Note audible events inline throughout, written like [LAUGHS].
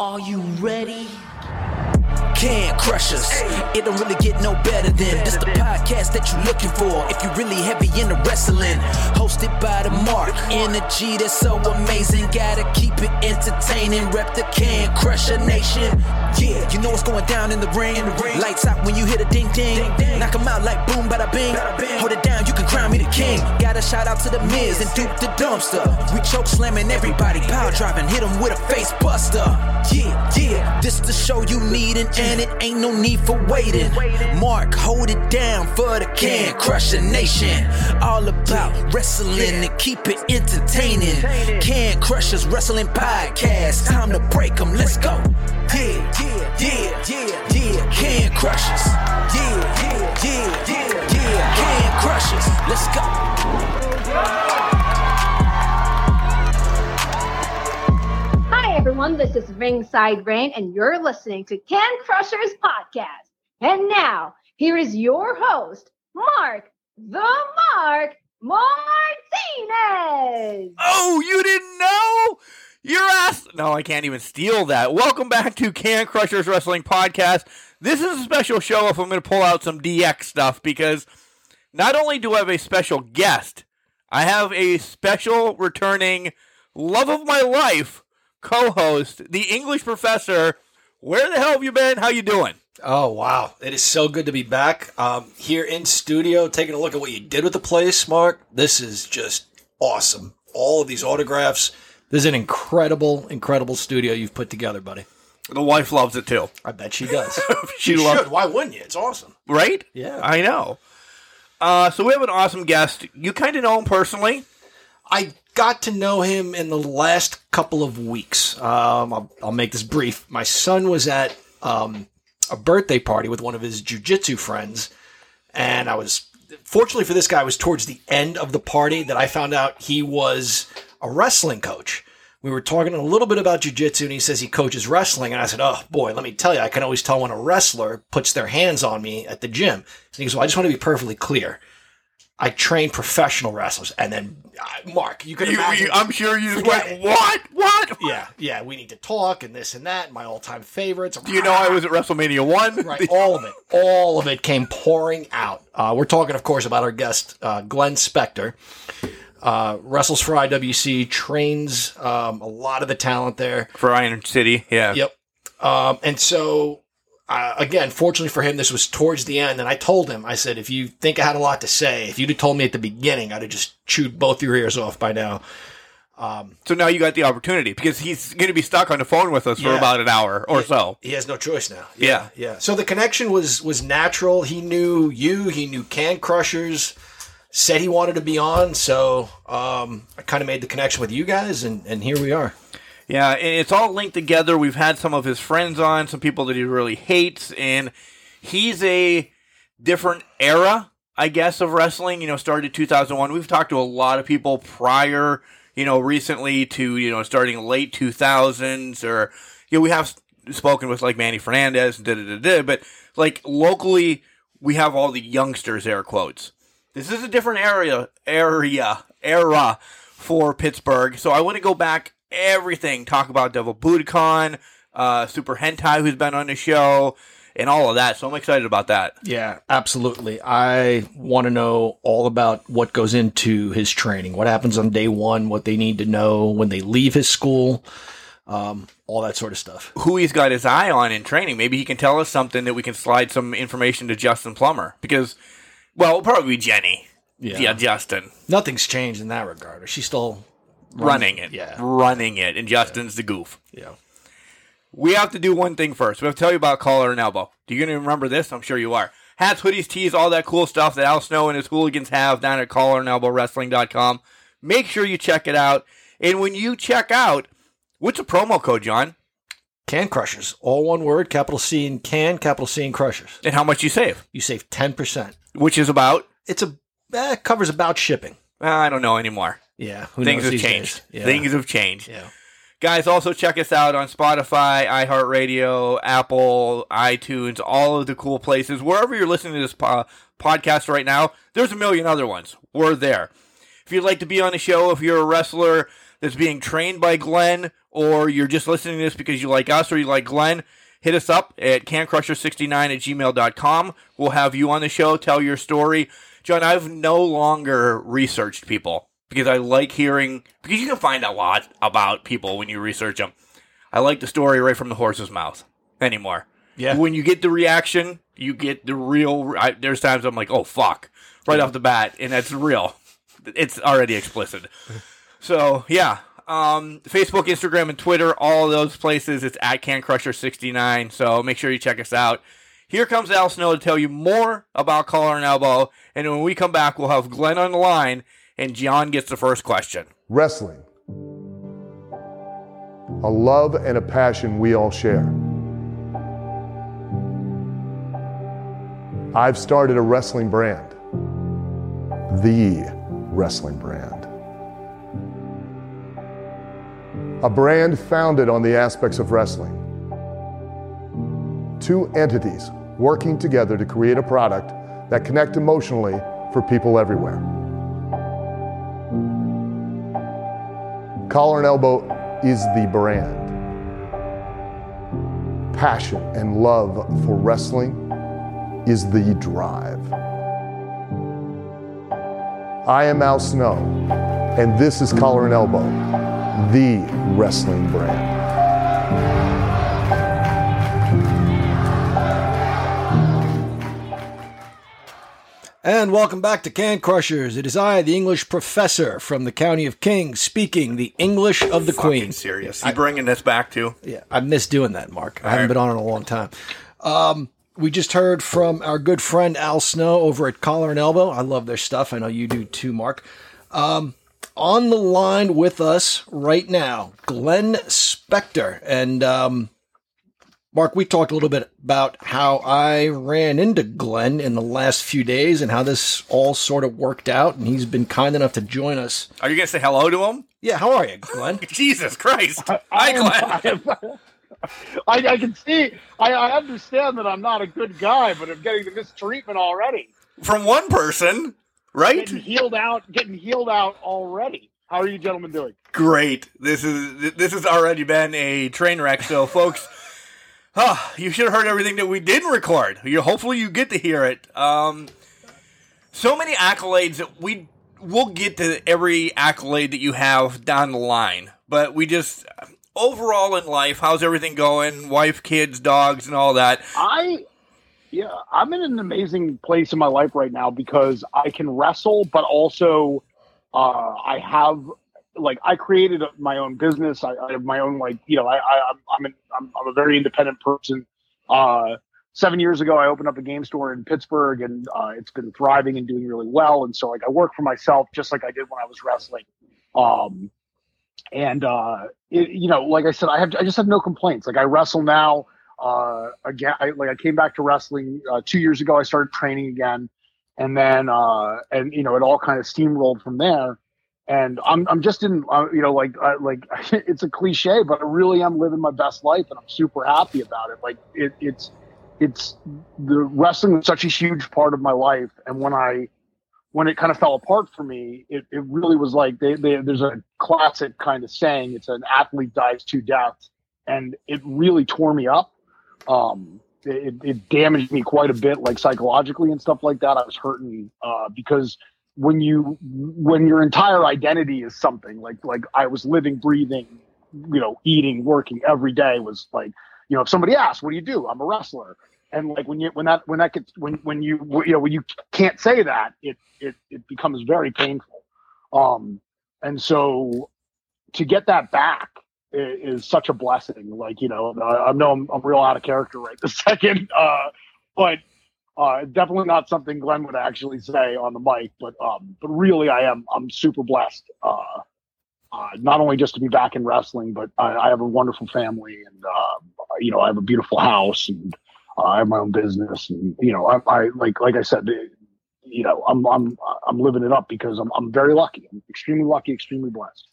Are you ready? Can't crush us. It don't really get no better than this the podcast that you're looking for. If you're really heavy into wrestling, hosted by the Mark. Energy that's so amazing. Gotta keep it entertaining. Rep the Can Crusher Nation. Yeah, you know what's going down in the ring. Lights out when you hit a ding ding. Knock 'em out like boom, bada bing. Hold it down, you can crown me the king. Gotta shout out to the Miz and Duke the Dumpster. We choke slamming everybody, power driving, hit 'em with a face buster. Yeah, yeah, this the show you needin', and it ain't no need for waiting. Mark, hold it down for the Can Crusher Nation. All about wrestling and keep it entertaining. Can Crushers Wrestling Podcast. Time to break 'em, let's go. Yeah, yeah, yeah, yeah, yeah. Can Crushers. Yeah, yeah, yeah, yeah, yeah. Can Crushers. Let's go. Everyone. This is Ringside Rain, and you're listening to Can Crushers Podcast. And now, here is your host, Mark the Mark Martinez. Oh, you didn't know? Your ass. No, I can't even steal that. Welcome back to Can Crushers Wrestling Podcast. This is a special show if I'm going to pull out some DX stuff because not only do I have a special guest, I have a special returning love of my life co-host, the English professor. Where the hell have you been? How you doing? Oh wow! It is so good to be back um, here in studio, taking a look at what you did with the place, Mark. This is just awesome. All of these autographs. This is an incredible, incredible studio you've put together, buddy. The wife loves it too, I bet she does. [LAUGHS] She you loves- should. Why wouldn't you? It's awesome. right? Yeah. I know. Uh, so we have an awesome guest. You kind of know him personally. I got to know him in the last couple of weeks. Um, I'll, I'll make this brief. My son was at um, a birthday party with one of his jujitsu friends, and I was fortunately for this guy, was towards the end of the party that I found out he was a wrestling coach. We were talking a little bit about jujitsu, and he says he coaches wrestling. And I said, "Oh boy, let me tell you, I can always tell when a wrestler puts their hands on me at the gym." And he goes, "Well, I just want to be perfectly clear. I train professional wrestlers." And then, uh, Mark, you can You, imagine. you- I'm sure you just went, what? What? yeah, yeah, we need to talk and this and that. My all-time favorites. Do you know I was at WrestleMania 1? Right, all of it, all of it came pouring out. Uh, we're talking, of course, about our guest uh, Glenn Spectre. Uh, wrestles for IWC, trains um, a lot of the talent there. For Iron City, yeah. Yep. Um, and so, uh, again, fortunately for him, this was towards the end. And I told him, I said, if you think I had a lot to say, if you'd have told me at the beginning, I'd have just chewed both your ears off by now. So now you got the opportunity because he's going to be stuck on the phone with us for about an hour or so. He has no choice now. Yeah. yeah. So the connection was was natural. He knew you. He knew Can Crushers. Said he wanted to be on, so um, I kind of made the connection with you guys, and, and here we are. Yeah, it's all linked together. We've had some of his friends on, some people that he really hates, and he's a different era, I guess, of wrestling. You know, started 2001. We've talked to a lot of people prior, you know, recently to, you know, starting late 2000s, or, you know, we have spoken with like Manny Fernandez and da da da da, but like locally, we have all the youngsters, air quotes. This is a different area, area, era for Pittsburgh. So I want to go back everything, talk about Devil Bhudakahn, uh, Super Hentai, who's been on the show, and all of that. So I'm excited about that. Yeah, absolutely. I want to know all about what goes into his training, what happens on day one, what they need to know when they leave his school, um, all that sort of stuff. Who he's got his eye on in training. Maybe he can tell us something that we can slide some information to Justin Plummer. Because, well, probably Jenny. Yeah, Justin. Nothing's changed in that regard. She's still Running it. Yeah. Running it. And Justin's the goof. Yeah. We have to do one thing first. We have to tell you about collar and elbow. Do you remember this? I'm sure you are. Hats, hoodies, tees, all that cool stuff that Al Snow and his hooligans have down at collarandelbowwrestling.com. Make sure you check it out. And when you check out, what's a promo code, John? Can Crushers, all one word, capital C in can, capital C in Crushers. And how much you save? You save 10%. Which is about, It's a, eh, covers about shipping. I don't know anymore. Yeah. Things have changed. Yeah. Things have changed. yeah. Guys, also check us out on Spotify, iHeartRadio, Apple, iTunes, all of the cool places. Wherever you're listening to this po- podcast right now, there's a million other ones. We're there. If you'd like to be on the show, if you're a wrestler that's being trained by Glenn, or you're just listening to this because you like us or you like Glenn, hit us up at cancrusher69 at gmail.com. We'll have you on the show, tell your story. John, I've no longer researched people because I like hearing, because you can find a lot about people when you research them. I like the story right from the horse's mouth anymore. Yeah. When you get the reaction, you get the real. I, there's times I'm like, oh, fuck, right off the bat, and that's real. It's already explicit. [LAUGHS] So, yeah. Um, Facebook, Instagram, and Twitter, all those places, it's at Can Crusher 69. So make sure you check us out. Here comes Al Snow to tell you more about collar and elbow. And when we come back, we'll have Glenn on the line, and John gets the first question. Wrestling. A love and a passion we all share. I've started a wrestling brand. The wrestling brand. A brand founded on the aspects of wrestling. Two entities working together to create a product that connect emotionally for people everywhere. Collar and Elbow is the brand. Passion and love for wrestling is the drive. I am Al Snow, and this is Collar and Elbow, the wrestling brand. And welcome back to Can Crushers. It is I, the English professor from the County of Kings, speaking the English of the Fucking Queen. serious. You bringing this back too? Yeah, I miss doing that, Mark. I haven't right. been on in a long time. Um, we just heard from our good friend Al Snow over at Collar and Elbow. I love their stuff. I know you do too, Mark. Um, on the line with us right now, Glenn Spectre. And um, Mark, we talked a little bit about how I ran into Glenn in the last few days and how this all sort of worked out. And he's been kind enough to join us. Are you gonna say hello to him? Yeah, how are you, Glenn? [LAUGHS] Jesus Christ! Hi, Glenn. I, I can see, I, I understand that I'm not a good guy, but I'm getting the mistreatment already. From one person, right? Getting healed out, getting healed out already. How are you gentlemen doing? Great. This is this has already been a train wreck. So, folks, ah, you should have heard everything that we didn't record. You hopefully you get to hear it. Um, so many accolades that we we'll get to every accolade that you have down the line, but we just overall in life, how's everything going? Wife, kids, dogs, and all that. I, yeah, I'm in an amazing place in my life right now because I can wrestle, but also uh, I have like I created my own business. I, I have my own like you know I, I I'm, an, I'm I'm a very independent person. Uh, seven years ago, I opened up a game store in Pittsburgh, and uh, it's been thriving and doing really well. And so like I work for myself just like I did when I was wrestling. Um, and uh, it, you know, like I said, I have I just have no complaints. Like I wrestle now. Uh, again, I, like I came back to wrestling uh, two years ago. I started training again, and then uh, and you know, it all kind of steamrolled from there. And I'm I'm just in uh, you know like uh, like [LAUGHS] it's a cliche, but I really am living my best life, and I'm super happy about it. Like it, it's it's the wrestling was such a huge part of my life, and when I when it kind of fell apart for me, it, it really was like they, they, there's a classic kind of saying, it's an athlete dies to death. And it really tore me up. Um, it, it damaged me quite a bit, like psychologically and stuff like that. I was hurting uh, because when you when your entire identity is something like like I was living, breathing, you know, eating, working every day was like, you know, if somebody asks, what do you do? I'm a wrestler. And like when you when that when that gets when when you you know when you can't say that it it it becomes very painful. Um and so to get that back is, is such a blessing. Like you know i, I know I'm, I'm real out of character right this [LAUGHS] second uh but uh definitely not something glenn would actually say on the mic but um but really i am i'm super blessed uh uh, not only just to be back in wrestling, but I, I have a wonderful family, and uh, you know I have a beautiful house, and uh, I have my own business, and you know, I, I like like I said, you know, I'm I'm I'm living it up because I'm I'm very lucky. I'm extremely lucky, extremely blessed.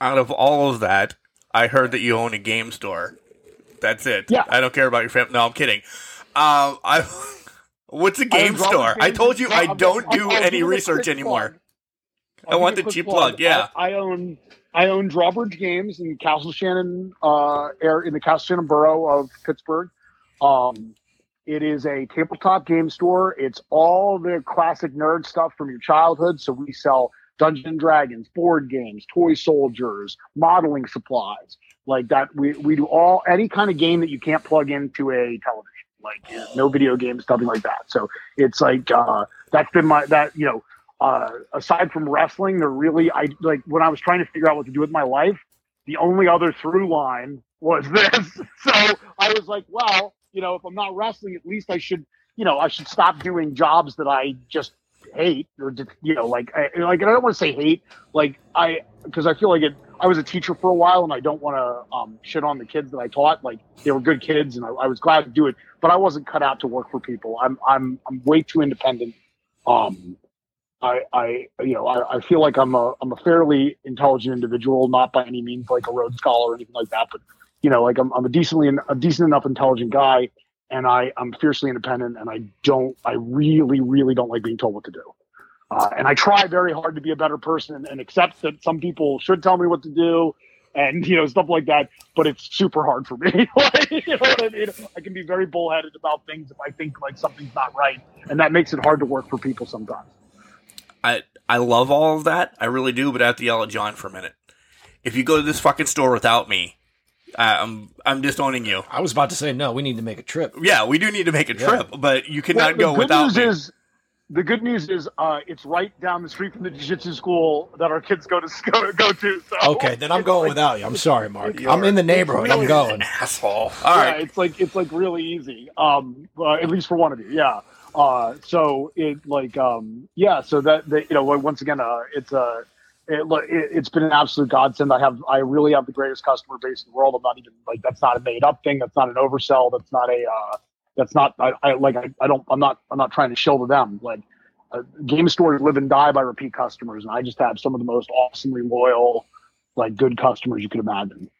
Out of all of that, I heard that you own a game store. That's it. Yeah. I don't care about your family. No, I'm kidding. Um, I. What's a game store? I told you I don't do any research anymore. I want the cheap plug, yeah. I, I own I own Drawbridge Games in Castle Shannon, uh, air in the Castle Shannon borough of Pittsburgh. Um, it is a tabletop game store. It's all the classic nerd stuff from your childhood. So we sell Dungeons and Dragons, board games, toy soldiers, modeling supplies like that. We, we do all any kind of game that you can't plug into a television, like no video games, nothing like that. So it's like uh, that's been my that you know. Uh, aside from wrestling, they're really I like when I was trying to figure out what to do with my life. The only other through line was [LAUGHS] this. So I was like, well, you know, if I'm not wrestling, at least I should, you know, I should stop doing jobs that I just hate or you know, like, I, like I don't want to say hate, like I, because I feel like it. I was a teacher for a while, and I don't want to um, shit on the kids that I taught. Like they were good kids, and I, I was glad to do it, but I wasn't cut out to work for people. I'm I'm I'm way too independent. Um, I, I, you know, I, I, feel like I'm a, I'm a fairly intelligent individual, not by any means like a Rhodes Scholar or anything like that, but you know, like I'm, I'm a decently, a decent enough intelligent guy and I, I'm fiercely independent and I don't, I really, really don't like being told what to do. Uh, and I try very hard to be a better person and, accept that some people should tell me what to do and you know stuff like that. But it's super hard for me. [LAUGHS] you know what I mean? I can be very bullheaded about things if I think like something's not right, and that makes it hard to work for people sometimes. I I love all of that. I really do, but I have to yell at John for a minute. If you go to this fucking store without me, I'm I'm disowning you. I was about to say no. We need to make a trip. Yeah, we do need to make a trip, yeah. but you cannot well, go without news me. Is, the good news is uh, it's right down the street from the jiu-jitsu school that our kids go to [LAUGHS] go, go to. So okay, then I'm going like, without you. I'm sorry, Mark. [LAUGHS] I'm in the neighborhood. Really, I'm going. Asshole. All yeah, right. it's like it's like really easy. Um, uh, at least for one of you. Yeah. Uh, so it like um, yeah. So that, that you know once again uh, it's a uh, it, has been an absolute godsend. I have, I really have the greatest customer base in the world. I'm not even like that's not a made up thing. That's not an oversell. That's not a, uh, that's not. I, I like. I, I, don't. I'm not. I'm not trying to shill to them. Like, uh, game stores live and die by repeat customers, and I just have some of the most awesomely loyal, like good customers you could imagine.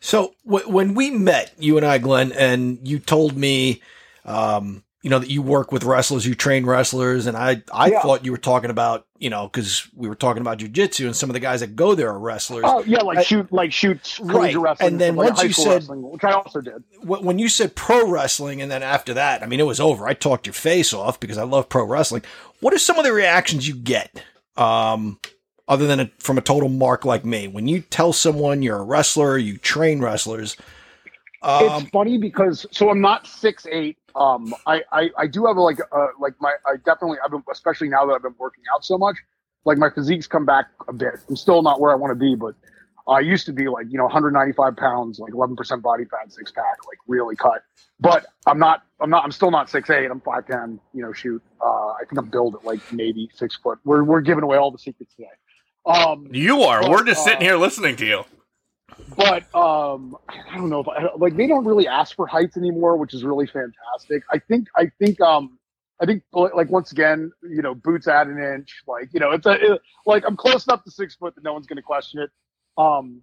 So w- when we met, you and I, Glenn, and you told me, um, you know, that you work with wrestlers, you train wrestlers, and I, I yeah. thought you were talking about, you know, because we were talking about jujitsu, and some of the guys that go there are wrestlers. Oh yeah, like I, shoot, like shoot, right? Wrestling, and then like once you said, wrestling, which I also did, when you said pro wrestling, and then after that, I mean, it was over. I talked your face off because I love pro wrestling. What are some of the reactions you get, um, other than a, from a total mark like me, when you tell someone you're a wrestler, you train wrestlers? Um, it's funny because so I'm not six eight um, I, I, I do have a, like uh, like my I definitely I've been especially now that I've been working out so much, like my physique's come back a bit. I'm still not where I want to be, but I used to be like you know 195 pounds, like 11 percent body fat, six pack, like really cut. But I'm not I'm not I'm still not six eight. I'm five ten. You know, shoot. Uh, I think I'm built at like maybe six foot. We're we're giving away all the secrets today. Um, you are. But, we're just sitting uh, here listening to you but um, I don't know if I, like they don't really ask for heights anymore, which is really fantastic. I think I think um I think like once again, you know, boots add an inch. Like you know, it's a it, like I'm close enough to six foot that no one's going to question it. Um,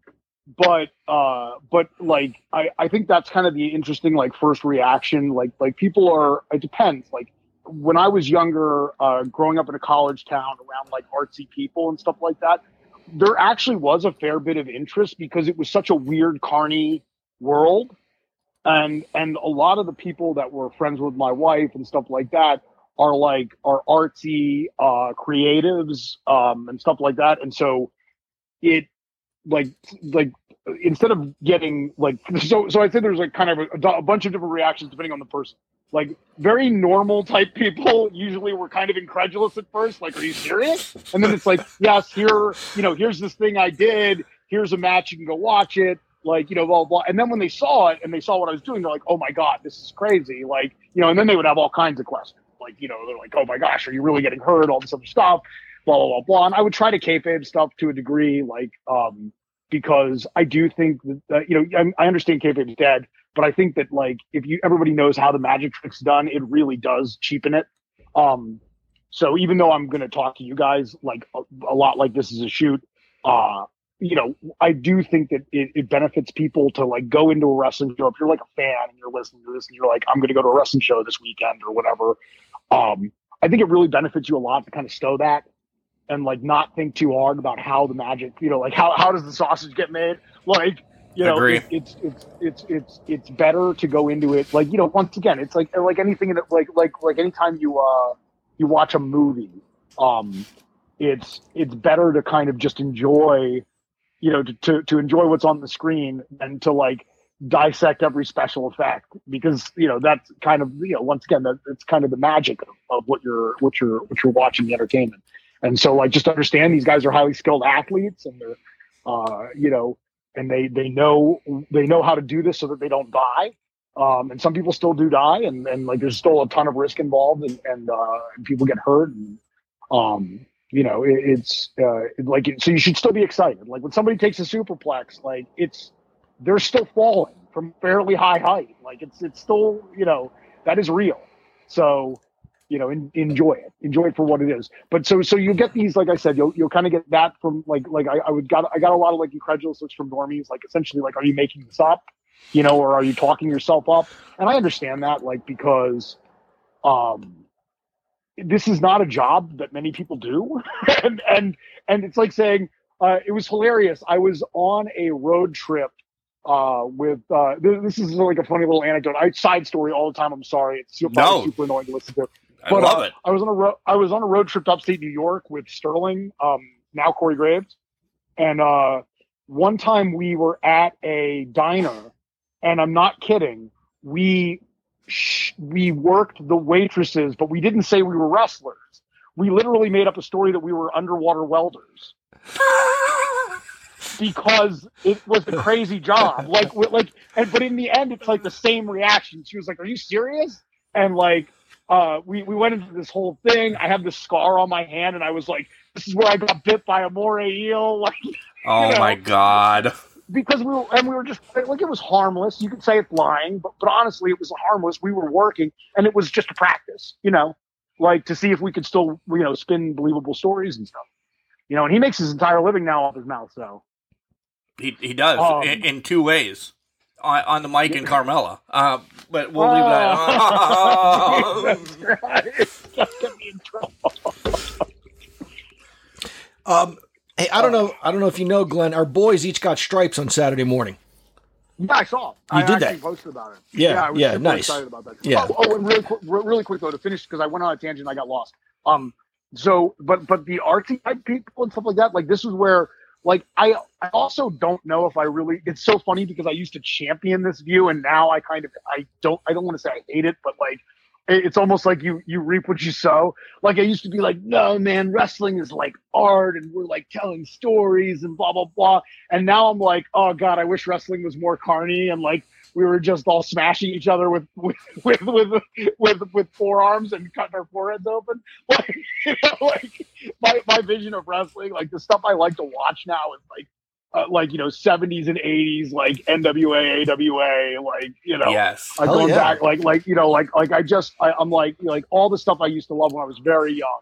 but uh, but like I I think that's kind of the interesting like first reaction. Like like people are it depends. Like when I was younger, uh, growing up in a college town around like artsy people and stuff like that, there actually was a fair bit of interest because it was such a weird carny world. And and a lot of the people that were friends with my wife and stuff like that are like are artsy uh creatives um and stuff like that. And so it like like instead of getting like [LAUGHS] so so i think there's like kind of a, a bunch of different reactions depending on the person like very normal type people usually were kind of incredulous at first like are you serious? And then it's like yes here you know here's this thing i did. Here's a match you can go watch it. Like you know blah blah. And then when they saw it and they saw what i was doing they're like oh my god this is crazy. Like you know and then they would have all kinds of questions. Like you know they're like oh my gosh are you really getting hurt? All this other stuff. Blah blah blah blah. And i would try to kayfabe stuff to a degree like um because i do think that you know i, I understand kayfabe's dead but I think that like if you everybody knows how the magic trick's done, it really does cheapen it. Um, so even though I'm going to talk to you guys like a, a, lot like this is a shoot, uh, you know, I do think that it, it, benefits people to like go into a wrestling show. If you're like a fan and you're listening to this and you're like, I'm going to go to a wrestling show this weekend or whatever, um, I think it really benefits you a lot to kind of stow that and like not think too hard about how the magic, you know, like how, how does the sausage get made? Like, you know, Agree. it, it's it's it's it's it's better to go into it like you know. Once again, it's like like anything in it, like like like anytime you uh you watch a movie, um, it's it's better to kind of just enjoy, you know, to to, to enjoy what's on the screen and to like dissect every special effect because you know that's kind of you know once again that it's kind of the magic of, of what you're what you're what you're watching the entertainment and so like just understand these guys are highly skilled athletes and they're uh you know and they they know they know how to do this so that they don't die. Um and some people still do die and and like there's still a ton of risk involved and and, uh, people get hurt and um you know it, it's uh like so you should still be excited. Like when somebody takes a superplex like it's they're still falling from fairly high height. Like it's it's still you know that is real. So you know en- enjoy it enjoy it for what it is. But so so you get these like i said you'll you'll kind of get that from like like I, I would got i got a lot of like incredulous looks from normies like essentially like are you making this up? You know or are you talking yourself up? And i understand that like because um this is not a job that many people do. [LAUGHS] And and and it's like saying uh it was hilarious. I was on a road trip uh with uh th- this is like a funny little anecdote. I side story all the time. I'm sorry. It's super, No. super annoying to listen to I but, love uh, it. I was on a ro- I was on a road trip to upstate New York with Sterling, um, now Corey Graves, and uh, one time we were at a diner, and I'm not kidding. We sh- we worked the waitresses, but we didn't say we were wrestlers. We literally made up a story that we were underwater welders [LAUGHS] because it was a crazy job. Like, like, and but in the end, it's like the same reaction. She was like, "Are you serious?" And like, uh, we we went into this whole thing. I have this scar on my hand, and I was like, "This is where I got bit by a moray eel." [LAUGHS] Like, Oh know. my god. because we were and we were just like it was harmless. You could say it's lying, but but honestly, it was harmless. We were working, and it was just a practice, you know, like to see if we could still you know spin believable stories and stuff. You know, and he makes his entire living now off his mouth. So He he does Um, in, in two ways. On, on the mic and Carmella. Uh, but we'll leave that. Oh, that's right. Don't get me in trouble. Um, hey, I don't know. I don't know if you know, Glenn. Our boys each got stripes on Saturday morning. Yeah, I saw. You I did actually that? posted about it. Yeah, I was yeah, super nice. Excited about that. Yeah. Oh, oh, and really, quick, really quick though to finish because I went on a tangent. and I got lost. Um. So, but but the artsy type people and stuff like that, like this is where, like, I I also don't know if I really. It's so funny because I used to champion this view, and now I kind of I don't I don't want to say I hate it, but like. It's almost like you you reap what you sow. Like I used to be like, no man, wrestling is like art, and we're like telling stories and blah blah blah. And now I'm like, oh god, I wish wrestling was more carny and like we were just all smashing each other with with with with with, with forearms and cutting our foreheads open. [LAUGHS] Like you know, like my my vision of wrestling, like the stuff I like to watch now is like uh, like you know 70s and 80s like NWA, AWA, like you know. yes. Uh, Hell going yeah. back, like, like you know, like, like I just, I, I'm like, you know, like all the stuff I used to love when I was very young,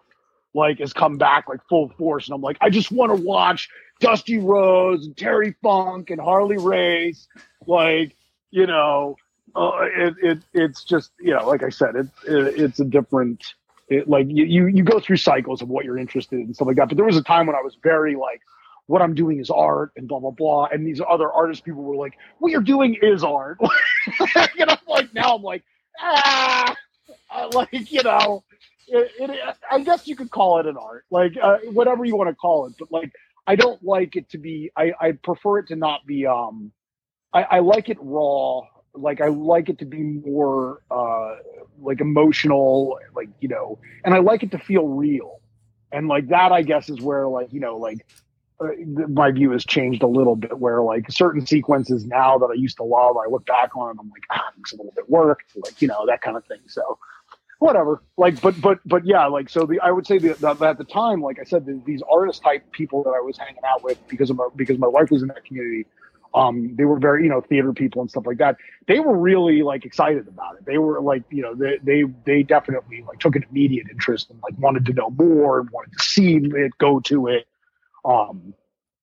like, has come back like full force, and I'm like, I just want to watch Dusty Rhodes and Terry Funk and Harley Race, like, you know, uh, it, it, it's just, you know, like I said, it, it it's a different, it, like you, you, go through cycles of what you're interested in and stuff like that. But there was a time when I was very like, what I'm doing is art and blah blah blah. And these other artist people were like, what you're doing is art. [LAUGHS] and I'm like, now I'm like, ah, like you know, it, it, I guess you could call it an art, like uh, whatever you want to call it. But like, I don't like it to be. I I prefer it to not be. Um, I, I like it raw. Like I like it to be more uh like emotional, like you know, and I like it to feel real. And like that, I guess, is where like you know, like uh, my view has changed a little bit where like certain sequences now that I used to love, I look back on and I'm like, ah, it's a little bit worked, like, you know, that kind of thing. So whatever. Like, but, but, but yeah, like, so the, I would say that, at the time, like I said, the, these artist type people that I was hanging out with because of my, because my wife was in that community, um, they were very, you know, theater people and stuff like that. They were really like excited about it. They were like, you know, they, they, they definitely like took an immediate interest and like wanted to know more and wanted to see it, go to it. Um,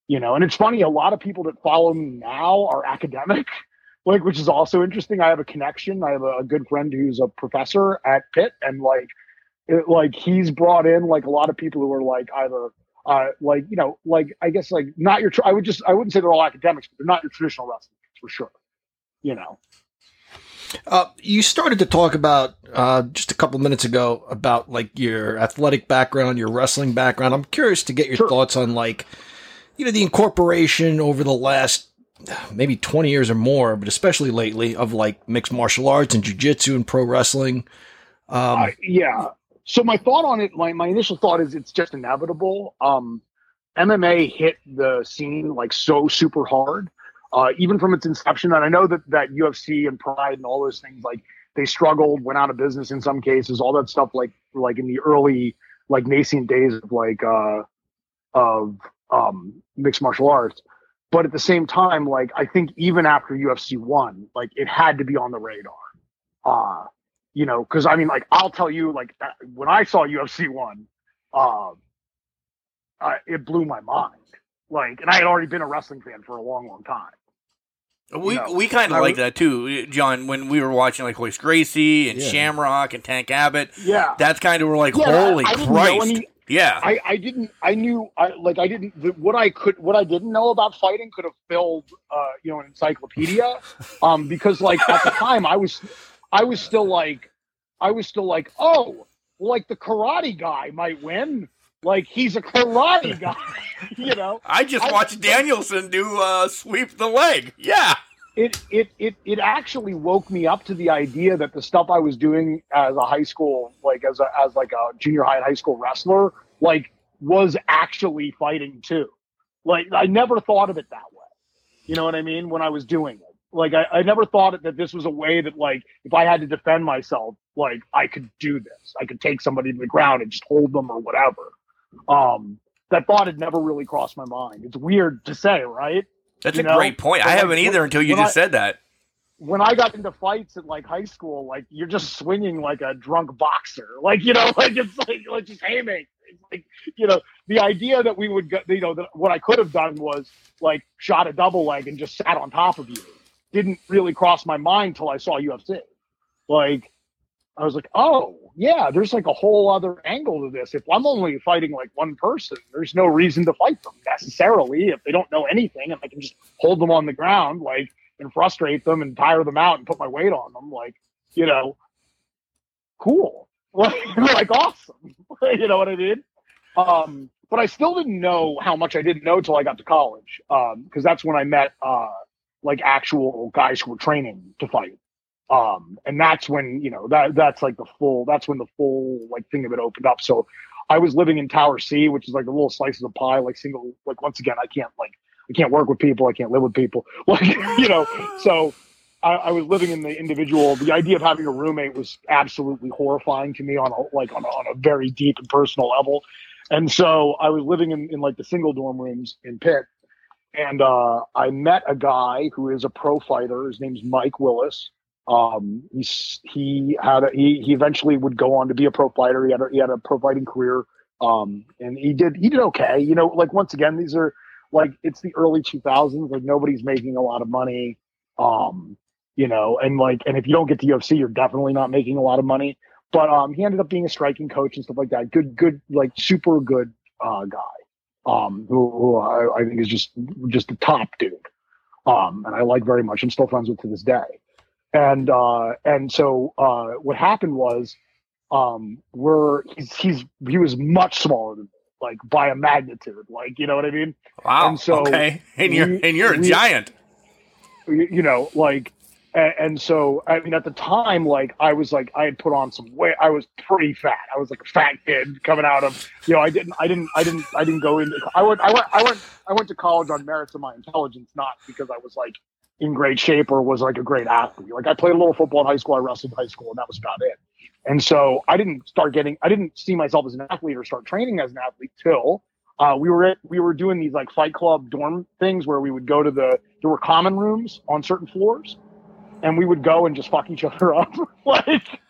you know, and it's funny, a lot of people that follow me now are academic, [LAUGHS] like, which is also interesting. I have a connection. I have a, a good friend who's a professor at Pitt, and like, it, like he's brought in like a lot of people who are like either uh, like you know, like I guess like not your. Tr- I would just I wouldn't say they're all academics, but they're not your traditional wrestling for sure. You know. Uh, you started to talk about uh, just a couple minutes ago about like your athletic background, your wrestling background. I'm curious to get your Sure. thoughts on like, you know, the incorporation over the last maybe 20 years or more, but especially lately of like mixed martial arts and jujitsu and pro wrestling. Um, I- yeah. So my thought on it, my, my initial thought is it's just inevitable. Um, MMA hit the scene like so super hard, uh, even from its inception. And I know that that UFC and Pride and all those things like they struggled, went out of business in some cases, all that stuff like like in the early like nascent days of like uh, of um, mixed martial arts. But at the same time, like I think even after UFC one, like it had to be on the radar. Uh, you know, because I mean, like I'll tell you, like when I saw UFC one, um, uh, it blew my mind. Like, and I had already been a wrestling fan for a long, long time. We No. we kind of like that too, John. When we were watching like Royce Gracie and Yeah. Shamrock and Tank Abbott, Yeah, that's kind of we're like, Yeah, holy I didn't Christ! any- yeah, I, I didn't I knew I like I didn't the, what I could what I didn't know about fighting could have filled uh you know an encyclopedia um because like at the time I was I was still like I was still like oh like the karate guy might win like he's a karate guy [LAUGHS] you know [LAUGHS] I just I- watched Daniel-san do uh, sweep the leg. Yeah, it it it it actually woke me up to the idea that the stuff I was doing as a high school, like as a as like a junior high and high school wrestler, like was actually fighting too. Like I never thought of it that way. You know what I mean? When I was doing it, like I, I never thought that this was a way that like if I had to defend myself, like I could do this. I could take somebody to the ground and just hold them or whatever. Um, that thought had never really crossed my mind. It's weird to say, right? that's You a know, great point. but I like, haven't either until you just I- said that. when I got into fights at like high school, like you're just swinging like a drunk boxer, [LAUGHS] like you know, like it's like like just aiming. It's like you know, the idea that we would get, you know, that what I could have done was like shot a double leg and just sat on top of you. Didn't really cross my mind till I saw UFC. Like I was like, oh yeah, there's like a whole other angle to this. If I'm only fighting like one person, there's no reason to fight them necessarily if they don't know anything, and I can just hold them on the ground, like and frustrate them and tire them out and put my weight on them. Like, you know, cool. [LAUGHS] Like, awesome. [LAUGHS] you know what I mean? Um, but I still didn't know how much I didn't know till I got to college. Um, because that's when I met uh like actual guys who were training to fight. Um, and that's when, you know, that that's like the full that's when the full like thing of it opened up. So I was living in Tower C, which is like a little slices of pie, like single like once again, I can't like I can't work with people, I can't live with people. [LAUGHS] Like, you know, so I, I was living in the individual. The idea of having a roommate was absolutely horrifying to me on a like on a, on a very deep and personal level. And so I was living in, in like the single dorm rooms in Pitt, and uh, I met a guy who is a pro fighter. His name's Mike Willis. Um, he's he had a, he he eventually would go on to be a pro fighter. He had a, he had a pro fighting career. Um, and he did he did okay. You know, like once again, these are like it's the early 2000s. Like nobody's making a lot of money. Um, you know, and like, and if you don't get to UFC, you're definitely not making a lot of money. But um, he ended up being a striking coach and stuff like that. Good, good, like super good uh, guy. Um, who, who I, I think is just just the top dude. Um, and I like very much. I'm still friends with to this day. And uh, and so uh, what happened was, um, we're he's, he's he was much smaller than me, like by a magnitude. Like you know what I mean? Wow. And so okay, [LAUGHS] and you're we- and you're a we- giant. you, you know, like, and, and so I mean, at the time, like, I was like, I had put on some weight. I was pretty fat. I was like a fat kid coming out of, you know, I didn't, I didn't, I didn't, I didn't go into. I went, I went, I went, I went to college on merits of my intelligence, not because I was like in great shape or was like a great athlete. Like, I played a little football in high school. I wrestled in high school, and that was about it. And so I didn't start getting, I didn't see myself as an athlete or start training as an athlete till uh, we were at, we were doing these like fight club dorm things where we would go to the there were common rooms on certain floors, and we would go and just fuck each other [LAUGHS] up, like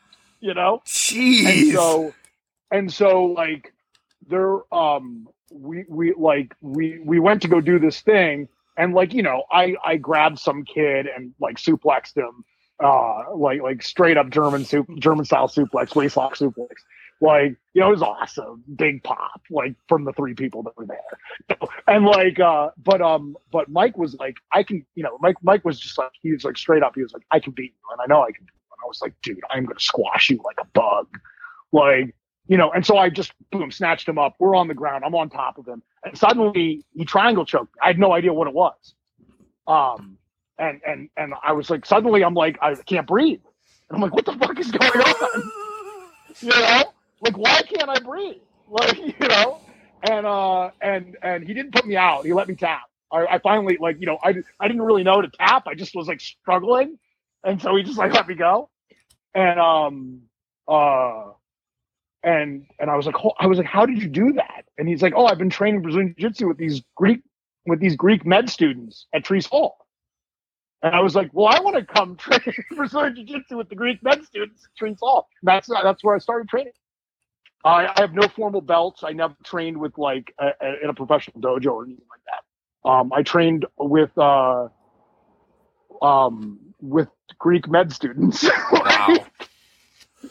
you know. Jeez. And so, and so like there um we we like we we went to go do this thing, and like you know I I grabbed some kid and like suplexed him, uh like like straight up German soup German style suplex waistlock suplex. Like, you know, it was awesome. Big pop, like from the three people that were there. And like, uh, but um, but Mike was like, I can, you know, Mike Mike was just like, he was like straight up, he was like, I can beat you, and I know I can. And I was like, dude, I'm gonna squash you like a bug. Like, you know, and so I just boom, snatched him up. We're on the ground, I'm on top of him, and suddenly he triangle choked. I had no idea what it was. Um and and and I was like, suddenly I'm like, I can't breathe. And I'm like, what the fuck is going on? [LAUGHS] you know? Like, why can't I breathe? [LAUGHS] Like, you know? And uh and and he didn't put me out. He let me tap. I, I finally like, you know, I I didn't really know to tap. I just was like struggling. And so he just like let me go. And um uh and and I was like, "Ho- I was like, how did you do that? And he's like, oh, I've been training Brazilian Jiu-Jitsu with these Greek with these Greek med students at Trees Hall. And I was like, well, I want to come [LAUGHS] train Brazilian Jiu-Jitsu with the Greek med students at Trees Hall. That's that's where I started training. I, I have no formal belts. I never trained with like a, a, in a professional dojo or anything like that. Um, I trained with uh, um, with Greek med students. [LAUGHS] Wow.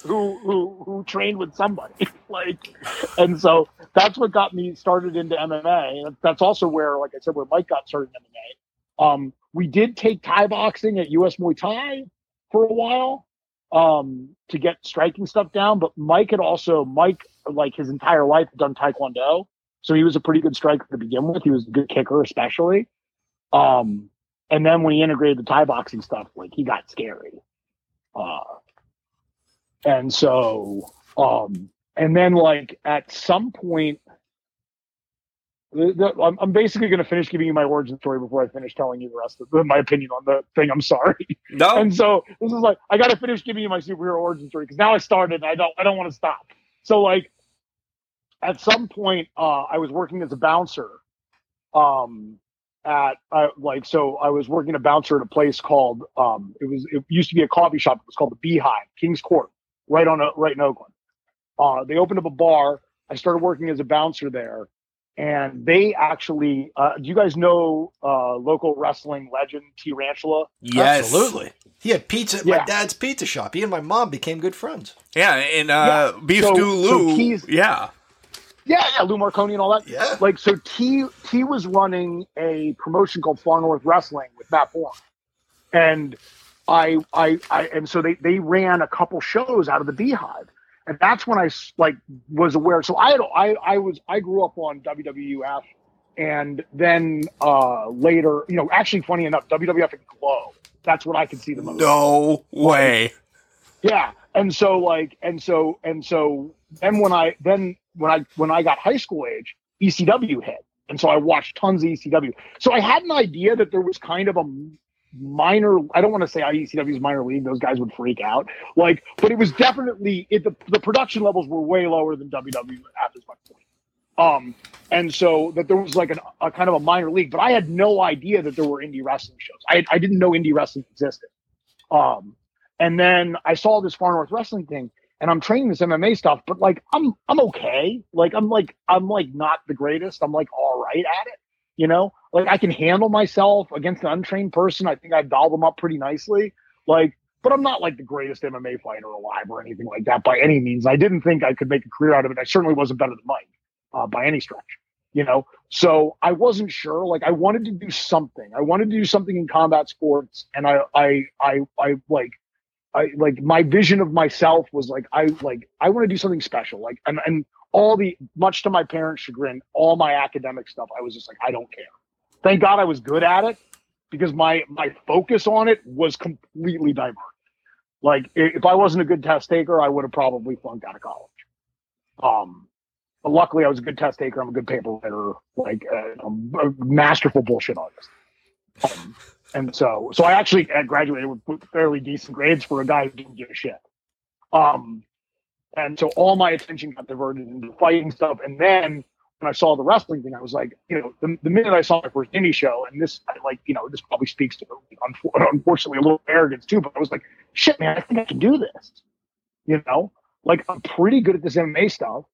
who who who trained with somebody [LAUGHS] like and so that's what got me started into MMA that's also where like I said where Mike got started in MMA um we did take Thai boxing at US Muay Thai for a while um to get striking stuff down but Mike had also Mike like his entire life done taekwondo. So he was a pretty good striker to begin with. He was a good kicker especially. Um and then when he integrated the Thai boxing stuff like he got scary. Uh and so um and then like at some point the, the, I'm, I'm basically going to finish giving you my origin story before I finish telling you the rest of the, my opinion on the thing. I'm sorry. No. [LAUGHS] And so this is like I got to finish giving you my superhero origin story because now I started. And I don't. I don't want to stop. So like, at some point, uh, I was working as a bouncer. Um, at I, like so, I was working a bouncer at a place called um, it was it used to be a coffee shop. It was called the Beehive, Kings Court, right on a, right in Oakland. Uh, they opened up a bar. I started working as a bouncer there, and they actually. Uh, do you guys know uh, local wrestling legend T-Rantula? yes. Absolutely. He had pizza at Yeah. my dad's pizza shop. He and my mom became good friends. Yeah, and uh, Beef So- Stew so Lou. Yeah. Yeah, yeah, Lou Marconi and all that. Yeah. Like so, T T was running a promotion called Far North Wrestling with Matt Bourne, and I I I and so they they ran a couple shows out of the Beehive, and that's when I like was aware. So I had I I was I grew up on WWF, and then uh later, you know, actually, funny enough, WWF and Glow. That's what I could see the most. No way. Yeah. And so like and so and so then when I then when I when I got high school age, ECW hit. And so I watched tons of ECW. So I had an idea that there was kind of a minor I don't want to say iecw's minor league, those guys would freak out. Like, but it was definitely it the, the production levels were way lower than WWE at this point. Um, and so that there was like an, a kind of a minor league, but I had no idea that there were indie wrestling shows. I, I didn't know indie wrestling existed. Um, and then I saw this Far North Wrestling thing, and I'm training this MMA stuff, but like I'm I'm okay. Like I'm like I'm like not the greatest. I'm like all right at it. You know, like I can handle myself against an untrained person. I think I dial them up pretty nicely. Like, but I'm not like the greatest MMA fighter alive or anything like that by any means. I didn't think I could make a career out of it. I certainly wasn't better than Mike uh, by any stretch. You know, so I wasn't sure. Like I wanted to do something. I wanted to do something in combat sports, and I I I I like I like my vision of myself was like I like I want to do something special. Like and and all the much to my parents' chagrin, all my academic stuff, I was just like I don't care. Thank God I was good at it because my my focus on it was completely diverted. Like if I wasn't a good test taker, I would have probably flunked out of college. Um, but luckily I was a good test taker. I'm a good paper writer, like uh, I'm a masterful bullshit artist. Um, and so, so I actually graduated with, fairly decent grades for a guy who didn't give a shit. Um, and so all my attention got diverted into fighting stuff. And then I saw the wrestling thing, I was like, you know, the, the minute I saw my first indie show, and this, I like, you know, this probably speaks to, unfortunately, a little arrogance too, but I was like, shit, man, I think I can do this. You know, like I'm pretty good at this MMA stuff.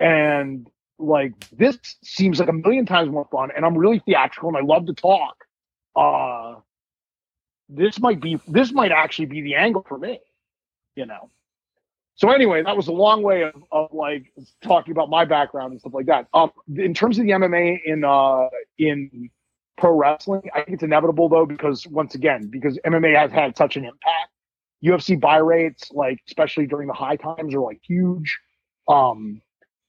And like, this seems like a million times more fun. And I'm really theatrical and I love to talk. Uh, this might be, this might actually be the angle for me, you know? So anyway, that was a long way of, of like talking about my background and stuff like that. Um, in terms of the MMA in uh in pro wrestling, I think it's inevitable though because once again, because MMA has had such an impact. UFC buy rates, like especially during the high times, are like huge. Um,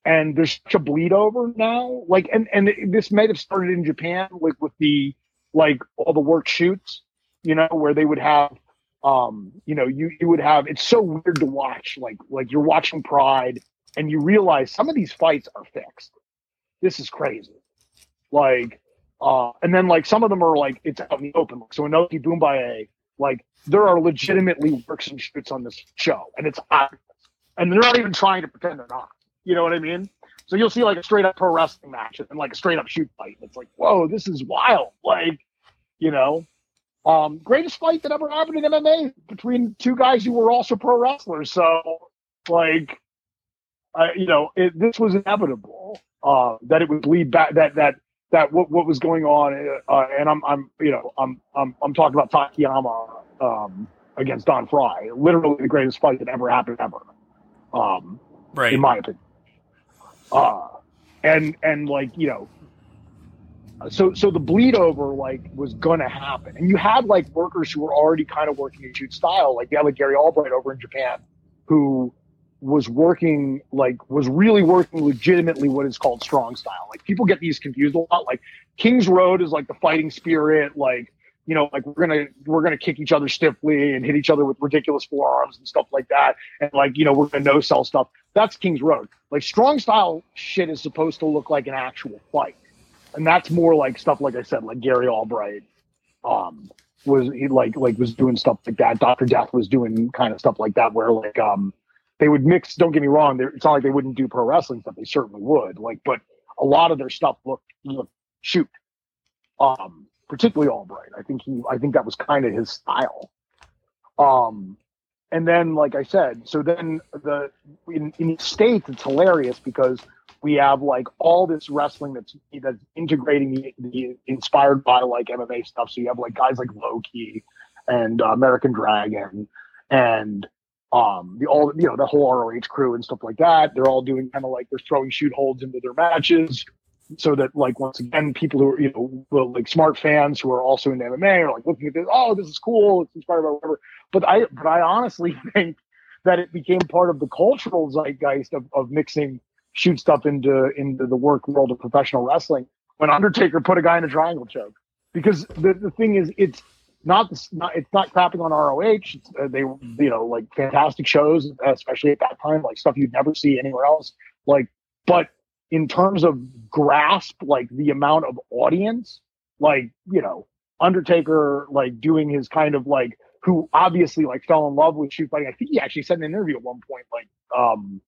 and there's such a bleed over now. Like, and and this might have started in Japan, like with the like all the work shoots, you know, where they would have, um, you know, you you would have. It's so weird to watch, like like you're watching Pride, and you realize some of these fights are fixed. This is crazy. Like, uh, and then like some of them are like it's out in the open. So Inoki Bom-Ba-Ye, like there are legitimately works and shoots on this show, and it's obvious, and they're not even trying to pretend they're not. You know what I mean? So you'll see like a straight up pro wrestling match and like a straight up shoot fight. It's like, whoa, this is wild. Like, you know, um, greatest fight that ever happened in MMA between two guys who were also pro wrestlers. So, like, I, you know, it, this was inevitable uh, that it would lead back that that that what what was going on. Uh, and I'm I'm you know I'm I'm I'm talking about Takayama um, against Don Frye, literally the greatest fight that ever happened ever, um, Right. in my opinion. Uh, and and like you know, so so the bleed over like was gonna happen, and you had like workers who were already kind of working in shoot style, like you had like Gary Albright over in Japan, who was working like was really working legitimately what is called strong style. Like people get these confused a lot. Like King's Road is like the fighting spirit, like you know, like we're gonna we're gonna kick each other stiffly and hit each other with ridiculous forearms and stuff like that, and like you know we're gonna no sell stuff. That's King's Road. Like strong style shit is supposed to look like an actual fight, and that's more like stuff like I said, like Gary Albright, um, was he like like was doing stuff like that. Doctor Death was doing kind of stuff like that, where like um they would mix. Don't get me wrong, it's not like they wouldn't do pro wrestling stuff. They certainly would. Like, but a lot of their stuff looked looked shoot. Um, particularly Albright. I think he. I think that was kind of his style. Um, and then like I said, so then the in, in the states it's hilarious because we have like all this wrestling that's that's integrating the, the inspired by like MMA stuff. So you have like guys like Low Ki and uh, American Dragon and um the all you know the whole ROH crew and stuff like that. They're all doing kind of like they're throwing shoot holds into their matches so that like once again people who are you know like smart fans who are also into MMA are like looking at this oh this is cool it's inspired by whatever but I but I honestly [LAUGHS] think that it became part of the cultural zeitgeist of, of mixing shoot stuff into into the work world of professional wrestling when Undertaker put a guy in a triangle choke. Because the, the thing is it's not this not it's not crapping on ROH it's, uh, they you know like fantastic shows especially at that time like stuff you'd never see anywhere else. Like but in terms of grasp like the amount of audience like you know undertaker like doing his kind of like who obviously like fell in love with shoot fighting i think he actually said in an interview at one point like um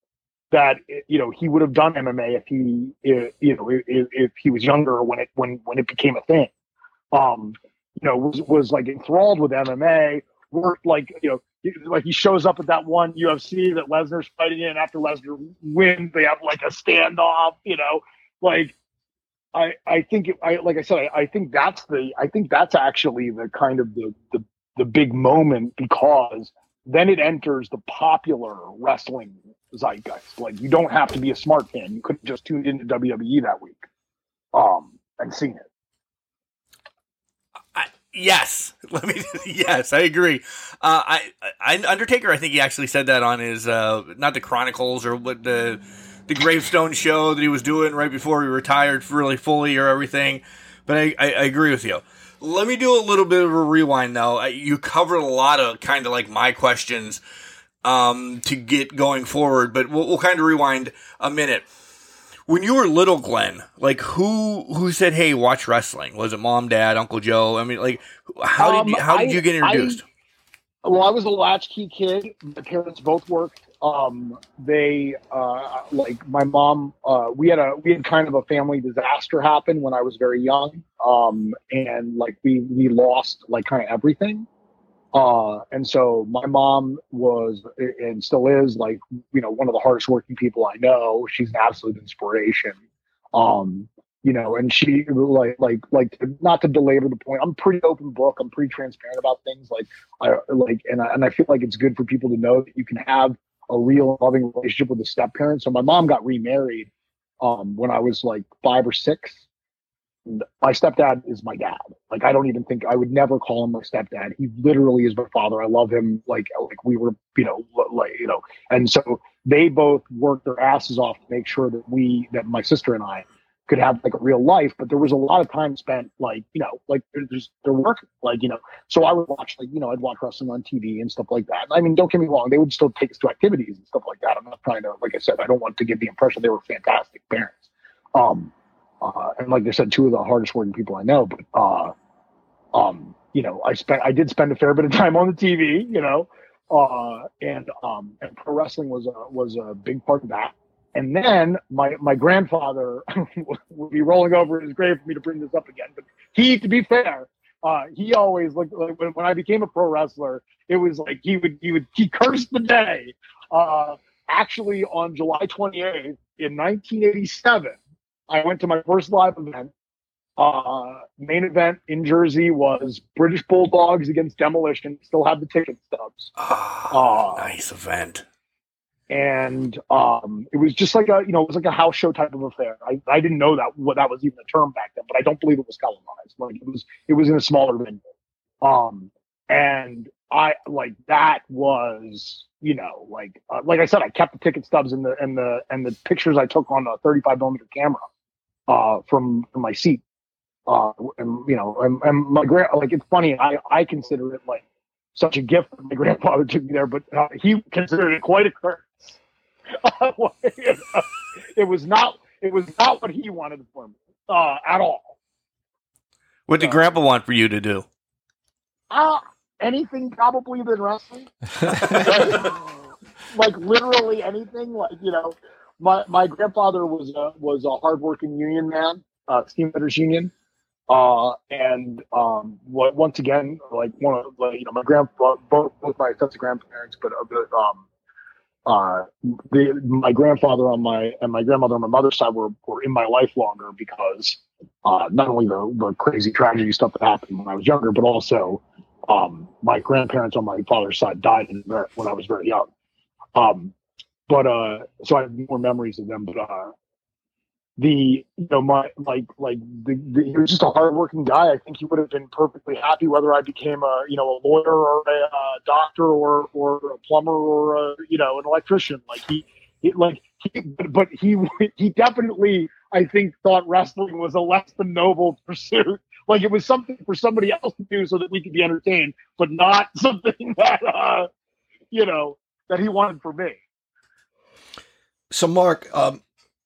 that you know he would have done mma if he you know if, if he was younger when it when when it became a thing um you know was was like enthralled with mma worked like you know like he shows up at that one UFC that Lesnar's fighting in. After Lesnar wins, they have like a standoff. You know, like I I think I like I said I, I think that's the I think that's actually the kind of the the the big moment because then it enters the popular wrestling zeitgeist. Like you don't have to be a smart fan; you could have just tuned into WWE that week, um, and seen it. Yes, [LAUGHS] let me. Yes, I agree. Uh, I, I Undertaker. I think he actually said that on his uh, not the Chronicles or what the the Gravestone show that he was doing right before he retired, really fully or everything. But I, I, I agree with you. Let me do a little bit of a rewind though. You covered a lot of kind of like my questions um, to get going forward, but we'll, we'll kind of rewind a minute when you were little, Glenn, like who who said, "Hey, watch wrestling"? Was it mom, dad, Uncle Joe? I mean, like how Um, did you, how did I- you get I- introduced? Well, I was a latchkey kid. My parents both worked. Um, they uh, like my mom. Uh, we had a we had kind of a family disaster happen when I was very young. Um, and like we we lost like kind of everything. Uh, and so my mom was and still is like you know one of the hardest working people I know. She's an absolute inspiration. Um, you know, and she like like like not to belabor the point. I'm pretty open book. I'm pretty transparent about things. Like I like, and I, and I feel like it's good for people to know that you can have a real loving relationship with a step parent. So my mom got remarried um, when I was like five or six. My stepdad is my dad. Like I don't even think I would never call him my stepdad. He literally is my father. I love him like like we were, you know, like you know. And so they both worked their asses off to make sure that we that my sister and I could have like a real life, but there was a lot of time spent like, you know, like there's they're working, like, you know. So I would watch like, you know, I'd watch wrestling on TV and stuff like that. I mean, don't get me wrong, they would still take us to activities and stuff like that. I'm not trying to, like I said, I don't want to give the impression they were fantastic parents. Um, uh, and like I said, two of the hardest working people I know, but uh, um, you know, I spent I did spend a fair bit of time on the TV, you know, uh, and um, and pro wrestling was a was a big part of that. And then my my grandfather [LAUGHS] would be rolling over his grave for me to bring this up again. But he, to be fair, uh, he always like, like when, when I became a pro wrestler, it was like he would he would he cursed the day. Uh, actually, on July 28th in 1987, I went to my first live event. Uh, main event in Jersey was British Bulldogs against Demolition. Still have the ticket stubs. Oh, nice event and um, it was just like a you know it was like a house show type of affair. I, I didn't know that what that was even a term back then, but I don't believe it was televised. Like it was it was in a smaller venue, um, and I like that was you know like uh, like I said I kept the ticket stubs and the and the and the pictures I took on a 35 millimeter camera uh, from from my seat. Uh, and you know, and, and my grand like it's funny. I I consider it like such a gift my [LAUGHS] grandfather took me there, but uh, he considered it quite a curse. [LAUGHS] it was not. It was not what he wanted for me uh, at all. What did uh, Grandpa want for you to do? Uh, anything probably than wrestling. [LAUGHS] [LAUGHS] like literally anything. Like you know, my my grandfather was a was a hardworking union man, uh, steamfitters union. Uh, and um, what, once again, like one of like, you know my grandpa, both, both my sets of grandparents, but uh, um, uh, the, my grandfather on my and my grandmother on my mother's side were, were in my life longer because uh, not only the, the crazy tragedy stuff that happened when I was younger, but also um, my grandparents on my father's side died when I was very young. Um, but uh, so I have more memories of them. But uh, the you know my like like the, the, he was just a hardworking guy. I think he would have been perfectly happy whether I became a you know a lawyer or a, doctor or or a plumber or a, you know an electrician. Like he, he like he, but he [LAUGHS] he definitely I think thought wrestling was a less than noble [LAUGHS] pursuit. Like it was something for somebody else to do so that we could be entertained, but not [LAUGHS] something that uh you know that he wanted for me. So Mark, um,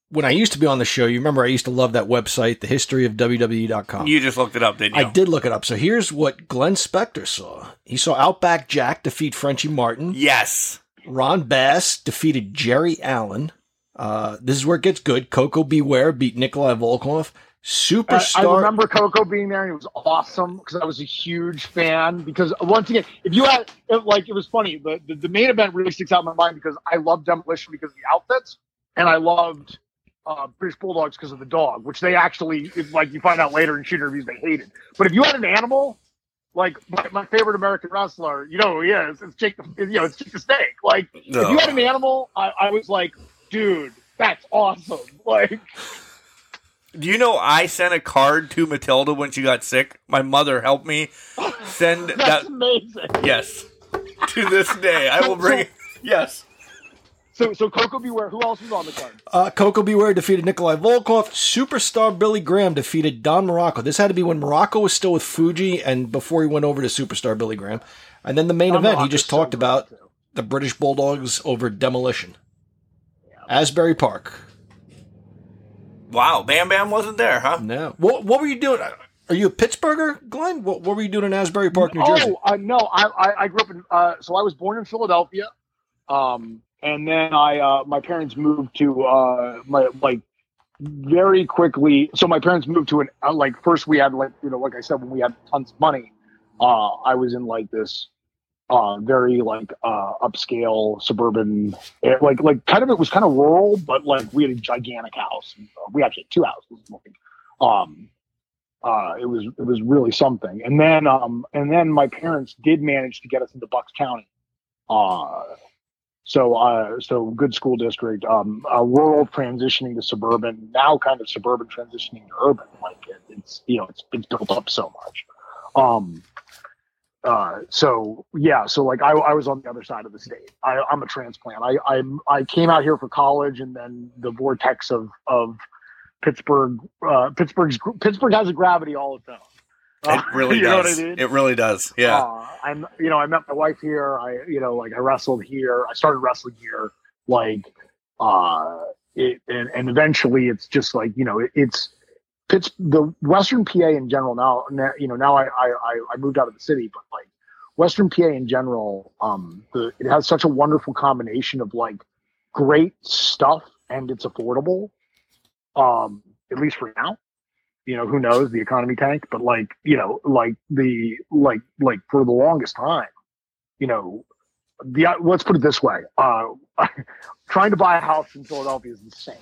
when I used to be on the show, you remember I used to love that website, the history of WWE.com. You just looked it up, didn't you? I did look it up. So here's what Glenn Spectre saw. He saw Outback Jack defeat Frenchie Martin. Yes. Ron Bass defeated Jerry Allen. Uh, this is where it gets good. Koko B. Ware beat Nikolai Volkov. Superstar. I, I remember Coco being there, and it was awesome because I was a huge fan. Because once again, if you had it, like, it was funny. The, the the main event really sticks out in my mind because I loved Demolition because of the outfits, and I loved uh, British Bulldogs because of the dog, which they actually, like you find out later in shoot interviews, they hated. But if you had an animal, like my, my favorite American wrestler, you know who he is, it's Jake the, you know, it's Jake the Snake. Like no. if you had an animal, I, I was like, dude, that's awesome. [LAUGHS] Like. Do you know I sent a card to Matilda when she got sick? My mother helped me [LAUGHS] send That's that. amazing. Yes. To this day, I will bring. [LAUGHS] Yes. So, so Koko B. Ware. Who else was on the card? Uh, Koko B. Ware defeated Nikolai Volkov. Superstar Billy Graham defeated Don Muraco. This had to be when Muraco was still with Fuji and before he went over to Superstar Billy Graham. And then the main Don event, he just talked so about too. the British Bulldogs over Demolition. Yeah. Asbury Park. Wow, Bam Bam wasn't there, huh? No. What, what were you doing? Are you a Pittsburgher, Glenn? What, what were you doing in Asbury Park, New Jersey? Oh, uh, no. I, I, I, grew up in, uh, so I was born in Philadelphia. Um, and then I uh, my parents moved to uh, my like very quickly. So my parents moved to an uh, like first we had like you know like I said when we had tons of money, uh, I was in like this uh, very like uh, upscale suburban eh, like like kind of it was kind of rural but like we had a gigantic house. We actually had two houses. Um, uh, it was it was really something. And then um and then my parents did manage to get us into Bucks County. Uh, So, uh, so good school district, um, uh, rural transitioning to suburban, now kind of suburban transitioning to urban. Like it, it's, you know, it's, it's built up so much. Um, uh, so yeah, so like I, I was on the other side of the state. I, I'm a transplant. I, I, I came out here for college and then the vortex of, of Pittsburgh, uh, Pittsburgh's, Pittsburgh has a gravity all its own. It [LAUGHS] really you does. I mean? It really does. Yeah. Uh, I'm, you know, I met my wife here. I, you know, like I wrestled here. I started wrestling here. Like, uh, it, and, and eventually it's just like, you know, it, it's, Pitts, the Western PA in general. Now, now, you know, now I, I, I- I moved out of the city, but like Western PA in general, um, the, it has such a wonderful combination of like great stuff and it's affordable. Um, at least for now you know, who knows the economy tank, but like, you know, like the, like, like for the longest time, you know, the, let's put it this way. Uh, [LAUGHS] trying to buy a house in Philadelphia is insane.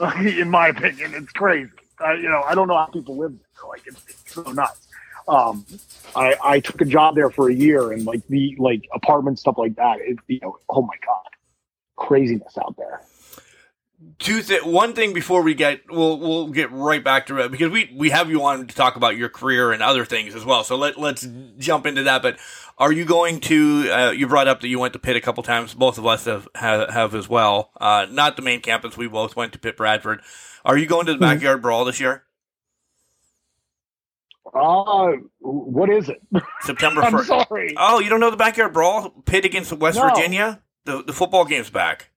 [LAUGHS] in my opinion, it's crazy. Uh, you know, I don't know how people live there. Like it's, it's so nuts. Um, I, I took a job there for a year and like the, like apartment stuff like that. It, you know, oh my God, craziness out there. Two th- one thing before we get we'll we'll get right back to it because we we have you on to talk about your career and other things as well. So let let's jump into that. But are you going to? Uh, you brought up that you went to Pitt a couple times. Both of us have have, have as well. Uh, not the main campus. We both went to Pitt Bradford. Are you going to the backyard brawl this year? Uh, what is it? September [LAUGHS] I'm first. sorry. Oh, you don't know the backyard brawl? Pitt against West No. Virginia. The the football game's back.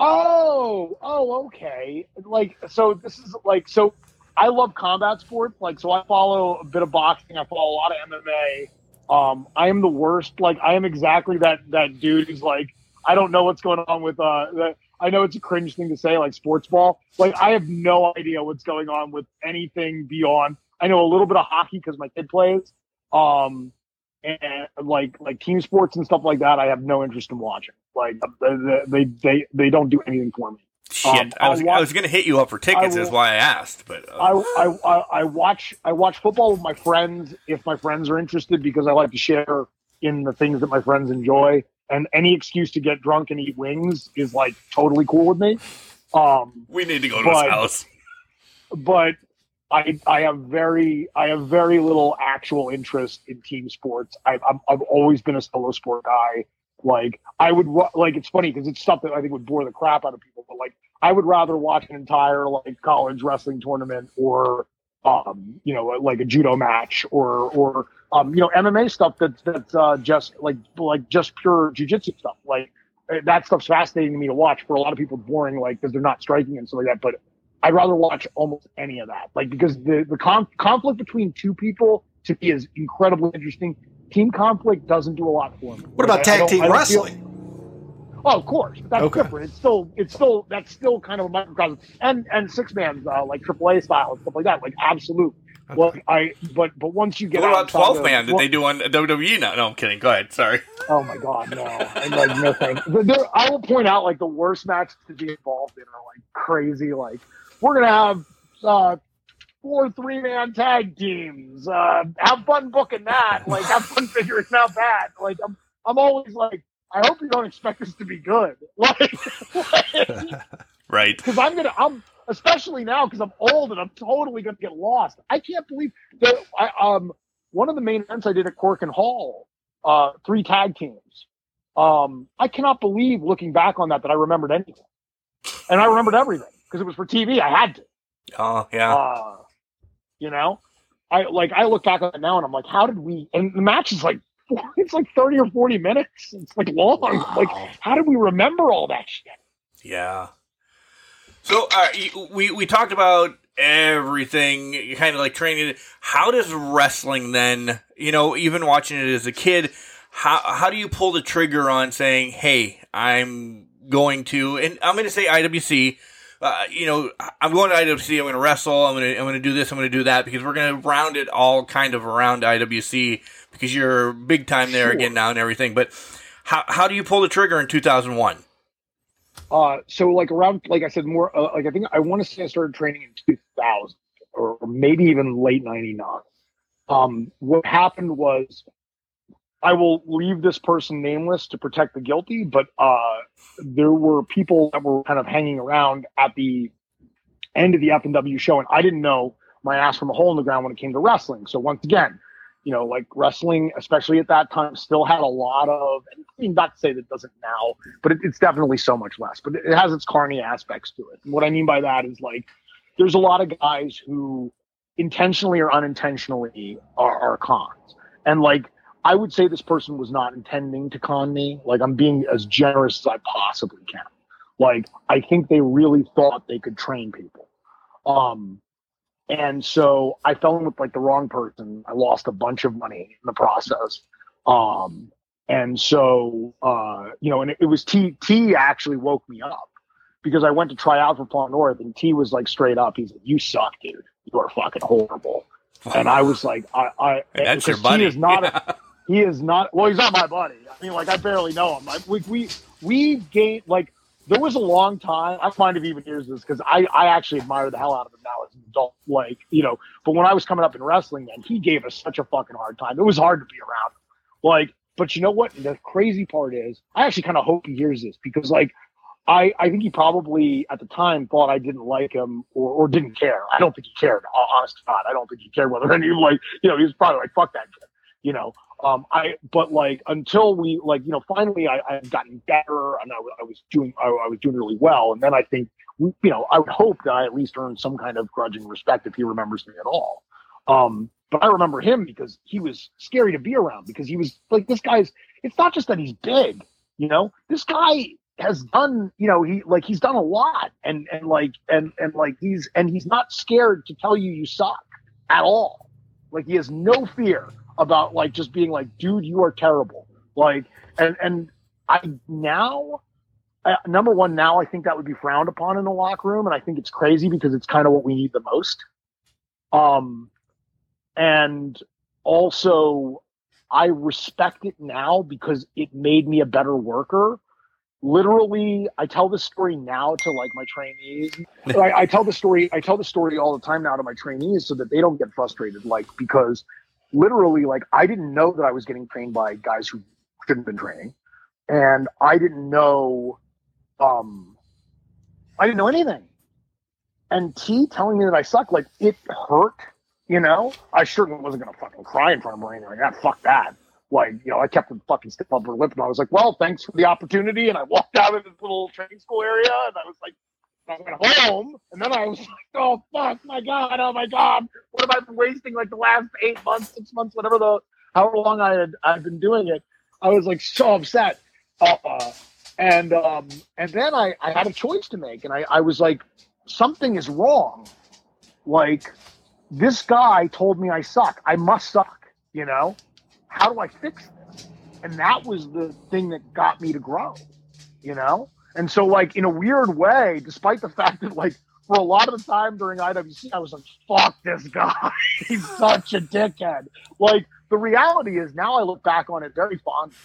Oh, oh, okay. Like, so this is like, so I love combat sports. Like, so I follow a bit of boxing. I follow a lot of MMA. Um, I am the worst. Like, I am exactly that that dude who's like, I don't know what's going on with uh. The, I know it's a cringe thing to say, like sports ball. Like, I have no idea what's going on with anything beyond. I know a little bit of hockey because my kid plays. Um, and like like team sports and stuff like that, I have no interest in watching. Like they they they, don't do anything for me. Shit, Um, I was watch- I was going to hit you up for tickets. I is why I asked. But uh, I, I I I watch I watch football with my friends if my friends are interested because I like to share in the things that my friends enjoy. And any excuse to get drunk and eat wings is like totally cool with me. Um, we need to go to but- his house. but I I have very I have very little actual interest in team sports. I, I'm I've always been a solo sport guy. Like I would like it's funny because it's stuff that I think would bore the crap out of people. But like I would rather watch an entire like college wrestling tournament or um you know like a judo match or or um you know MMA stuff that's that's uh, just like like just pure jujitsu stuff. Like eh, that stuff's fascinating to me to watch. For a lot of people, boring like because they're not striking and stuff like that. But I'd rather watch almost any of that. Like because the the con- conflict between two people to me is incredibly interesting. Team conflict doesn't do a lot for me. What about I- I tag team I don't feel- wrestling? Oh, of course, but that's Okay. different. It's still, it's still, that's still kind of a microcosm, and and six man uh, like AAA style and stuff like that, like absolute. Well, I but but once you get What about outside twelve man that well- they do on WWE now? No, I'm kidding. Go ahead. Sorry. Oh my god, no! I'm like no thanks. There, I will point out like the worst matches to be involved in are like crazy. Like we're gonna have uh, four three man tag teams. Uh, have fun booking that. Like have fun [LAUGHS] figuring out that. Like I'm I'm always like I hope you don't expect this to be good. [LAUGHS] Like [LAUGHS] Right. because I'm gonna I'm especially now because I'm old and I'm totally gonna get lost. I can't believe that I um one of the main events I did at Cork and Hall, uh, three tag teams. Um, I cannot believe looking back on that that I remembered anything, and I remembered everything because it was for TV. I had to. Oh yeah. Uh, you know, I like I look back on it now and I'm like, how did we? And the match is like [LAUGHS] it's like thirty or forty minutes. It's like long. Like, how did we remember all that shit? Yeah. So uh, we we talked about everything, kind of like training. How does wrestling then? You know, even watching it as a kid, how how do you pull the trigger on saying, "Hey, I'm going to," and I'm going to say IWC. Uh, you know, I'm going to IWC. I'm going to wrestle. I'm going to I'm going to do this. I'm going to do that because we're going to round it all kind of around IWC because you're big time there Sure. again now and everything. But how how do you pull the trigger in 2001? Uh, so like around, like I said, more uh, like I think I want to say I started training in 2000 or maybe even late 99. Um, what happened was I will leave this person nameless to protect the guilty, but uh, there were people that were kind of hanging around at the end of the F and W show, and I didn't know my ass from a hole in the ground when it came to wrestling. So once again, you know, like wrestling, especially at that time, still had a lot of. I mean, not to say that doesn't now, but it, it's definitely so much less. But it has its carny aspects to it. And what I mean by that is like, there's a lot of guys who intentionally or unintentionally are, are cons, and like I would say this person was not intending to con me. Like I'm being as generous as I possibly can. Like I think they really thought they could train people. Um, and so I fell in with like the wrong person. I lost a bunch of money in the process. Um, and so, uh, you know, and it, it, was T, T actually woke me up because I went to try out for Paul North and T was like straight up. He's like, you suck, dude. You are fucking horrible. And I was like, I, I, that's your buddy. T is not, a, [LAUGHS] he is not, well, he's not my buddy. I mean, like I barely know him. Like, we, we, we gained like, there was a long time. I might have even used this because I, I actually admire the hell out of him now as an adult. Like, you know, but when I was coming up in wrestling, man, he gave us such a fucking hard time. It was hard to be around. Like, but you know what? The crazy part is, I actually kind of hope he hears this because, like, I, I think he probably at the time thought I didn't like him or, or didn't care. I don't think he cared. Honest to God, I don't think he cared whether [LAUGHS] any like you know he was probably like fuck that kid, you know. Um, I but like until we like you know finally I I've gotten better and I, I was doing I, I, was doing really well and then I think you know I would hope that I at least earned some kind of grudging respect if he remembers me at all. Um, but I remember him because he was scary to be around because he was like this guy's. It's not just that he's big, you know. This guy has done you know he like he's done a lot and and like and and like he's and he's not scared to tell you you suck at all. Like he has no fear about like just being like, dude, you are terrible. Like, and and I now, uh, number one, now I think that would be frowned upon in the locker room, and I think it's crazy because it's kind of what we need the most. Um, and also, I respect it now because it made me a better worker. Literally, I tell this story now to like my trainees. I, I tell the story. I tell the story all the time now to my trainees so that they don't get frustrated. Like because literally like I didn't know that I was getting trained by guys who shouldn't have been training. And I didn't know um I didn't know anything. And T telling me that I suck, like it hurt, you know. I certainly wasn't gonna fucking cry in front of her like that. Fuck that. Like, you know, I kept the fucking stiff upper lip and I was like, well, thanks for the opportunity. And I walked out of this little training school area and I was like, I went home, and then I was like, "Oh fuck, my god, oh my god, what have I been wasting like the last eight months, six months, whatever the however long I had I've been doing it." I was like so upset, uh, and um, and then I I had a choice to make, and I I was like, something is wrong, like this guy told me I suck, I must suck, you know, how do I fix this? And that was the thing that got me to grow, you know and so, like, in a weird way, despite the fact that, like, for a lot of the time during IWC, I was like, fuck this guy. [LAUGHS] He's such a dickhead. Like, the reality is now I look back on it very fondly.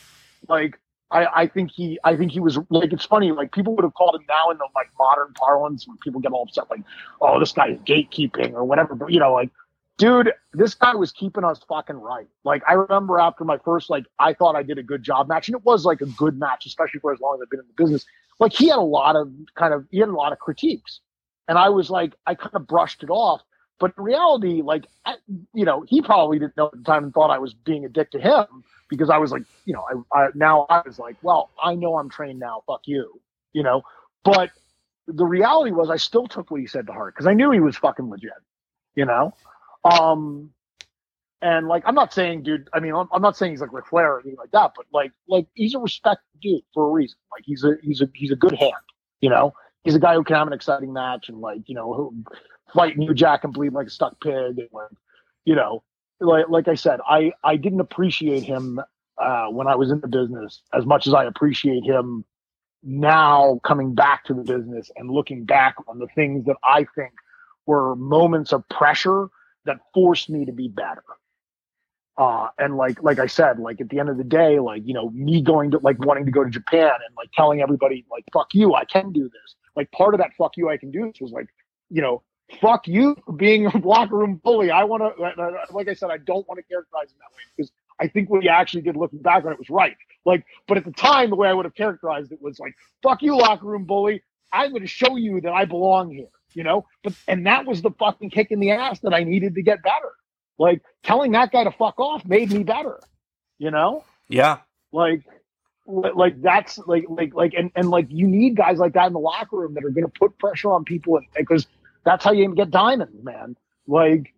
Like, I, I think he I think he was like it's funny, like people would have called him now in the like modern parlance when people get all upset, like, oh, this guy is gatekeeping or whatever. But you know, like dude, this guy was keeping us fucking right. Like I remember after my first, like I thought I did a good job match, and it was like a good match, especially for as long as I've been in the business like he had a lot of kind of he had a lot of critiques. And i was like i kind of brushed it off. But in reality like I, you know he probably didn't know at the time and thought i was being a dick to him because i was like you know I, I now i was like well i know i'm trained now. Fuck you you know? But the reality was i still took what he said to heart because i knew he was fucking legit you know? Um and like, I'm not saying, dude. I mean, I'm, I'm not saying he's like Ric Flair or anything like that, but like, like he's a respected dude for a reason. Like, he's a he's a he's a good hand. You know, he's a guy who can have an exciting match and like, you know, who fight New Jack and bleed like a stuck pig and like, you know, like like I said, I I didn't appreciate him uh, when I was in the business as much as I appreciate him now coming back to the business and looking back on the things that I think were moments of pressure that forced me to be better. Uh, and like, like I said, like at the end of the day, like, you know, me going to like wanting to go to Japan and like telling everybody like, fuck you, I can do this. Like part of that fuck you, I can do this was like, you know, fuck you being a locker room bully. I want to, like I said, I don't want to characterize him that way because I think what he actually did looking back on it was right. Like, but at the time, the way I would have characterized it was like, fuck you, locker room bully. I'm going to show you that I belong here, you know? But, and that was the fucking kick in the ass that I needed to get better. Like, telling that guy to fuck off made me better, you know? Yeah. Like, like that's like like like and, and like you need guys like that in the locker room that are going to put pressure on people because that's how you get diamonds man like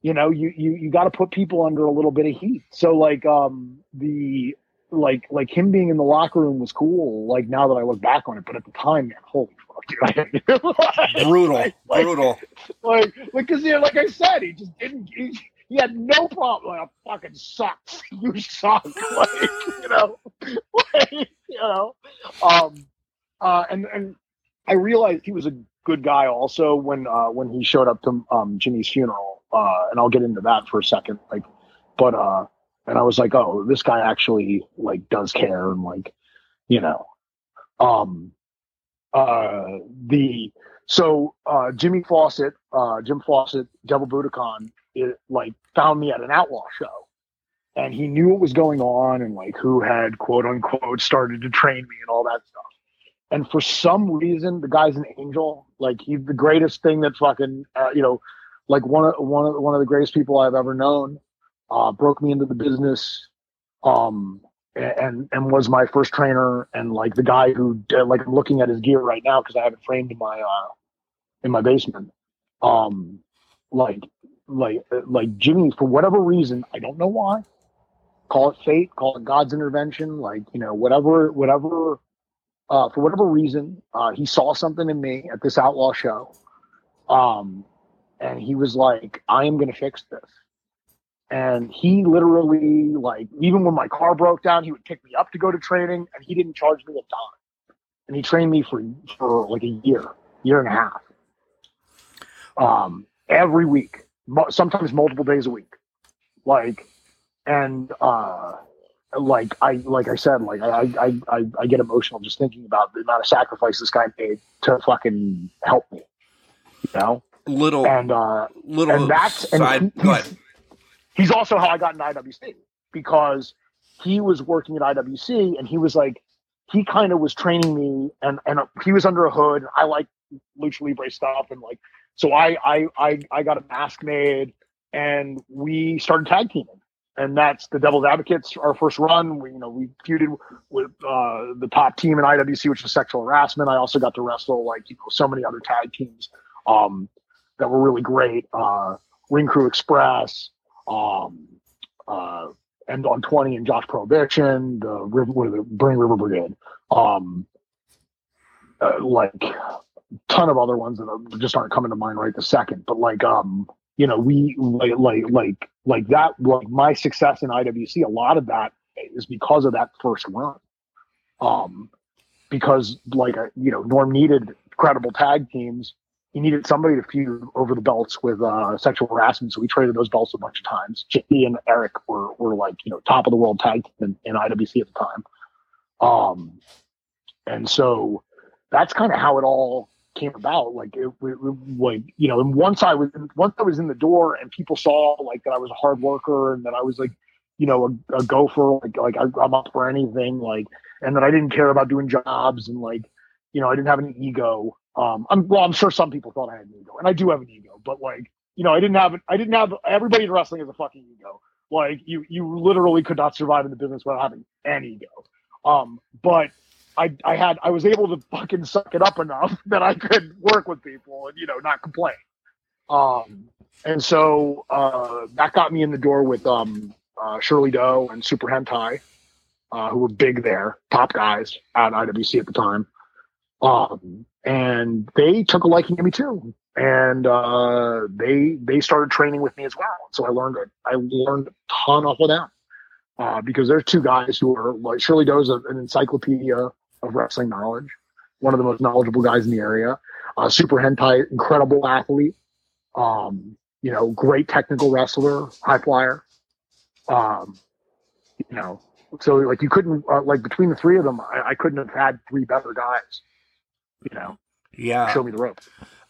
you know you you, you got to put people under a little bit of heat so like um the like like him being in the locker room was cool like now that i look back on it but at the time man holy fuck dude [LAUGHS] brutal like, brutal like because yeah like i said he just didn't he, he had no problem like fucking sucks you suck like you know [LAUGHS] like, you know um uh and and i realized he was a good guy also when uh when he showed up to um jimmy's funeral uh, and I'll get into that for a second. Like, but uh, and I was like, oh, this guy actually like does care and like, you know, um, uh, the so uh, Jimmy Fawcett, uh, Jim Fawcett, Devil Bhudakahn, it like found me at an outlaw show, and he knew what was going on and like who had quote unquote started to train me and all that stuff. And for some reason, the guy's an angel. Like he's the greatest thing that fucking uh, you know like one of one of one of the greatest people I've ever known. Uh, broke me into the business, um, and and was my first trainer, and like the guy who like I'm looking at his gear right now because I have it framed in my uh, in my basement. Um, like like like Jimmy for whatever reason I don't know why. Call it fate, call it God's intervention, like you know whatever whatever. Uh, for whatever reason, uh, he saw something in me at this outlaw show. Um, and he was like, I am going to fix this. And he literally, like, even when my car broke down, he would pick me up to go to training, and he didn't charge me a dime. And he trained me for for like a year, year and a half, um, every week, sometimes multiple days a week, like, and uh, like I like I said, like I I I, I get emotional just thinking about the amount of sacrifice this guy made to fucking help me, you know? Little and uh little and that's side, and he, he's, also how I got in IWC because he was working at IWC and he was like he kind of was training me and and he was under a hood. And I like lucha libre stuff and like so I I I, I got a mask made and we started tag teaming and that's the Devil's Advocates. Our first run, we you know we feuded with uh, the top team in IWC, which was sexual harassment. I also got to wrestle like you know so many other tag teams. Um, that were really great. Uh, Ring Crew Express, um, uh, and on 20 and Josh Prohibition, the River, what the Burning River Brigade, um, uh, like ton of other ones that just aren't coming to mind right the second. But like, um, you know, we like, like, like, like that, like my success in IWC, a lot of that is because of that first run. Um, because like, you know, Norm needed credible tag teams he needed somebody to feud over the belts with uh, sexual harassment, so we traded those belts a bunch of times. JP and Eric were were like you know top of the world tag in, in IWC at the time, um, and so that's kind of how it all came about. Like it, it, it, like you know, and once I was once I was in the door and people saw like that I was a hard worker and that I was like you know a, a gopher, like like I, I'm up for anything, like and that I didn't care about doing jobs and like you know I didn't have any ego um, I'm well, I'm sure some people thought I had an ego, and I do have an ego, but like, you know, I didn't have I didn't have everybody in wrestling has a fucking ego. Like you you literally could not survive in the business without having an ego. Um, but I I had I was able to fucking suck it up enough [LAUGHS] that I could work with people and you know not complain. Um, and so uh, that got me in the door with um, uh, Shirley Doe and Super Hentai, uh, who were big there, top guys at IWC at the time. Um, and they took a liking to me too. And uh, they they started training with me as well. So I learned I learned a ton off of them uh, because there's two guys who are like Shirley Doe's an encyclopedia of wrestling knowledge, one of the most knowledgeable guys in the area. Uh, super hentai, incredible athlete, um, you know, great technical wrestler, high flyer. Um, you know, so like you couldn't uh, like between the three of them, I, I couldn't have had three better guys you know, yeah, show me the ropes.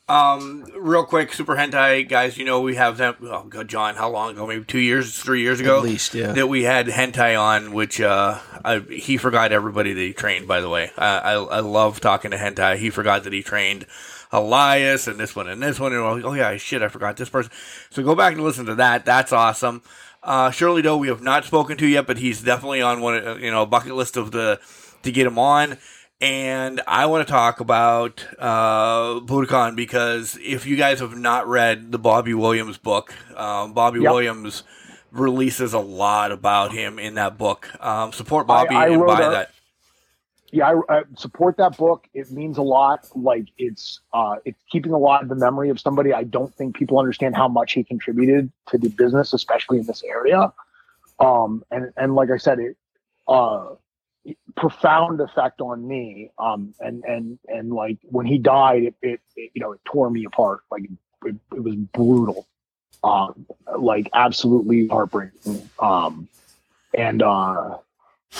Um, real quick, Super Hentai guys. You know we have them. Oh God, John, how long ago? Maybe two years, three years ago, At least, yeah. That we had Hentai on, which uh, I, he forgot everybody that he trained. By the way, I, I I love talking to Hentai. He forgot that he trained Elias and this one and this one. And oh yeah, shit, I forgot this person. So go back and listen to that. That's awesome. Uh, Shirley Doe, we have not spoken to yet, but he's definitely on one, uh, you know, bucket list of the to get him on. And I want to talk about uh, Bhudakahn because if you guys have not read the Bobby Williams book, um, Bobby Yep. Williams releases a lot about him in that book. Um, support Bobby I and buy a- that. yeah, I, I support that book. It means a lot. Like it's uh, it's keeping alive the memory of somebody. I don't think people understand how much he contributed to the business, especially in this area. Um, and and like I said, it uh, profound effect on me. Um, and and and like when he died, it, it, it you know it tore me apart. Like it, it was brutal. Um, like absolutely heartbreaking. Um, and uh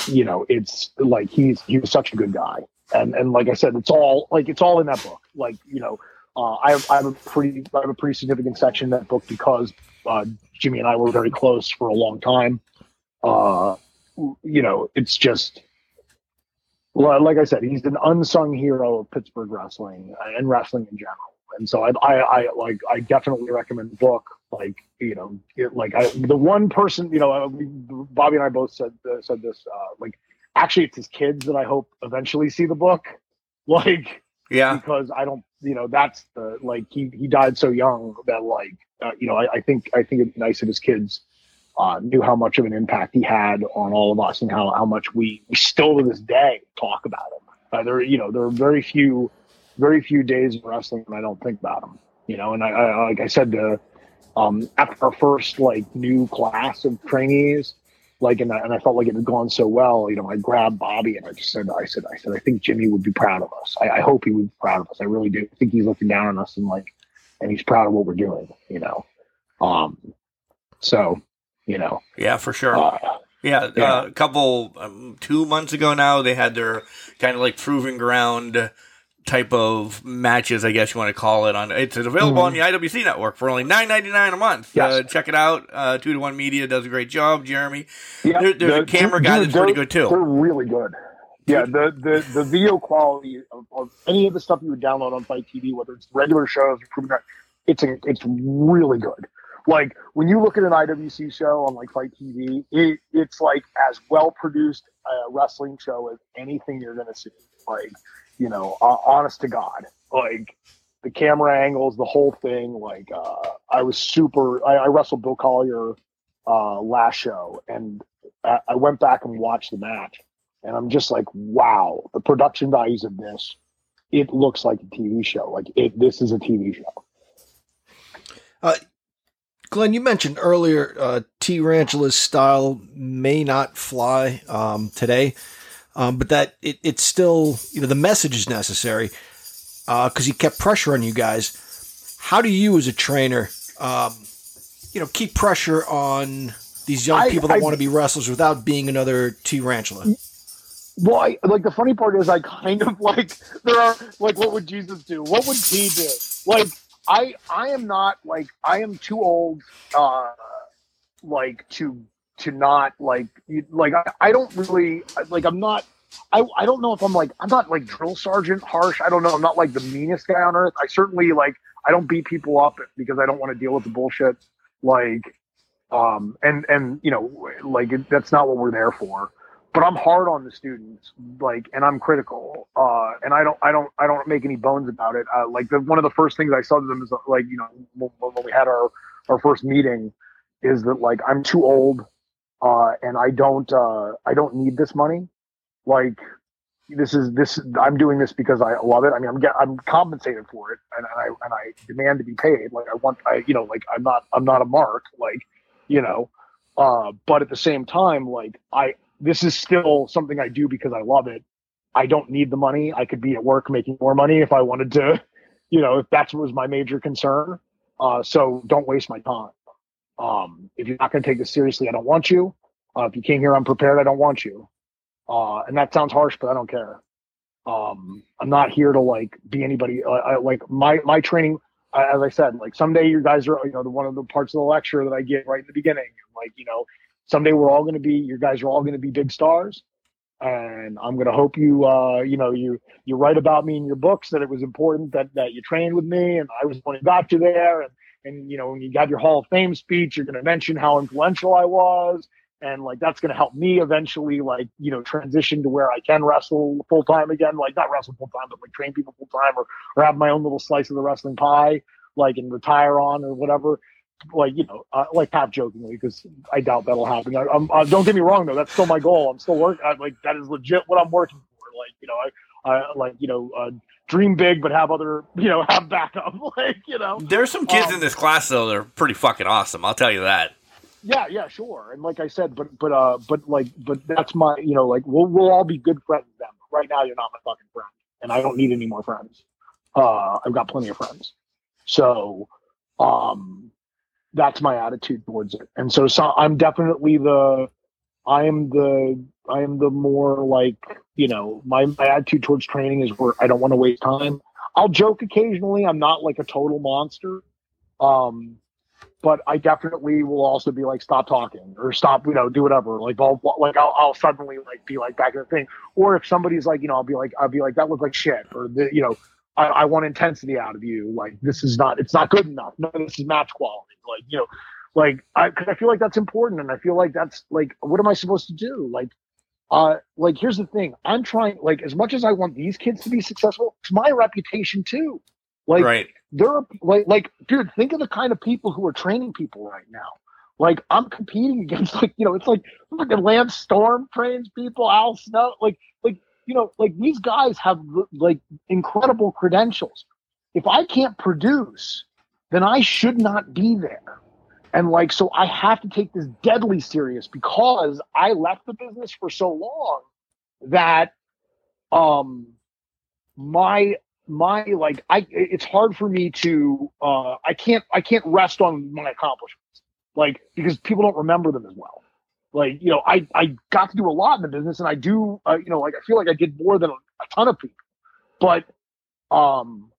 you know, it's like he's he was such a good guy, and and like I said, it's all like it's all in that book. Like you know, uh, I have I have a pretty I have a pretty significant section in that book because uh, Jimmy and I were very close for a long time. Uh, you know, it's just like I said, he's an unsung hero of Pittsburgh wrestling and wrestling in general. And so I, I, I like, I definitely recommend the book. Like, you know, it, like I, the one person, you know, uh, we, Bobby and I both said uh, said this. Uh, like, actually, it's his kids that I hope eventually see the book. [LAUGHS] Like, Yeah, because I don't, you know, that's the like he he died so young that like, uh, you know, I, I think I think it'd be nice if his kids uh, knew how much of an impact he had on all of us and how how much we we still to this day talk about him. Uh, there, you know, there are very few very few days of wrestling when I don't think about him. You know, and I, I like I said to um, after our first like new class of trainees, like and I, and I felt like it had gone so well. You know, I grabbed Bobby and I just said, I said, I said, I think Jimmy would be proud of us. I, I hope he would be proud of us. I really do. I think he's looking down on us and like, and he's proud of what we're doing. You know, um, so you know, yeah, for sure. uh, Yeah, Yeah. Uh, a couple um, two months ago now, they had their kind of like proving ground type of matches, I guess you want to call it. On it's available on the IWC network for only nine ninety nine a month. Mm-hmm. Yes. Uh, check it out. Uh, two to one media does a great job. Jeremy, yeah, There- there's a camera guy that's pretty good, too. They're really good. Yeah, the, the, the video quality of, of any of the stuff you would download on FITE TV, whether it's regular shows or Proving Ground, it's a, it's really good. Like when you look at an IWC show on like FITE TV, it, it's like as well produced a wrestling show as anything you're gonna see. Like you know, uh, honest to God, like the camera angles, the whole thing. Like uh, I was super. I, I wrestled Bill Collier uh, last show, and I, I went back and watched the match, and I'm just like, wow, the production values of this. It looks like a TV show. Like it, this is a TV show. Glenn, you mentioned earlier uh, T-Rantula's style may not fly um, today, um, but that it, it's still, you know, the message is necessary because he kept pressure on you guys. How do you, as a trainer, um, you know, keep pressure on these young I- people that I- want to be wrestlers without being another T-Rantula? Well, I, like the funny part is, I kind of like there are like, what would Jesus do? What would he do? Like, I I am not like I am too old, uh, like to to not like you- like I, I don't really like I'm not. I, I don't know if I'm like I'm not like drill sergeant harsh. I don't know. I'm not like the meanest guy on earth. I certainly like I don't beat people up because I don't want to deal with the bullshit. Like, um, and and you know, like it, that's not what we're there for but I'm hard on the students, like, and I'm critical, uh, and I don't, I don't, I don't make any bones about it. Uh, like, the, one of the first things I said to them is like, you know, when, when we had our our first meeting, is that like I'm too old, uh, and I don't, uh, I don't need this money. Like, this is this, I'm doing this because I love it. I mean, I'm get, I'm compensated for it, and, and I and I demand to be paid. Like, I want, I, you know, like I'm not, I'm not a mark, like, you know, uh, but at the same time, like I this is still something I do because I love it. I don't need the money. I could be at work making more money if I wanted to, [LAUGHS] you know, if that was my major concern. Uh, so don't waste my time. Um, if you're not going to take this seriously, I don't want you. Uh, if you came here unprepared, I don't want you. Uh, and that sounds harsh, but I don't care. Um, I'm not here to like be anybody. Uh, I, like my my training, as I said, like someday you guys are, you know, the one of the parts of the lecture that I get right in the beginning. Like, you know, someday we're all going to be, your guys are all going to be big stars, and I'm going to hope you, uh, you know, you you write about me in your books that it was important that that you trained with me, and I was the one who got you there, and and you know, when you got your Hall of Fame speech, you're going to mention how influential I was, and like that's going to help me eventually like you know transition to where i can wrestle full time again. Like not wrestle full time but like train people full time or, or have my own little slice of the wrestling pie like and retire on or whatever like you know uh, like half jokingly because i doubt that'll happen I, uh, don't get me wrong though that's still my goal i'm still working like that is legit what i'm working for like you know i, I like you know uh, dream big but have other you know [LAUGHS] have backup [LAUGHS] like you know there's some kids um, in this class though that are pretty fucking awesome i'll tell you that yeah, yeah, sure. And like I said, but but uh, but like, but that's my, you know, like we'll we'll all be good friends then. Right now, you're not my fucking friend, and I don't need any more friends. Uh, I've got plenty of friends, so um, that's my attitude towards it. And so, so I'm definitely the, I am the, I am the more like, you know, my my attitude towards training is where I don't want to waste time. I'll joke occasionally. I'm not like a total monster. Um, but I definitely will also be like, stop talking or stop, you know, do whatever. Like, I'll, like, I'll, I'll suddenly like be like back in the thing. Or if somebody's like, you know, I'll be like, I'll be like, that looked like shit or the, you know, I, I want intensity out of you. Like, this is not, it's not good enough. No, this is match quality. Like, you know, like, I, cause I feel like that's important. And I feel like that's like, what am I supposed to do? Like, uh, like, here's the thing. I'm trying, like, as much as I want these kids to be successful, it's my reputation too. Like, right there are like like dude think of the kind of people who are training people right now like i'm competing against like you know it's like fucking lance storm trains people al snow like like you know like these guys have like incredible credentials if i can't produce then i should not be there and like so i have to take this deadly serious because i left the business for so long that um my my like I it's hard for me to uh I can't I can't rest on my accomplishments like because people don't remember them as well. Like you know I I got to do a lot in the business and I do uh, you know like I feel like I did more than a, a ton of people, but um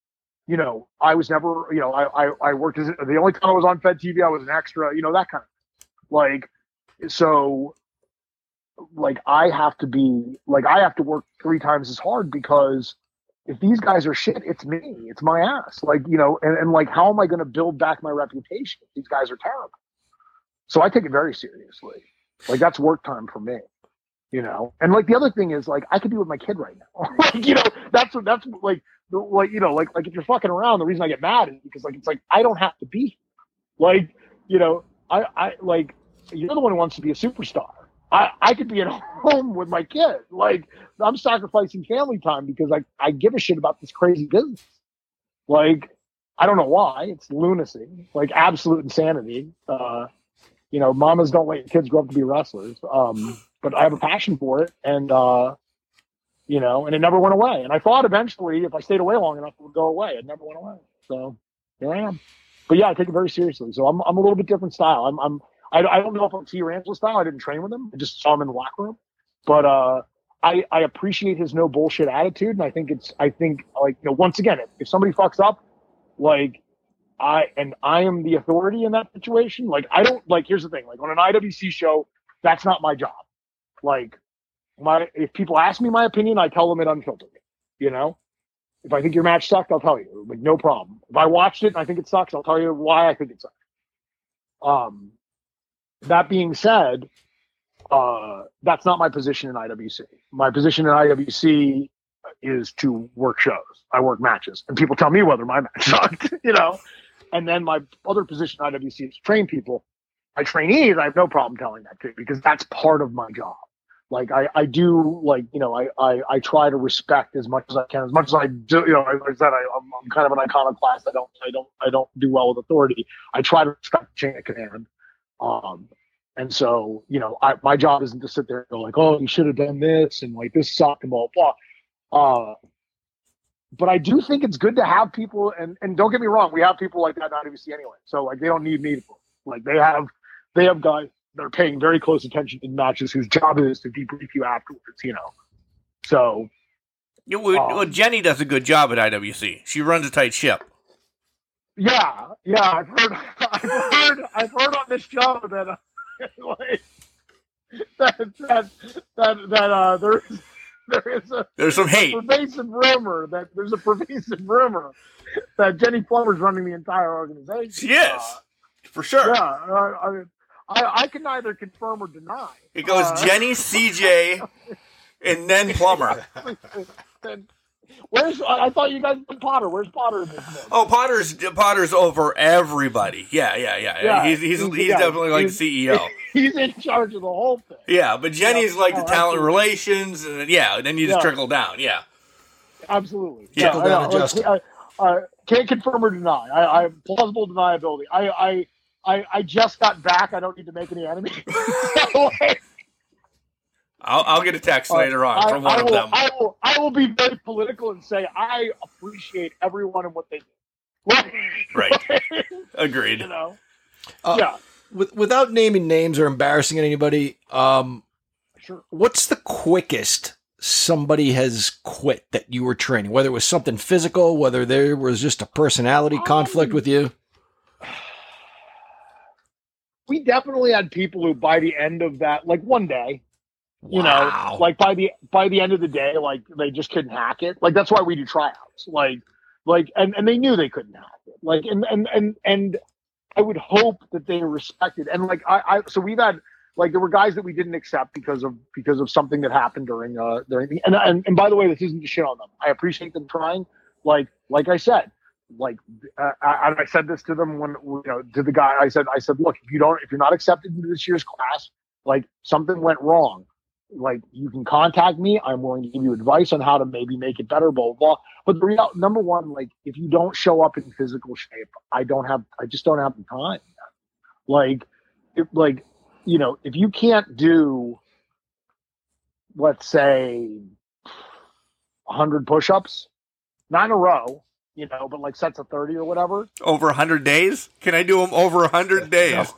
you know I was never you know I I, I worked as the only time I was on Fed TV I was an extra you know that kind of like so like I have to be like I have to work three times as hard because if these guys are shit, it's me. It's my ass. Like, you know, and, and like, how am I going to build back my reputation if these guys are terrible? So I take it very seriously. Like, that's work time for me, you know? And like, the other thing is, like, I could be with my kid right now. [LAUGHS] like, you know, that's what, that's like, like, you know, like, like if you're fucking around, the reason I get mad is because, like, it's like, I don't have to be. Like, you know, I, I, like, you're the one who wants to be a superstar. I, I could be at [LAUGHS] home with my kid. Like I'm sacrificing family time because I, I give a shit about this crazy business. Like, I don't know why. It's lunacy, like absolute insanity. Uh, you know, mamas don't let kids grow up to be wrestlers. Um, but I have a passion for it and uh, you know, and it never went away. And I thought eventually if I stayed away long enough it would go away. It never went away. So here I am. But yeah, I take it very seriously. So I'm I'm a little bit different style. I'm I'm I, I don't know if I'm T Angelo style. I didn't train with him. I just saw him in the locker room. But uh, I, I appreciate his no bullshit attitude. And I think it's, I think like, you know, once again, if, if somebody fucks up, like I, and I am the authority in that situation. Like, I don't like, here's the thing, like on an IWC show, that's not my job. Like my, if people ask me my opinion, I tell them it unfiltered, you know? If I think your match sucked, I'll tell you, like no problem. If I watched it and I think it sucks, I'll tell you why I think it sucks. Um, that being said, uh, that's not my position in IWC. My position in IWC is to work shows. I work matches, and people tell me whether my match [LAUGHS] sucked, you know. And then my other position at IWC is train people. My trainees, I have no problem telling that too, because that's part of my job. Like I, I do like, you know, I, I, I try to respect as much as I can, as much as I do, you know, like I said, I, I'm, I'm kind of an iconoclast. I don't, I don't, I don't do well with authority. I try to respect the chain of command. Um, and so, you know, I, my job isn't to sit there and go like, oh, you should have done this and like this sucked and blah, blah, blah. Uh, but I do think it's good to have people, and, and don't get me wrong, we have people like that in IWC anyway. So like they don't need me like they have they have guys that are paying very close attention in matches whose job is to debrief you afterwards, you know. So Yeah, well, Um, well, Jenny does a good job at IWC. She runs a tight ship. Yeah, yeah, I've heard, [LAUGHS] I've heard, I've heard on this show that, uh, [LAUGHS] like, that that that that uh, there is [LAUGHS] there is a There's some hate. pervasive rumor that there's a pervasive rumor that Jenny Plummer's running the entire organization. She is. Uh, For sure. yeah, uh, I, mean, I I can neither confirm or deny. It goes Uh, Jenny, CJ, and then [LAUGHS] Plummer. [LAUGHS] Where's I I thought you guys put Potter. Where's Potter in this? mix? Oh, Potter's Potter's over everybody. Yeah, yeah, yeah. Yeah, he's he's, he's- he's yeah, definitely like he's- the CEO. [LAUGHS] He's in charge of the whole thing. Yeah, but Jenny's Yeah. like the Oh, talent absolutely. relations, and then, yeah, and then you just Yeah. trickle down. Yeah, Absolutely. Yeah. Trickle down I, I, I can't confirm or deny. I, I plausible deniability. I, I I I just got back. I don't need to make any enemies. [LAUGHS] [LAUGHS] I'll, I'll get a text later on Uh, I, from one I of them. I will I will be very political and say I appreciate everyone and what they do. Right. [LAUGHS] Agreed. you know. Uh, yeah. With, without naming names or embarrassing anybody, um, Sure. what's the quickest somebody has quit that you were training? Whether it was something physical, whether there was just a personality conflict Um, with you. [SIGHS] We definitely had people who, by the end of that, like one day, you Wow. know like by the by the end of the day like they just couldn't hack it. Like that's why we do tryouts. Like like and, and they knew they couldn't hack it. Like and and and and i would hope that they respected and like i i so we've had like there were guys that we didn't accept because of because of something that happened during uh during the and and, and by the way this isn't to shit on them. I appreciate them trying. Like like i said like uh, I, I said this to them when you know to the guy i said i said look if you don't if you're not accepted into this year's class like something went wrong like you can contact me. I'm willing to give you advice on how to maybe make it better, blah blah. blah. But the real number one, like if you don't show up in physical shape, I don't have, I just don't have the time. Like, if, like, you know, if you can't do, let's say, 100 push-ups, not in a row, you know, but like sets of 30 or whatever. Over hundred days? Can I do them over hundred [LAUGHS] days?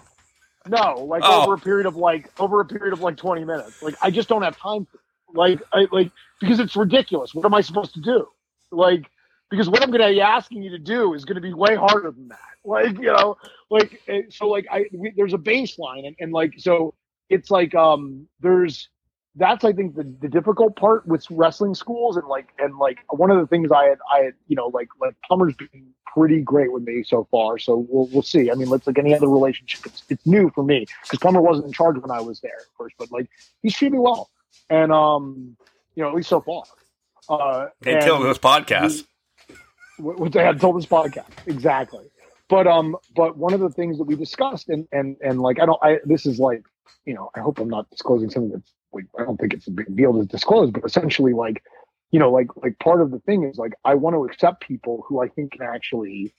No, like Oh. over a period of like over a period of like 20 minutes. Like I just don't have time for like I like because it's ridiculous. What am I supposed to do? Like because what I'm going to be asking you to do is going to be way harder than that. [LAUGHS] Like, you know, like eh, so like I we, there's a baseline and, and like so it's like um there's that's I think the, the difficult part with wrestling schools and like and like one of the things I had I had you know like like Plummer's been pretty great with me so far so we'll we'll see. I mean it's like any other relationship it's, it's new for me because Plummer wasn't in charge when I was there at first but like he's treated me well. And um you know at least so far. Uh Until this podcast. what what they had told this podcast exactly. But um but one of the things that we discussed and and and like i don't i this is like you know i hope i'm not disclosing something that's like i don't think it's a big deal to disclose but essentially like you know like like part of the thing is like i want to accept people who i think can actually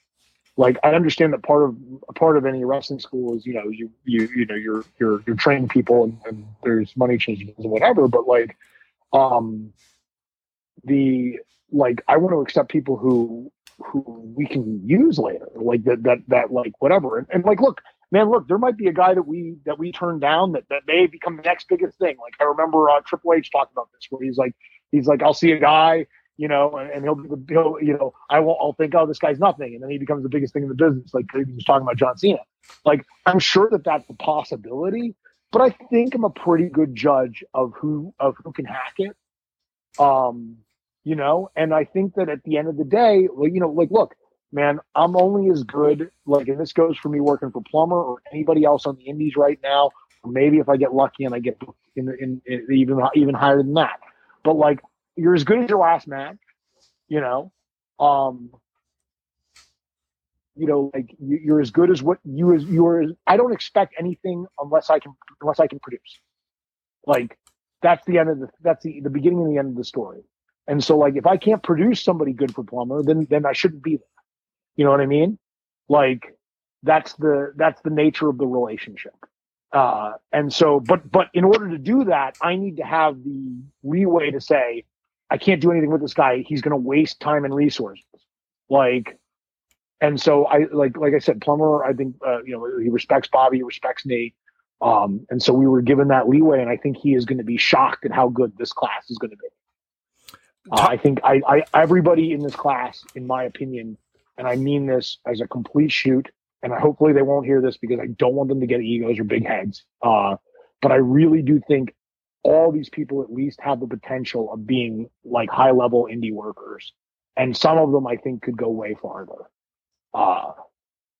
like i understand that part of part of any wrestling school is you know you you you know you're you're you're training people and, and there's money changes and whatever but like um the like I want to accept people who who we can use later, like that that that like whatever. And, and like, look, man, look, there might be a guy that we that we turn down that that may become the next biggest thing. Like I remember uh, Triple H talked about this, where he's like, he's like, I'll see a guy, you know, and, and he'll he'll, you know, I won't, I'll think, oh, this guy's nothing, and then he becomes the biggest thing in the business. Like he was talking about John Cena. Like I'm sure that that's a possibility, but I think I'm a pretty good judge of who of who can hack it. Um, you know and i think that at the end of the day you know like look man i'm only as good like and this goes for me working for Plummer or anybody else on the indies right now or maybe if i get lucky and i get in, in, in even even higher than that. But like you're as good as your last match you know? Um you know like you- you're as good as what you as you're i don't expect anything unless i can unless i can produce. Like that's the end of the that's the, the beginning and the end of the story. And so like if I can't produce somebody good for Plumber, then then I shouldn't be there. You know what I mean? Like that's the that's the nature of the relationship. Uh and so but but in order to do that, I need to have the leeway to say, I can't do anything with this guy. He's gonna waste time and resources. Like and so I like like I said, Plumber, I think uh, you know, he respects Bobby, he respects Nate, Um, and so we were given that leeway, and I think he is going to be shocked at how good this class is going to be. Uh, I think I, I everybody in this class, in my opinion, and I mean this as a complete shoot, and hopefully they won't hear this because I don't want them to get egos or big heads. Uh, but I really do think all these people at least have the potential of being like high level indie workers, and some of them I think could go way farther. Uh,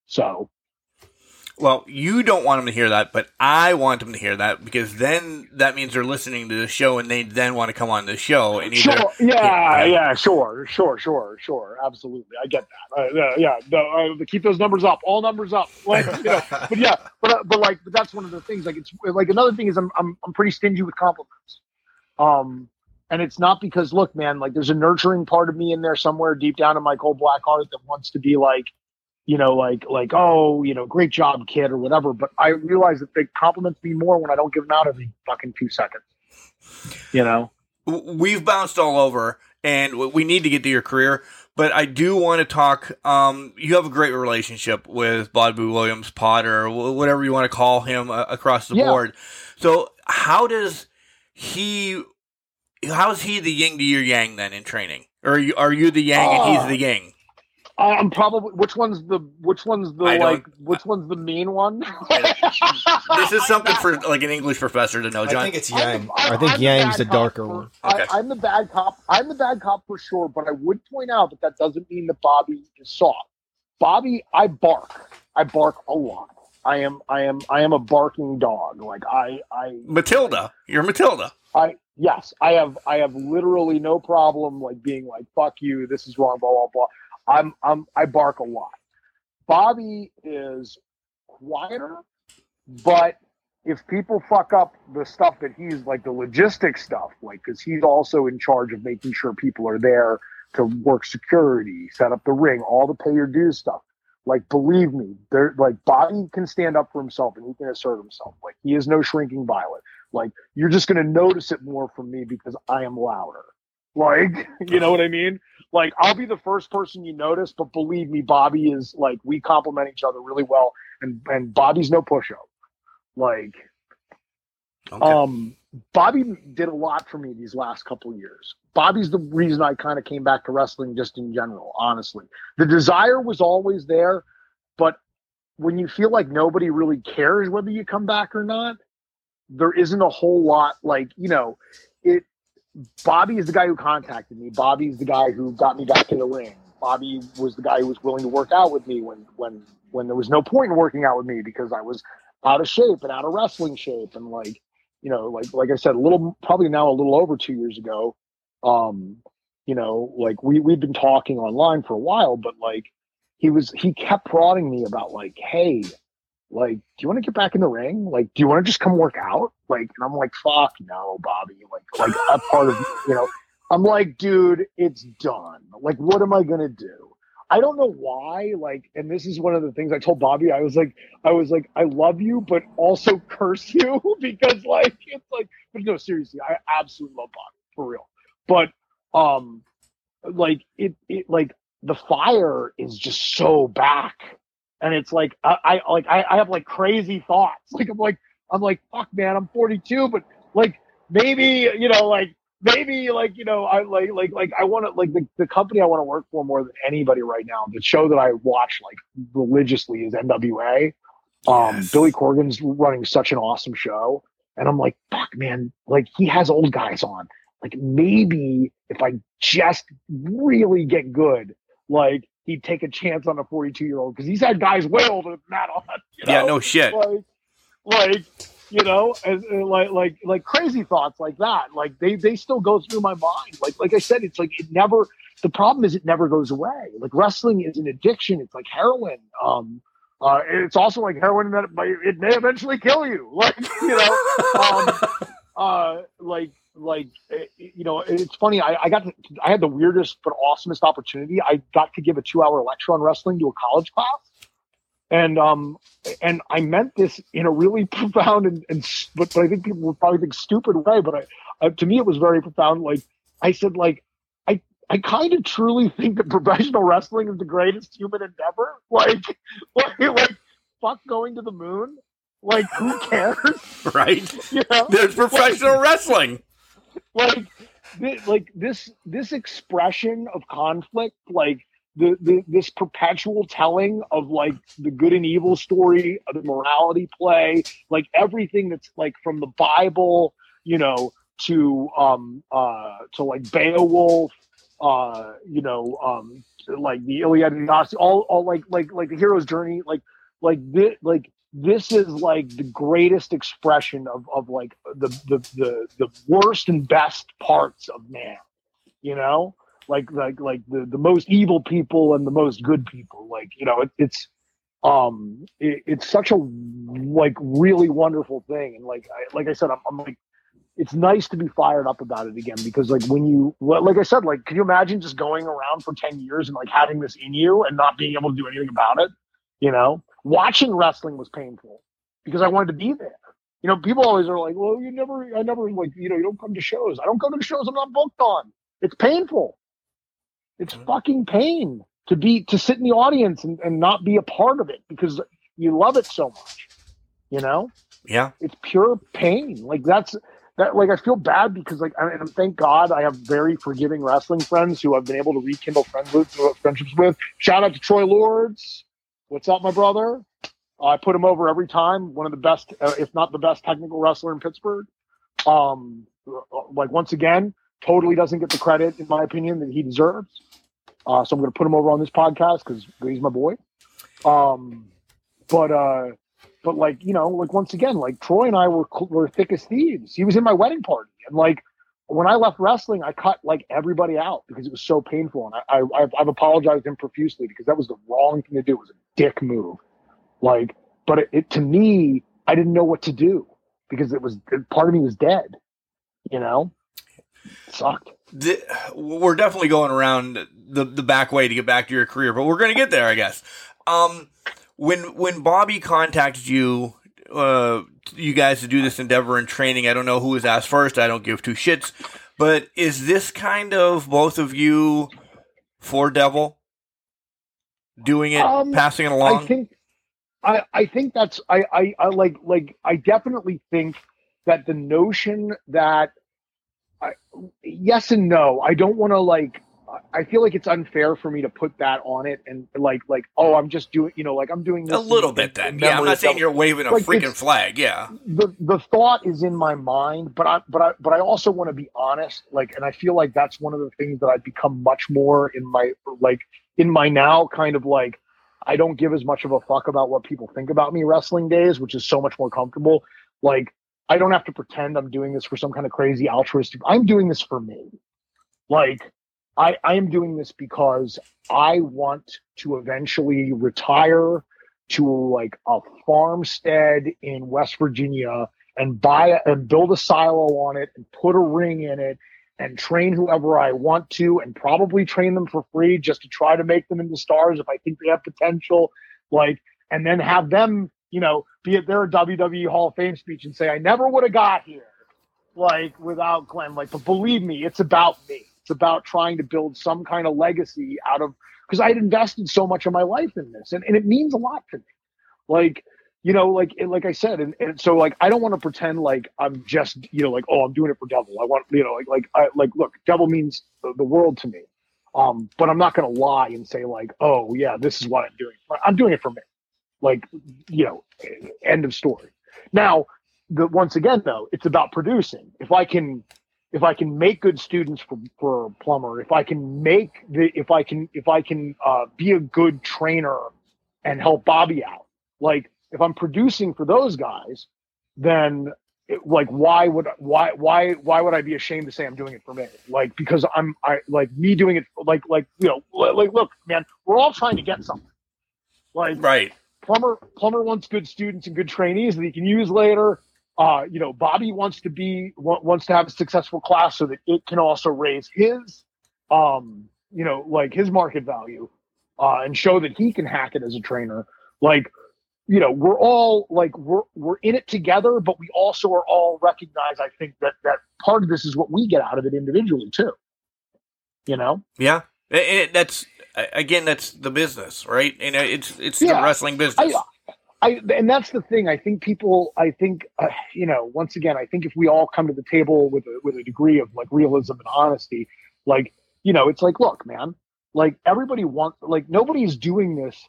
so Well, you don't want them to hear that, but I want them to hear that because then that means they're listening to the show and they then want to come on the show and either Sure. Yeah, Yeah. yeah, sure, sure, sure, sure. Absolutely, I get that. Uh, yeah, yeah. No, uh, keep those numbers up. All numbers up. Like, you know, [LAUGHS] but yeah, but uh, but like, but that's one of the things. Like, it's like another thing is I'm I'm I'm pretty stingy with compliments. Um, and it's not because look, man, like there's a nurturing part of me in there somewhere deep down in my cold black heart that wants to be like, you know, like like oh, you know, great job, kid, or whatever. But I realize that they compliment me more when I don't give them out every fucking two seconds. You know. we've bounced all over and we need to get to your career but i do want to talk um, you have a great relationship with bobby williams potter whatever you want to call him uh, across the Yeah. board so how does he how is he the yin to your yang then in training or are you, are you the yang and he's Ah. the yang Uh, I'm probably which one's the which one's the I like which one's the mean one? [LAUGHS] this is something for like an english professor to know John. I think it's I'm Yang. the- I I'm- think I'm Yang's the bad cop darker for- one. I, Okay. I'm the bad cop. I'm the bad cop for sure, but I would point out that that doesn't mean that Bobby is soft. Bobby, I bark. I bark a lot. I am. I am. I am a barking dog. Like I. I. matilda you're matilda I. Yes, I have. I have literally no problem like being like "fuck you," this is wrong, blah blah blah. I'm. I'm. I bark a lot. Bobby is quieter, but if people fuck up the stuff that he's like the logistic stuff, like because he's also in charge of making sure people are there to work security, set up the ring, all the pay your dues stuff. Like, believe me, there like Bobby can stand up for himself and he can assert himself. Like he is no shrinking violet. Like you're just gonna notice it more from me because I am louder. Like, [LAUGHS] you know what I mean? Like I'll be the first person you notice, but believe me, Bobby is like we complement each other really well, and and Bobby's no pushover. Like okay. um, Bobby did a lot for me these last couple of years. Bobby's the reason I kind of came back to wrestling just in general, honestly. The desire was always there, but when you feel like nobody really cares whether you come back or not, there isn't a whole lot like, you know, it Bobby is the guy who contacted me. Bobby's the guy who got me back in the ring. Bobby was the guy who was willing to work out with me when when when there was no point in working out with me because I was out of shape and out of wrestling shape and like you know like like I said a little probably now a little over 2 years ago um you know like we we've been talking online for a while but like he was he kept prodding me about like hey like do you want to get back in the ring like do you want to just come work out like and I'm like fuck no Bobby like like a part of you know I'm like dude it's done like what am I to do I don't know why, like, and this is one of the things I told Bobby. I was like, I was like, I love you, but also curse you [LAUGHS] because, like, it's like, but no, seriously, I absolutely love Bobby for real. But, um, like, it, it, like, the fire is just so back, and it's like, I, I like, I, I have like crazy thoughts. [LAUGHS] Like, I'm like, I'm like, fuck, man, I'm 42, but like, maybe, you know, like, maybe like you know i like like like i want to like the, the company i want to work for more than anybody right now the show that i watch like religiously is nwa um Yes. billy corgan's running such an awesome show and i'm like fuck man like he has old guys on like maybe if i just really get good like he'd take a chance on a 42 year old because he's had guys way older than that on you yeah no shit like, like you know, and like like like crazy thoughts like that. Like they they still go through my mind. Like like I said, it's like it never. The problem is it never goes away. Like wrestling is an addiction. It's like heroin. Um, uh, it's also like heroin that it, may- it may eventually kill you. [LAUGHS] Like you know, um, [LAUGHS] uh, like like eh, you know, it's funny. I, I got to, I had the weirdest but awesomest opportunity. I got to give a two hour lecture on wrestling to a college class and um and I meant this in a really [LAUGHS] profound and, and but, but I think people would probably think stupid way, but I uh, to me it was very profound. Like I said, like I I kind of truly [LAUGHS] think that professional wrestling is the greatest human endeavor. [LAUGHS] Like like like fuck going to the moon. Like who cares? right You know? there's professional wrestling like this, like this this expression of conflict, like the, the this perpetual telling of like the good and evil story, of the morality play, like everything that's like from the Bible, you know, to um uh to like Beowulf, uh, you know, um like the Iliad and Odyssey, all all like like like the hero's journey, like like this like this is like the greatest expression of of like the the the, the worst and best parts of man, you know? Like like like the the most evil people and the most good people. Like you know it, it's um it, it's such a like really wonderful thing. And like I, like i said I'm, I'm like it's nice to be fired up about it again because like when you like i said like can you imagine just going around for 10 years and like having this in you and not being able to do anything about it you know watching wrestling was painful because i wanted to be there you know people always are like well you never i never like you know you don't come to shows i don't go to the shows i'm not booked on it's painful it's fucking pain to be to sit in the audience and, and not be a part of it because you love it so much. You know? Yeah. It's pure pain. Like that's that like I feel bad because like I and thank God I have very forgiving wrestling friends who I've been able to rekindle friends friendships with. Shout out to Troy Lords. What's up, my brother? Uh, I put him over every time. One of the best, uh, if not the best, technical wrestler in Pittsburgh. Um, like once again, totally doesn't get the credit, in my opinion, that he deserves. Uh, so I'm going to put him over on this podcast because he's my boy. Um, but uh, but like you know, like once again, like Troy and I were were thick as thieves. He was in my wedding party, and like when I left wrestling, I cut like everybody out because it was so painful, and I, I I've, I've apologized him profusely because that was the wrong thing to do. It was a dick move, like. But it, it to me, I didn't know what to do because it was part of me was dead, you know sucked. The, we're definitely going around the the back way to get back to your career, but we're going to get there, I guess. Um, when when Bobby contacted you, uh, you guys to do this endeavor and training, I don't know who was asked first. I don't give two shits. But is this kind of both of you for Devil doing it, um, passing it along? I think, I, I think that's I, I, I like like I definitely think that the notion that I, yes and no. I don't want to like. I feel like it's unfair for me to put that on it and like like oh I'm just doing you know like I'm doing a little bit then yeah I'm not saying you're waving a like freaking flag yeah the the thought is in my mind but I but I but I also want to be honest like and I feel like that's one of the things that I've become much more in my like in my now kind of like I don't give as much of a fuck about what people think about me wrestling days which is so much more comfortable like I don't have to pretend I'm doing this for some kind of crazy altruistic. I'm doing this for me. Like I, I am doing this because I want to eventually retire to like a farmstead in West Virginia and buy a, and build a silo on it and put a ring in it and train whoever I want to and probably train them for free just to try to make them into stars if I think they have potential. Like, and then have them you know, be at their WWE Hall of Fame speech and say, I never would have got here, like without Glenn. Like, but believe me, it's about me. It's about trying to build some kind of legacy out of because I had invested so much of my life in this, and, and it means a lot to me. Like, you know, like like I said, and, and so like I don't want to pretend like I'm just you know like oh I'm doing it for Devil. I want you know like like I like look, Devil means the, the world to me. Um, but I'm not to lie and say like, oh yeah, this is what I'm doing. I'm doing it for me. Like, you know, end of story. Now, the, once again, though, it's about producing. If I can, if I can make good students for, for Plummer, if I can make the, if I can, if I can uh, be a good trainer and help Bobby out, like if I'm producing for those guys, then it, like why would why why why would I be ashamed to say I'm doing it for me? Like because I'm I like me doing it like like you know like look man, we're all trying to get something. Like right. Plumber Plumber wants good students and good trainees that he can use later. Uh, you know, Bobby wants to be wants to have a successful class so that it can also raise his, um, you know, like his market value, uh, and show that he can hack it as a trainer. Like, you know, we're all like we're we're in it together, but we also are all recognize. I think that that part of this is what we get out of it individually too. You know. Yeah, it, it, that's again, that's the business, right? And it's it's yeah, the wrestling business. I, I and that's the thing. I think people. I think uh, you know. Once again, I think if we all come to the table with a with a degree of like realism and honesty, like you know, it's like, look, man, like everybody wants, like nobody's doing this.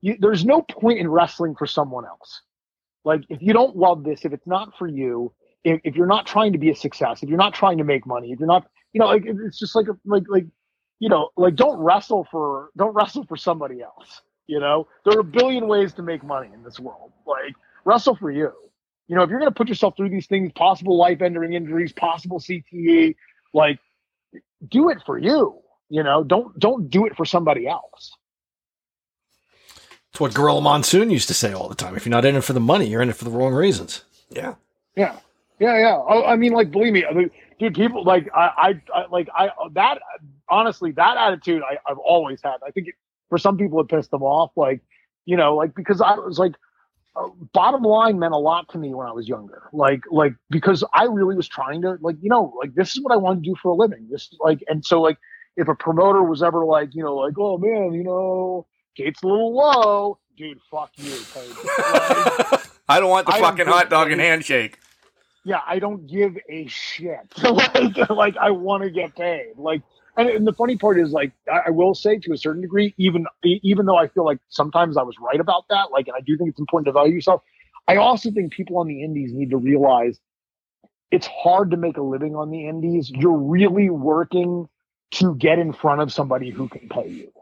You, there's no point in wrestling for someone else. Like if you don't love this, if it's not for you, if, if you're not trying to be a success, if you're not trying to make money, if you're not, you know, like it's just like like like you know, like don't wrestle for don't wrestle for somebody else. You know, there are a billion ways to make money in this world. Like wrestle for you. You know, if you're going to put yourself through these things, possible life-ending injuries, possible CTE, like do it for you. You know, don't don't do it for somebody else. It's what Gorilla Monsoon used to say all the time. If you're not in it for the money, you're in it for the wrong reasons. Yeah. Yeah. Yeah, yeah. I, I mean, like, believe me, I mean, dude. People like I, I, I, like I that. Honestly, that attitude I, I've always had. I think it, for some people it pissed them off. Like, you know, like because I was like, uh, bottom line meant a lot to me when I was younger. Like, like because I really was trying to like, you know, like this is what I want to do for a living. This like, and so like, if a promoter was ever like, you know, like, oh man, you know, Gate's a little low, dude. Fuck you. Like, [LAUGHS] I don't want the I fucking hot dog and handshake. yeah, I don't give a shit. [LAUGHS] like, like I want to get paid. Like, and, and the funny part is, like, I, I will say to a certain degree, even even though I feel like sometimes I was right about that, like, and I do think it's important to value yourself. I also think people on the indies need to realize it's hard to make a living on the indies. You're really working to get in front of somebody who can pay you.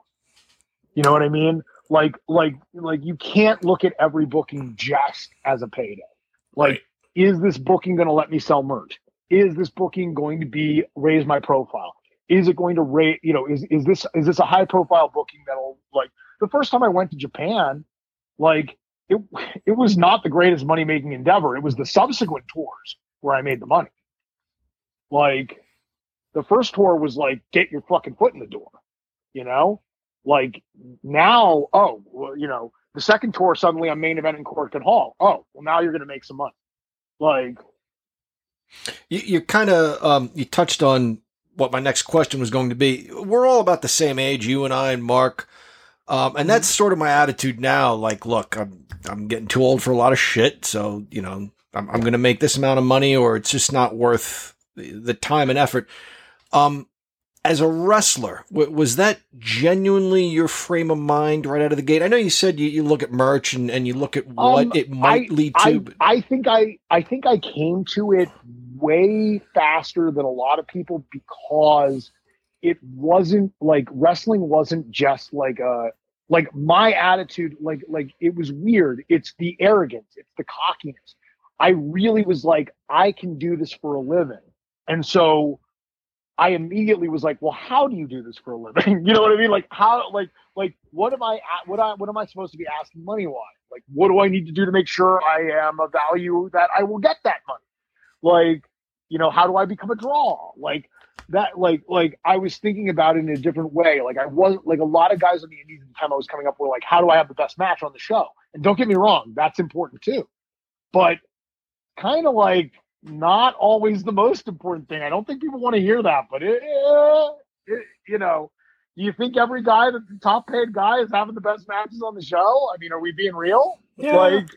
You know what I mean? Like, like, like you can't look at every booking just as a payday. Like, Right. is this booking going to let me sell merch? Is this booking going to be raise my profile? Is it going to rate? You know, is is this is this a high profile booking that'll like the first time I went to Japan, like it it was not the greatest money making endeavor. It was the subsequent tours where I made the money. Like the first tour was like get your fucking foot in the door, you know. Like now, oh, well, you know, the second tour suddenly I'm main event in Korakuen Hall. Oh, well now you're gonna make some money. Like You, you kind of um, you touched on what my next question was going to be. We're all about the same age, you and I and Mark, um, and that's sort of my attitude now. Like, look, I'm I'm getting too old for a lot of shit, so you know I'm, I'm going to make this amount of money, or it's just not worth the, time and effort. Um, as a wrestler, w- was that genuinely your frame of mind right out of the gate? I know you said you, you look at merch and, and you look at what Um, it might I, lead to. I, but- I think I I think I came to it way faster than a lot of people because it wasn't like wrestling wasn't just like a like my attitude like like it was weird. It's the arrogance. It's the cockiness. I really was like i can do this for a living. And so i immediately was like well how do you do this for a living? [LAUGHS] You know what i mean? Like how like like what am i what i what am i supposed to be asking money wise? Like what do i need to do to make sure i am a value that i will get that money? Like you know how do i become a draw? Like that like like i was thinking about it in a different way. Like i wasn't like a lot of guys on the indies at the time i was coming up were like how do i have the best match on the show? And don't get me wrong that's important too. But kind of like not always the most important thing. I don't think people want to hear that but it, it you know do you think every guy that's the top paid guy is having the best matches on the show? I mean are we being real? Yeah. like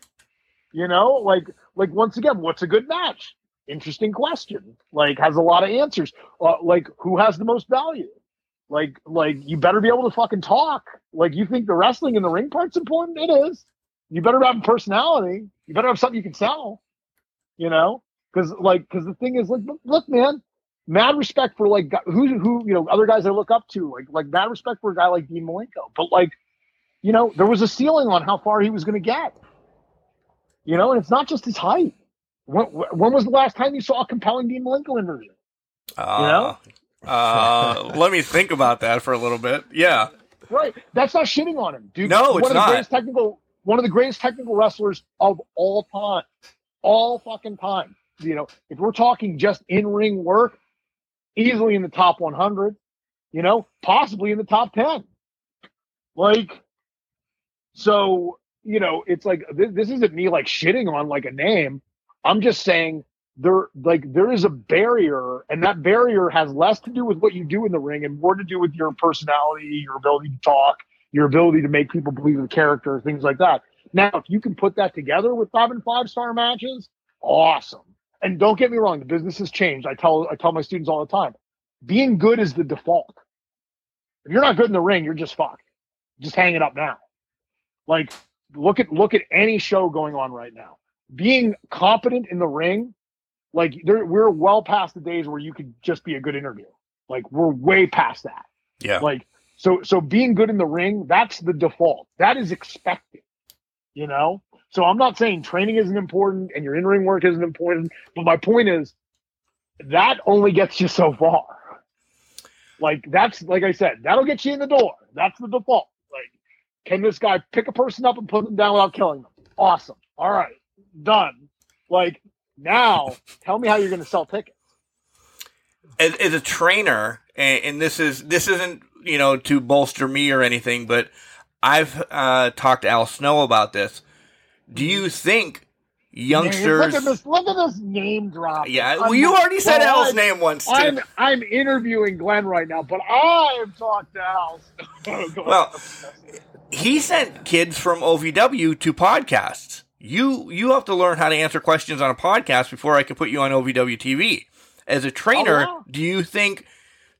you know like like once again what's a good match interesting question like has a lot of answers uh, like who has the most value? Like like you better be able to fucking talk. Like you think the wrestling in the ring part's important? It is. You better have a personality. You better have something you can sell you know? Because like because the thing is like look- look man mad respect for like who who you know other guys i look up to like like mad respect for a guy like dean malenko. But like you know there was a ceiling on how far he was going to get you know? And it's not just his height when, when was the last time you saw a compelling dean malenko inversion Uh, [LAUGHS] uh, let me think about that for a little bit. Yeah. Right. That's not shitting on him, dude. No, one it's of not. the greatest technical one of the greatest technical wrestlers of all time. All fucking time. You know, if we're talking just in-ring work, easily in the top 100, you know, possibly in the top 10. Like so, you know, it's like this, this isn't me like shitting on like a name. I'm just saying there like there is a barrier and that barrier has less to do with what you do in the ring and more to do with your personality your ability to talk your ability to make people believe in character things like that Now, if you can put that together with five and five star matches, awesome. And don't get me wrong, the business has changed. I tell I tell my students all the time, being good is the default. If you're not good in the ring, you're just fucked. Just hang it up now. Like look at look at any show going on right now. Being competent in the ring, like there, we're well past the days where you could just be a good interview. Like we're way past that. Yeah. Like so so being good in the ring, that's the default. That is expected. You know? So I'm not saying training isn't important and your in-ring work isn't important, but my point is that only gets you so far. Like that's like I said, that'll get you in the door. That's the default. Like, can this guy pick a person up and put them down without killing them? Awesome. All right, done. Like now, tell me how you're going to sell tickets. As, as a trainer, and, and this is this isn't you know to bolster me or anything, but I've uh, talked to Al Snow about this. Do you think youngsters? Look at this! Look at this name drop. Yeah, well, you already said well, Al's I'm- name once. Too. I'm I'm interviewing Glenn right now, but I have talked to Al. [LAUGHS] Well, he sent kids from OVW to podcasts. You you have to learn how to answer questions on a podcast before I can put you on OVW TV. As a trainer, Oh, wow. do you think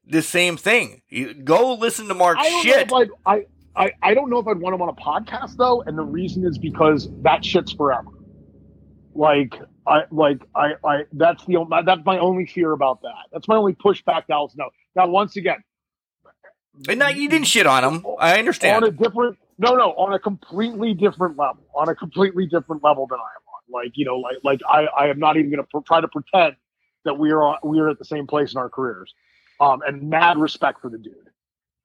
the same thing? You, go listen to Mark I shit. I, I I don't know if I'd want him on a podcast though, and the reason is because that shit's forever. Like I like I I that's the that's my only fear about that. That's my only pushback to Al Snow. Now once again, And now you didn't shit on him. I understand. on a different no no on a completely different level on a completely different level than I am on. Like you know like like I I am not even going to pr- try to pretend that we are on, we are at the same place in our careers. Um, and mad respect for the dude.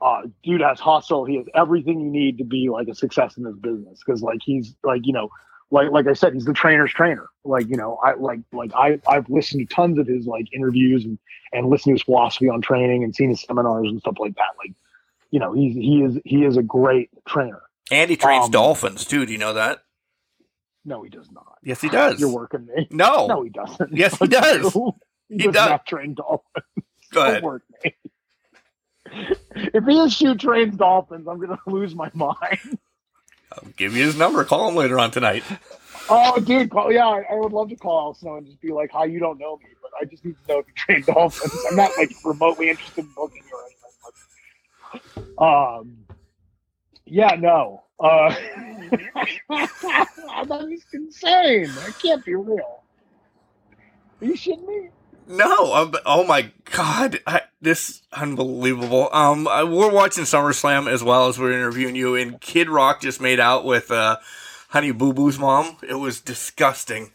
Uh, dude has hustle. He has everything you need to be like a success in this business. Cause like he's like, you know, like, like I said, he's the trainer's trainer. Like, you know, I like, like I, I've listened to tons of his like interviews and, and listened to his philosophy on training and seen his seminars and stuff like that. Like, you know, he's, he is, he is a great trainer. and he trains um, dolphins too. Do you know that? No, he does not. Yes, he does. You're working me. No. No, he doesn't. Yes, he does. [LAUGHS] He, He does, does. not train dolphins. Go Don't work me. if he shoe trains dolphins, I'm gonna lose my mind. I'll give you his number. Call him later on tonight. Oh, dude, call, yeah, I, I would love to call Al Snow and just be like, "Hi, you don't know me, but I just need to know if you train dolphins." I'm not like remotely interested in booking you or um, yeah, no, uh, [LAUGHS] [LAUGHS] that is insane. That can't be real. Are you shitting me? No, um, oh my god, I, this unbelievable. Um, I, we're watching SummerSlam as well as we're interviewing you, and Kid Rock just made out with uh, Honey Boo Boo's mom. It was disgusting.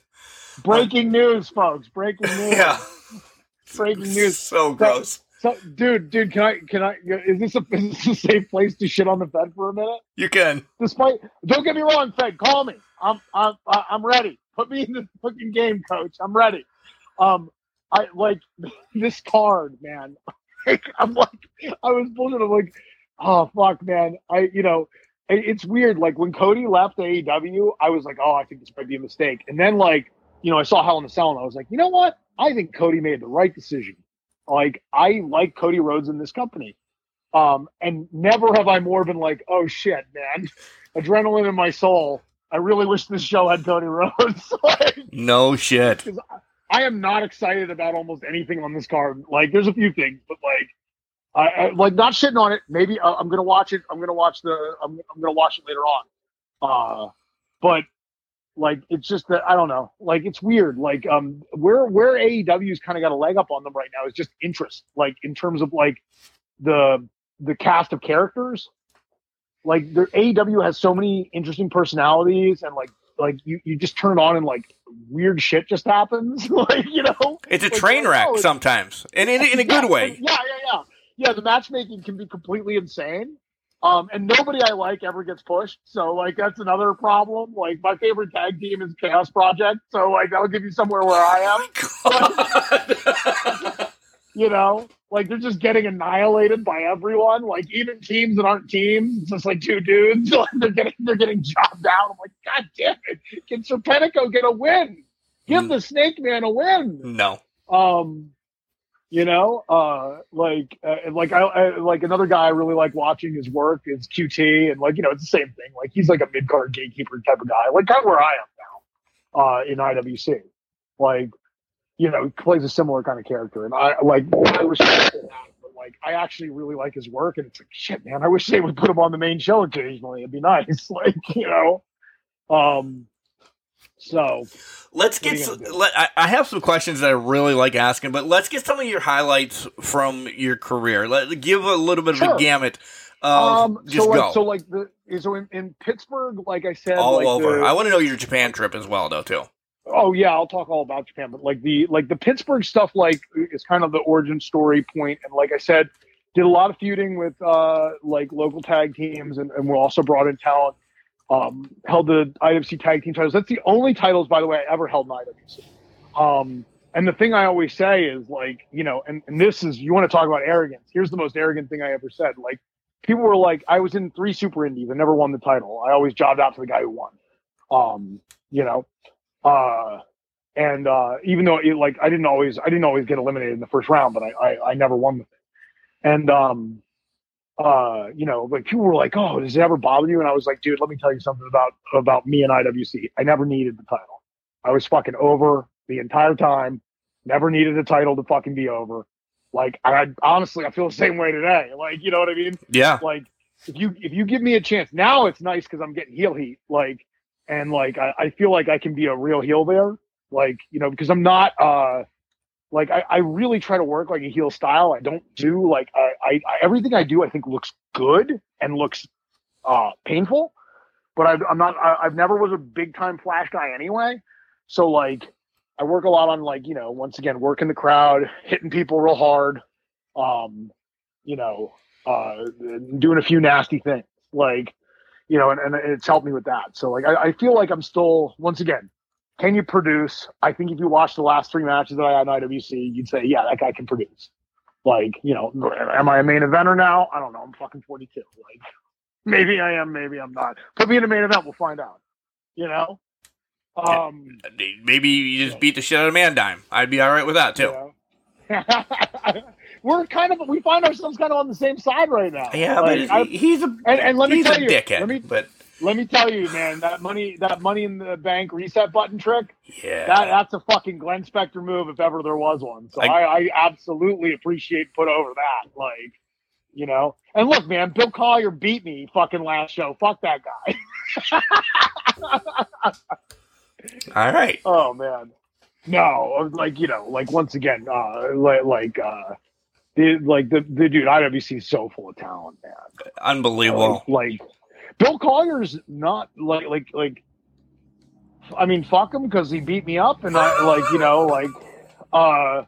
Breaking news, folks! Breaking [LAUGHS] news! Yeah, Breaking news! so gross. So, dude, dude, can I, can I? Is this a, [LAUGHS] is this a safe place to shit on the Fed for a minute? You can. Despite, don't get me wrong, Fed, call me. I'm, I'm, I'm ready. Put me in the fucking game, coach. I'm ready. Um, I like [LAUGHS] this card, man. [LAUGHS] I'm like, I was bullshit. I'm like, oh fuck, man. I, you know, it's weird. Like when Cody left AEW, I was like, oh, I think this might be a mistake. And then like, you know, I saw Hell in a Cell, and I was like, you know what? I think Cody made the right decision. Like, I like Cody Rhodes in this company. Um, and never have I more been like, oh shit, man, adrenaline in my soul. I really wish this show had Cody Rhodes. [LAUGHS] like, No shit. I am not excited about almost anything on this card. Like, there's a few things, but like, I, I like not shitting on it. Maybe uh, I'm gonna watch it. I'm gonna watch the. I'm, I'm gonna watch it later on. Uh, but like, it's just that I don't know. Like, it's weird. Like, um, where where AEW's kind of got a leg up on them right now is just interest. Like, in terms of like the the cast of characters. Like, their AEW has so many interesting personalities and like like you, you just turn it on and like weird shit just happens. [LAUGHS] like, you know, It's a Like, train wreck it's- sometimes, and in, in a good yeah, way. Yeah, yeah, yeah. Yeah, the matchmaking can be completely insane. Um, and nobody I like ever gets pushed. So like that's another problem. Like my favorite tag team is Chaos Project. So like that'll give you somewhere where I am. [LAUGHS] You know? Like they're just getting annihilated by everyone. Like even teams that aren't teams, it's just like two dudes. [LAUGHS] Like, they're getting they're getting chopped out. I'm like, God damn it. Can Serpentico get a win? Give Mm. the Snake Man a win no. um You know, uh, like uh, like I, I like another guy I really like watching his work is QT, and like you know it's the same thing. Like he's like a mid card gatekeeper type of guy, like kind of where I am now uh, in IWC. Like you know, he plays a similar kind of character, and I like I respect that. Like I actually really like his work, and it's like shit, man. I wish they would put him on the main show occasionally. It'd be nice, [LAUGHS] like you know. Um, so Let's get. Some, let, I, have some questions that I really like asking, but let's get some of your highlights from your career. Let give a little bit of a gamut. Um, just so like go so like the so in, in Pittsburgh, like I said, all like over. the- I want to know your Japan trip as well, though, too. Oh yeah, I'll talk all about Japan, but like the like the Pittsburgh stuff, like is kind of the origin story point, and like I said, did a lot of feuding with uh like local tag teams, and, and we also brought in talent. Um, held the IWC tag team titles. That's the only titles, by the way, I ever held in IWC. Um, and the thing I always say is like, you know, and, and this is you want to talk about arrogance. Here's the most arrogant thing I ever said. Like people were like, I was in three super indies. I never won the title. I always jobbed out to the guy who won. Um, you know, uh, and uh, even though it, like I didn't always I didn't always get eliminated in the first round, but I I, I never won the thing. And um, uh, you know, like people were like, "Oh, does it ever bother you?" And I was like, "Dude, let me tell you something about about me and IWC. I never needed the title. I was fucking over the entire time. Never needed a title to fucking be over. Like I honestly, I feel the same way today. Like you know what I mean? Yeah. like if you if you give me a chance now it's nice because i'm getting heel heat like and like I, I feel like i can be a real heel there like you know because i'm not uh like I, I really try to work like a heel style i don't do like I, I, I everything i do i think looks good and looks uh painful but I, i'm not I, i've never was a big time flash guy anyway so like i work a lot on like you know once again working the crowd hitting people real hard um you know uh, doing a few nasty things, like you know, and, and it's helped me with that. So like, I, I feel like I'm still once again. Can you produce? I think if you watch the last three matches that I had in IWC, you'd say, yeah, that guy can produce. Like, you know, am I a main eventer now? I don't know. I'm fucking 42. Like, [LAUGHS] maybe I am, maybe I'm not. Put me in a main event, we'll find out. You know. Um, Maybe you just beat the shit out of Mandime. I'd be all right with that, too. you [LAUGHS] know? We're kind of we find ourselves kind of on the same side right now. Yeah, Like, but I- he's a and- and let me he's tell a you, dickhead. let me- but Let me tell you, man, that money that money in the bank reset button trick, yeah, that that's a fucking Glenn Spectre move if ever there was one. So I- I, I absolutely appreciate put over that. Like, you know. And look, man, Bill Collier beat me fucking last show. Fuck that guy. [LAUGHS] all right. oh man. No, like you know, like once again, uh like like uh the like the, the dude IWC is so full of talent, man. Unbelievable. Like, like, Bill Collier's not like like like. I mean, fuck him because he beat me up, and I like you know like, uh,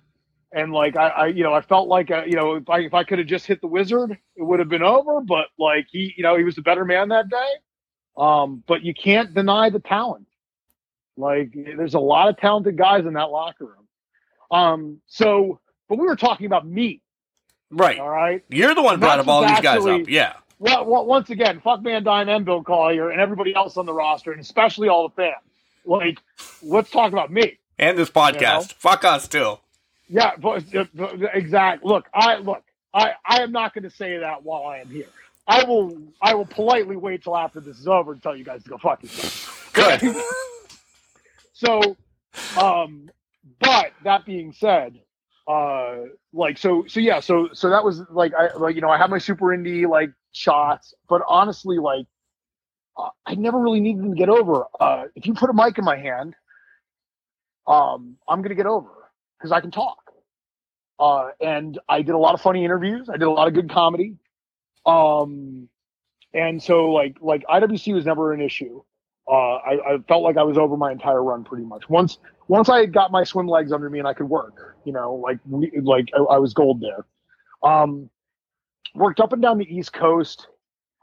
and like I, I you know I felt like uh, you know if I if I could have just hit the wizard, it would have been over. But like he you know he was the better man that day. Um, but you can't deny the talent. Like there's a lot of talented guys in that locker room. Um, so but we were talking about me, Right. all right. You're the one brought up all these guys up. Yeah. Well, well, once again, fuck Van Dyne and Bill Collier and everybody else on the roster, and especially all the fans. Like, let's talk about me. And this podcast. You know? Fuck us too. Yeah, but, uh, exact. Look, I look. I I am not going to say that while I am here. I will. I will politely wait till after this is over and tell you guys to go fuck yourself. Good. [LAUGHS] so, um, but that being said, uh, like so, so yeah, so so that was like I like you know I had my super indie like shots, but honestly, like uh, I never really needed to get over. Uh, if you put a mic in my hand, um, I'm gonna get over because I can talk. Uh, and I did a lot of funny interviews. I did a lot of good comedy. Um, and so like like IWC was never an issue. Uh, I, I felt like I was over my entire run pretty much. Once once I got my swim legs under me and I could work, you know, like like I, I was gold there. Um, worked up and down the East Coast,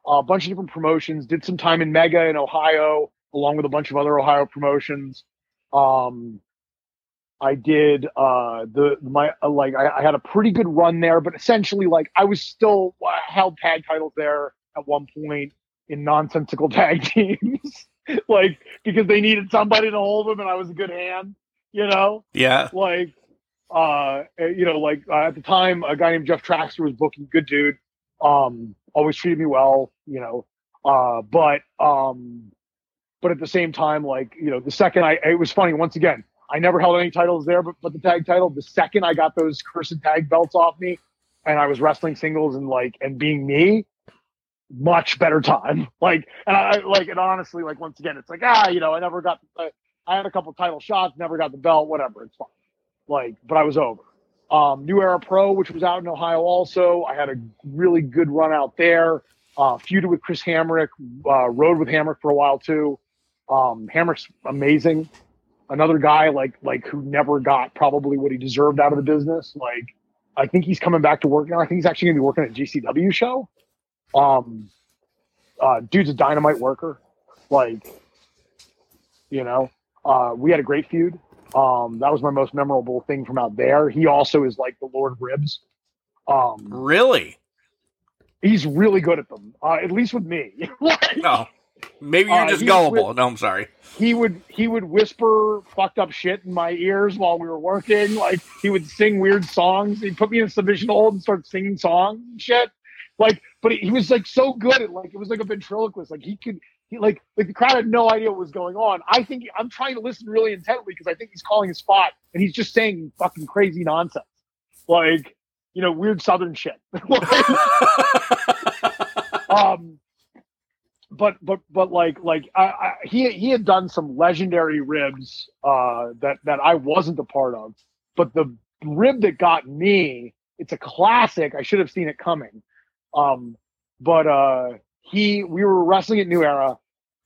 a bunch of different promotions. Did some time in Mega in Ohio, along with a bunch of other Ohio promotions. Um, I did uh, the my uh, like I, I had a pretty good run there, but essentially like I was still I held tag titles there at one point in nonsensical [LAUGHS] tag teams, [LAUGHS] like because they needed somebody to hold them, and I was a good hand, you know Yeah. like uh, you know, like uh, at the time, a guy named Jeff Traxler was booking. Good dude. Um, always treated me well. You know, uh, but um, but at the same time, like you know, the second I, it was funny. Once again, I never held any titles there, but but the tag title. The second I got those cursed tag belts off me, and I was wrestling singles and like and being me, much better time. [LAUGHS] Like and I like and honestly, like once again, it's like ah, you know, I never got. I, I had a couple title shots, never got the belt, whatever. It's fine. Like, but I was over. Um, New Era Pro, which was out in Ohio, also. I had a really good run out there. Uh, feuded with Chris Hamrick, uh, rode with Hamrick for a while too. Um, Hamrick's amazing. Another guy like like who never got probably what he deserved out of the business. Like, I think he's coming back to work now. I think he's actually gonna be working at GCW show. Um, uh, dude's a dynamite worker. Like, you know, uh, we had a great feud. Um, that was my most memorable thing from out there. He also is like the Lord Ribs. Um, Really? he's really good at them. Uh, at least with me. No. [LAUGHS] Maybe you're Uh, just gullible. with- no, I'm sorry. he would he would whisper fucked up shit in my ears while we were working. Like he would sing weird songs. He'd put me in a submission hold and start singing songs and shit. Like, but he, was like so good at like it was like a ventriloquist. Like he could he like like the crowd had no idea what was going on. I think I'm trying to listen really intently because I think he's calling his spot and he's just saying fucking crazy nonsense. Like, you know, weird southern shit. [LAUGHS] um but but but like like I, I he he had done some legendary ribs uh that that I wasn't a part of but the rib that got me it's a classic I should have seen it coming um but uh he we were wrestling at New Era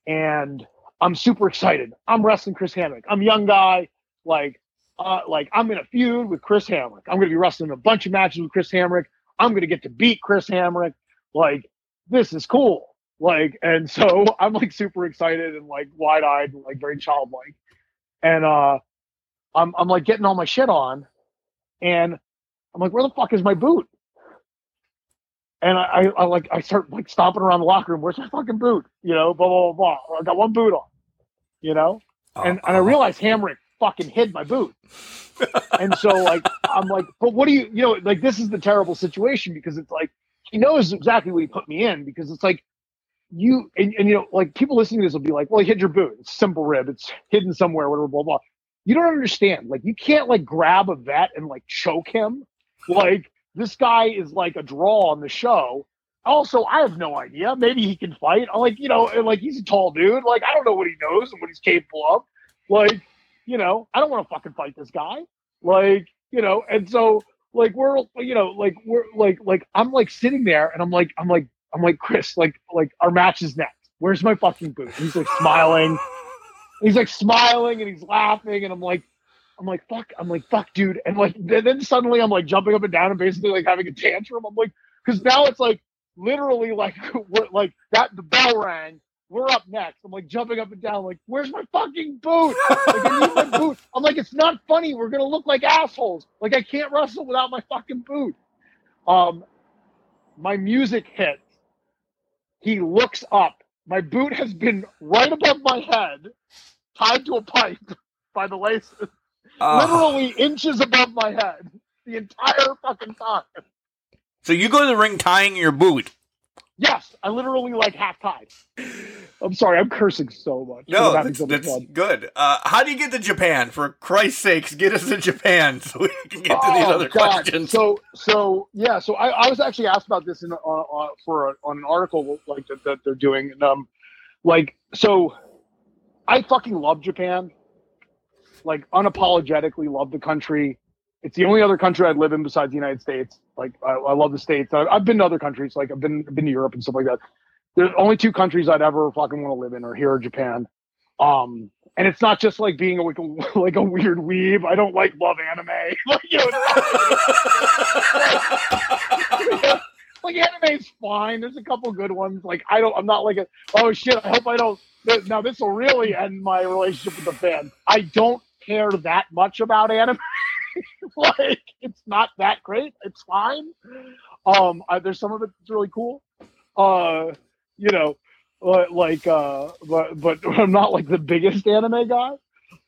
and I'm super excited I'm wrestling Chris Hamrick I'm young guy like uh like I'm in a feud with Chris Hamrick I'm gonna be wrestling a bunch of matches with Chris Hamrick I'm gonna get to beat Chris Hamrick like this is cool. Like, and so [LAUGHS] I'm like super excited and like wide eyed and like very childlike. And uh I'm I'm like getting all my shit on and I'm like, where the fuck is my boot? And I, I, I like I start like stomping around the locker room, where's my fucking boot? You know, blah blah blah blah. I got one boot on, you know? Oh, and and I oh. realized Hamrick fucking hid my boot. and so like I'm like, but what do you you know, like this is the terrible situation because it's like he knows exactly what he put me in because it's like you and, and you know like people listening to this will be like well he hid your boot it's simple rib it's hidden somewhere whatever blah blah you don't understand like you can't like grab a vet and like choke him like this guy is like a draw on the show. Also i have no idea. Maybe he can fight. I'm like you know like he's a tall dude. Like i don't know what he knows and what he's capable of. Like you know i don't want to fucking fight this guy. Like you know and so like we're you know like we're like like i'm like sitting there and i'm like i'm like i'm like chris like like our match is next. Where's my fucking boot he's like smiling. He's like smiling and he's laughing and i'm like i'm like fuck i'm like fuck dude and like then, then suddenly i'm like jumping up and down and basically like having a tantrum i'm like because now it's like literally like [LAUGHS] we're like that the bell rang we're up next. I'm like jumping up and down, like, where's my fucking boot? Like, I need my [LAUGHS] boot. I'm like, it's not funny. We're gonna look like assholes. Like, I can't wrestle without my fucking boot. Um, my music hits. He looks up. My boot has been right above my head, tied to a pipe [LAUGHS] by the laces, Uh, literally inches above my head the entire fucking time. so you go to the ring tying your boot. Yes, I literally like half tied. I'm sorry, I'm cursing so much. No, that's, so much that's good. Uh, how do you get to Japan? For Christ's sakes, get us to Japan [LAUGHS] so we can get to these Oh, other God. questions. So, so yeah, so I, I was actually asked about this in uh, uh, for a, on an article like that, that they're doing, and um, like so, I fucking love Japan. Like unapologetically love the country. It's the only other country I'd live in besides the United States. Like I, I love the states. I, I've been to other countries. Like I've been I've been to Europe and stuff like that. There's only two countries I'd ever fucking want to live in are here or Japan. Um, and it's not just like being a, like [LAUGHS] a like a weird weeb. I don't like love anime. [LAUGHS] like, you know, [LAUGHS] like anime's fine. There's a couple good ones. Like I don't. I'm not like a. Oh shit! I hope I don't. Now this will really end my relationship with the fan. I don't care that much about anime. [LAUGHS] like it's not that great. It's fine. Um, I, there's some of it that's really cool. Uh, you know, like uh, but but [LAUGHS] I'm not like the biggest anime guy.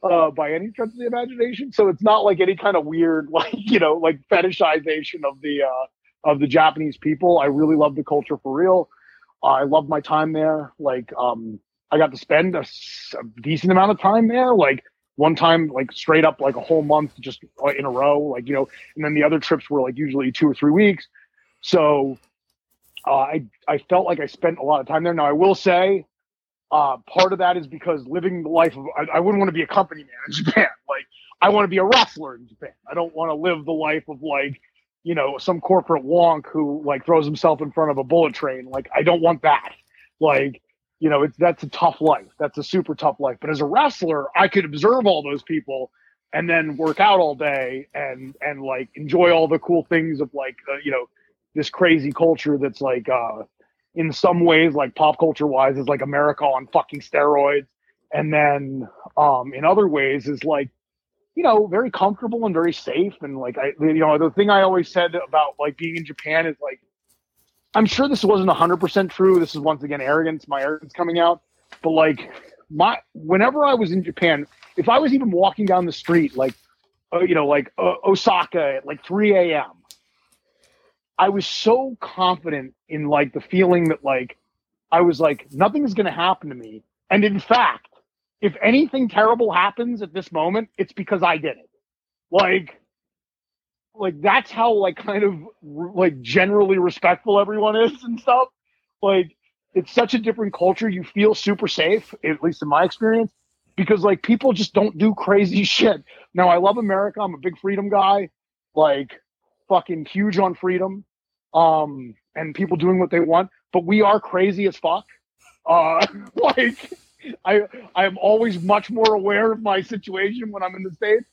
uh, by any stretch of the imagination. So it's not like any kind of weird, [LAUGHS] like you know, like fetishization of the uh, of the Japanese people. I really love the culture for real. I love my time there. Like, um, I got to spend a, a decent amount of time there. Like one time, like straight up, like a whole month, just uh, in a row. Like you know, and then the other trips were like usually two or three weeks. So uh, I I felt like I spent a lot of time there. Now I will say, uh, part of that is because living the life of I, I wouldn't want to be a company man in [LAUGHS] Japan. Like I want to be a wrestler in Japan. I don't want to live the life of like you know some corporate wonk who like throws himself in front of a bullet train. Like I don't want that. Like you know it's that's a tough life. That's a super tough life. But as a wrestler, I could observe all those people and then work out all day and and like enjoy all the cool things of like uh, you know this crazy culture that's like uh in some ways like pop culture wise is like America on fucking steroids and then um in other ways is like you know very comfortable and very safe and like I you know the thing I always said about like being in Japan is like I'm sure this wasn't 100% true this is once again arrogance my arrogance coming out but like my whenever I was in Japan if I was even walking down the street like uh, you know like uh, Osaka at like 3 a.m I was so confident in like the feeling that like I was like nothing's going to happen to me. And in fact, if anything terrible happens at this moment, it's because I did it. Like like that's how like kind of like generally respectful everyone is and stuff. Like it's such a different culture. You feel super safe, at least in my experience, because like people just don't do crazy [LAUGHS] shit. Now I love America. I'm a big freedom guy. Like fucking huge on freedom um, and people doing what they want. But we are crazy as fuck. Uh, [LAUGHS] like I I am always much more aware of my situation when I'm in the states.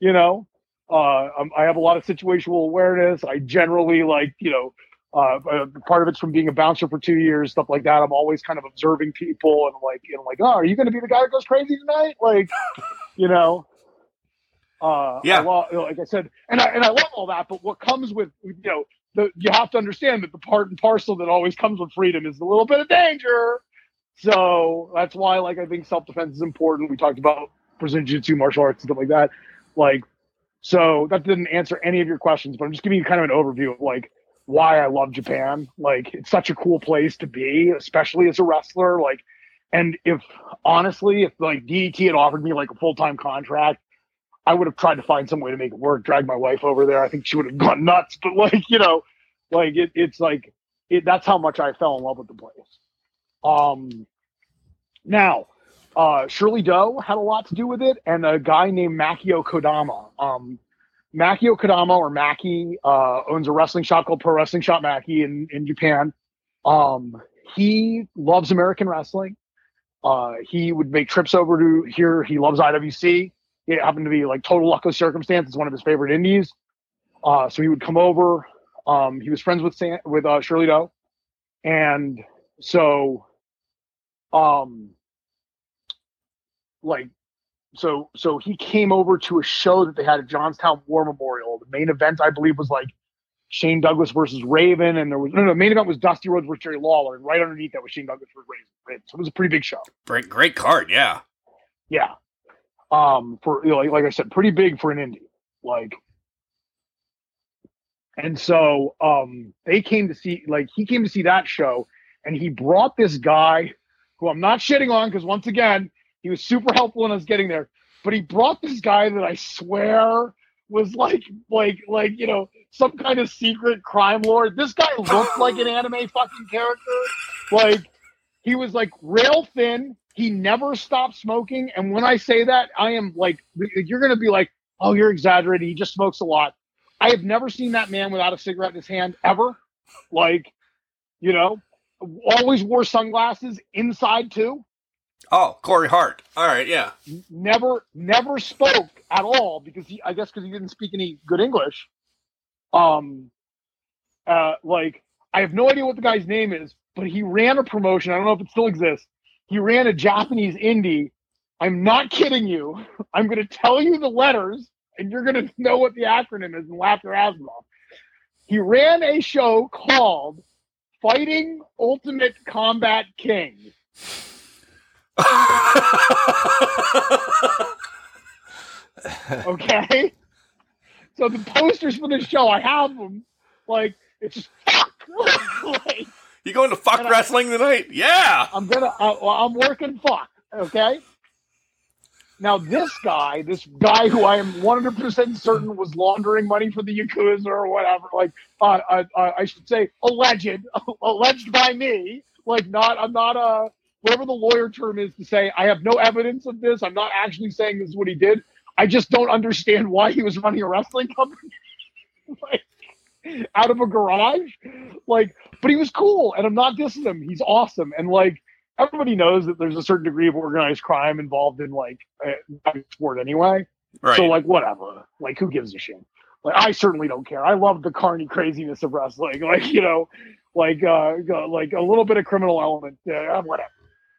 You know, uh, I have a lot of situational awareness. I generally like you know. Uh, uh, part of it's from being a bouncer for two years, stuff like that. I'm always kind of observing people and like, you know, like, oh, are you going to be the guy that goes crazy tonight? Like, [LAUGHS] you know, uh, yeah. I like I said, and I and I love all that. But what comes with you know the, you have to understand that the part and parcel that always comes with freedom is a little bit of danger. So that's why, like, I think self defense is important. We talked about Brazilian Jiu Jitsu, martial arts, and stuff like that. Like, so that didn't answer any of your questions, but I'm just giving you kind of an overview of like why I love Japan. Like, it's such a cool place to be, especially as a wrestler. Like, and if honestly, if like DET had offered me like a full time contract, I would have tried to find some way to make it work, drag my wife over there. I think she would have [LAUGHS] gone nuts. But like, you know, like it, it's like it, that's how much I fell in love with the place. Um, now, uh, Shirley Doe had a lot to do with it, and a guy named Makio Kodama. Um, Makio Kodama or Maki uh, owns a wrestling shop called Pro Wrestling Shop Maki in in Japan. Um, he loves American wrestling. Uh, he would make trips over to here. He loves IWC it happened to be like total luck of circumstance. It's one of his favorite indies. Uh, so he would come over. Um, he was friends with San, with uh, Shirley Doe, and so, um, like, so so he came over to a show that they had at Johnstown War Memorial. The main event, I believe, was like Shane Douglas versus Raven, and there was no no. The main event was Dusty Rhodes versus Jerry Lawler, and right underneath that was Shane Douglas versus Raven. So it was a pretty big show. Great, great card, yeah, yeah um for you know, like, like i said pretty big for an indie like and so um they came to see like he came to see that show and he brought this guy who i'm not shitting on because once again he was super helpful in us getting there but he brought this guy that i swear was like like like you know some kind of secret crime lord this guy looked like an anime fucking character like he was like rail thin he never stopped smoking. And when I say that, I am like, you're to be like, oh, you're exaggerating. He just smokes a lot. I have never seen that man without a cigarette in his hand ever. Like, you know, always wore sunglasses inside too. Oh, Corey Hart. All right, yeah. Never, never spoke at all because he, I guess, because he didn't speak any good English. Um, uh, like I have no idea what the guy's name is, but he ran a promotion. I don't know if it still exists he ran a Japanese indie. I'm not kidding you. [LAUGHS] I'm going to tell you the letters, and you're going [LAUGHS] to know what the acronym is and laugh your ass off. He ran a show called Fighting Ultimate Combat King. Okay. So the posters for the show, I have them. Like it's just [LAUGHS] like, You going to fuck And I- wrestling tonight? Yeah. I'm gonna. I, well, I'm working fuck. Okay. Now this guy, this guy who I am 100 percent certain was laundering money for the yakuza or whatever, like uh, uh, uh, I should say alleged, [LAUGHS] alleged by me. Like not, I'm not a whatever the lawyer term is to say. I have no evidence of this. I'm not actually saying this is what he did. I just don't understand why he was running a wrestling [LAUGHS] company like, out of a garage. Like, but he was cool, and I'm not dissing him. He's awesome, and like everybody knows that there's a certain degree of organized crime involved in like uh, sport anyway. Right. So like whatever. Like who gives a shit? Like I certainly don't care. I love the carny craziness of wrestling. [LAUGHS] Like you know, like uh, like a little bit of criminal element. Uh, whatever.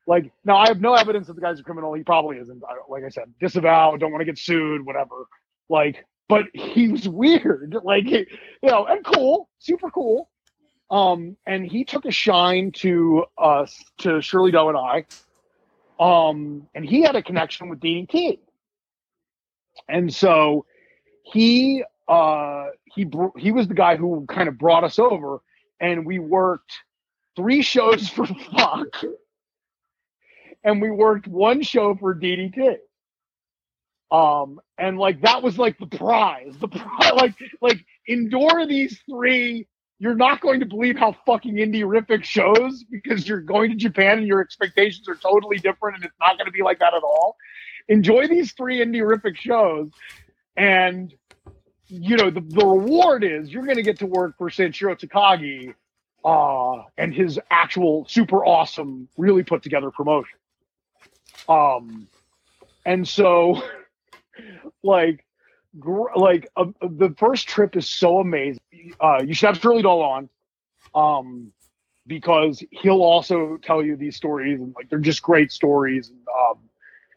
Like now, I have no evidence that the guy's a criminal. He probably isn't. I, like I said, disavow. Don't want to get sued. Whatever. Like, but he was [LAUGHS] weird. Like you know, and cool, super cool. Um, and he took a shine to us, to Shirley Doe and I. Um, and he had a connection with DDT. And so he uh he br- he was the guy who kind of brought us over and we worked three shows [LAUGHS] for fuck and we worked one show for DDT. Um and like that was like the prize. The prize [LAUGHS] like like endure these three you're not going to believe how fucking indie-rific shows because you're going to Japan and your expectations are totally different and it's not going to be like that at all. Enjoy these three indie-rific shows and you know the, the reward is you're going to get to work for Sanshiro Takagi uh, and his actual super awesome, really put together promotion. Um, and so, [LAUGHS] like, gr- like uh, the first trip is so amazing. Uh, you should have Shirley Doe on, um, because he'll also tell you these stories and like they're just great stories. And, um,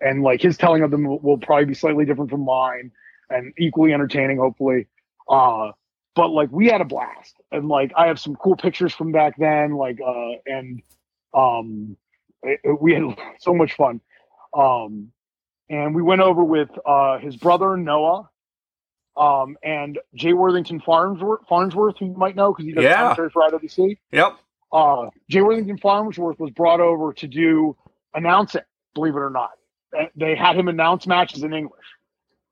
and like his telling of them will, will probably be slightly different from mine and equally entertaining, hopefully. Uh, but like we had a blast, and like I have some cool pictures from back then, like uh, and um, it- it- we had [LAUGHS] so much fun. Um, and we went over with uh, his brother Noah, um, and Jay Worthington Farnsworth, Farnsworth, who you might know because he does Yeah. commentary for IWC Yep. uh, Jay Worthington Farnsworth was brought over to do announcing, believe it or not. They- had him announce matches in English.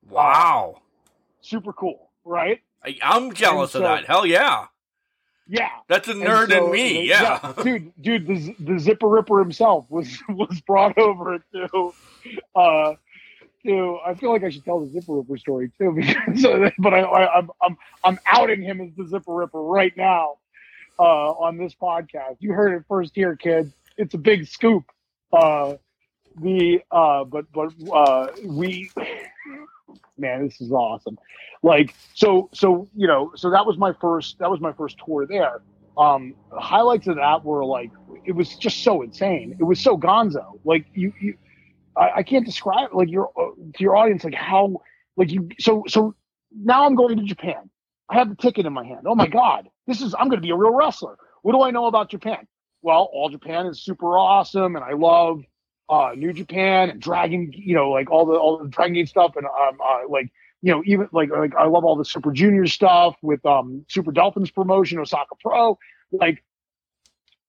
Wow. Super cool, right? I, I'm jealous And of that. Hell yeah. Yeah. That's a nerd so in me. they- Yeah. dude, dude, the, the Zipper Ripper himself was [LAUGHS] was brought over to uh to I feel like I should tell the Zipper Ripper story too [LAUGHS] because but I, I I'm I'm I'm outing him as the Zipper Ripper right now uh on this podcast. You heard it first here, kid. It's a big scoop. Uh the uh but but uh we man, this is awesome. Like so so you know, so that was my first that was my first tour there. Um highlights of that were like it was just so insane. It was so gonzo. Like you, you I, I can't describe like your uh, to your audience like how like you so so now i'm going to japan. I have the ticket in my hand. Oh my god this is i'm going to be a real wrestler. What do i know about japan? Well all japan is super awesome and i love uh new japan and dragon you know like all the all the dragon gate stuff and um uh, like you know, even like like I love all the Super Junior stuff with um Super Delfin's promotion, Osaka Pro, like,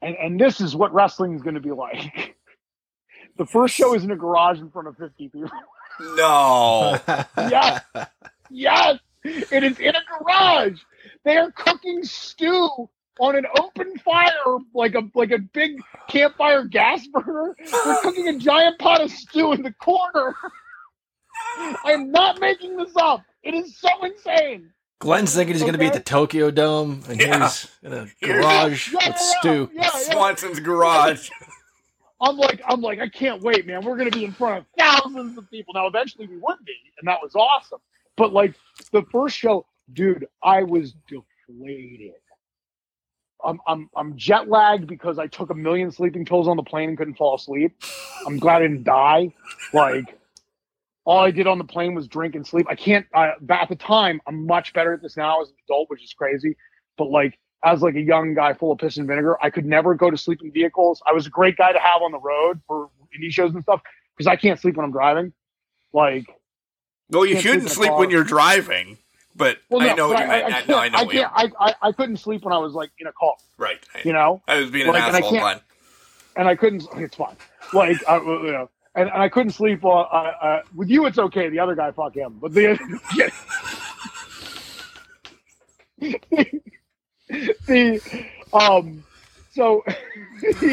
and and this is what wrestling is going to be like. [LAUGHS] the first show is in a garage in front of fifty people. No. [LAUGHS] yes, yes, it is in a garage. They are cooking stew on an open fire, like a like a big campfire gas burner. They're cooking a giant pot of stew in the corner. [LAUGHS] I am not making this up. It is so insane. Glenn's thinking he's going to be at the Tokyo Dome, and Yeah. here's in a garage Yeah, with yeah, yeah. Stu. Yeah, yeah. Swanson's garage. I'm like, I'm like, I can't wait, man. We're gonna be in front of thousands of people. Now, eventually, we would be, and that was awesome. But like the first show, dude, I was deflated. I'm I'm I'm jet lagged because I took a million sleeping pills on the plane and couldn't fall asleep. I'm glad I didn't die. Like all I did on the plane was drink and sleep. I can't. I, at the time, I'm much better at this now as an adult, which is crazy. But like as like a young guy full of piss and vinegar, I could never go to sleep in vehicles. I was a great guy to have on the road for indie shows and stuff because I can't sleep when I'm driving. Like, Well, you Can't sleep shouldn't sleep when you're driving, but well, no, I know what you meant. I, I, no, I know I can't. I, I, I couldn't sleep when I was like in a car. Right. You know, I was being Like, an and I asshole, can't- and I couldn't. It's fine. Like, I, you know, and, and I couldn't sleep. Uh, uh, uh, with you, it's okay. The other guy, fuck him. But the [LAUGHS] the um, so [LAUGHS]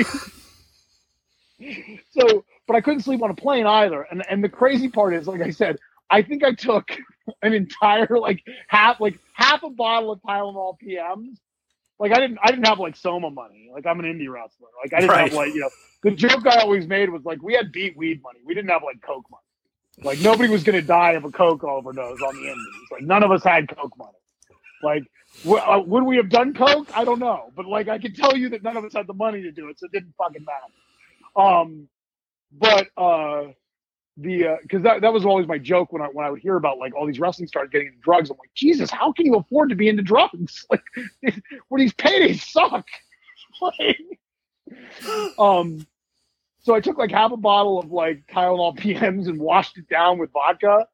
so, but I couldn't sleep on a plane either. And and the crazy part is, like I said, I think I took an entire like half like half a bottle of Tylenol PMs. Like I didn't I didn't have like Soma money. Like I'm an indie wrestler. Like I didn't Right. have like you know the joke I always made was like we had beat weed money. We didn't have like coke money. Like nobody was gonna die of a coke overdose on the indies. Like none of us had coke money. Like w- uh, would we have done coke? I don't know. But like I can tell you that none of us had the money to do it, so it didn't fucking matter. Um, but uh, the because that that was always my joke when I when I would hear about like all these wrestling stars getting into drugs. I'm like, Jesus, how can you afford to be into drugs? [LAUGHS] Like, [LAUGHS] where these paydays suck. [LAUGHS] like, um, so I took like half a bottle of like Tylenol PMs and washed it down with vodka,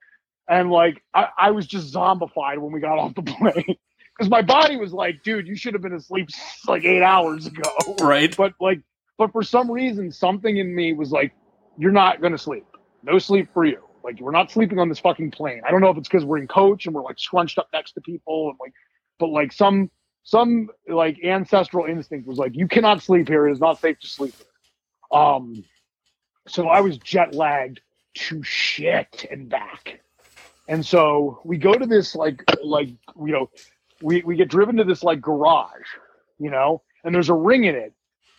and like I, I was just zombified when we got off the plane. Because my body was like, dude, you should have been asleep like eight hours ago Right. but like but for some reason something in me was like you're not going to sleep no sleep for you. Like we're not sleeping on this fucking plane. I don't know if it's because we're in coach and we're like scrunched up next to people and like but like some some like ancestral instinct was like you cannot sleep here. It is not safe to sleep here. Um so i was jet lagged to shit and back. And so we go to this like like you know we we get driven to this like garage you know and there's a ring in it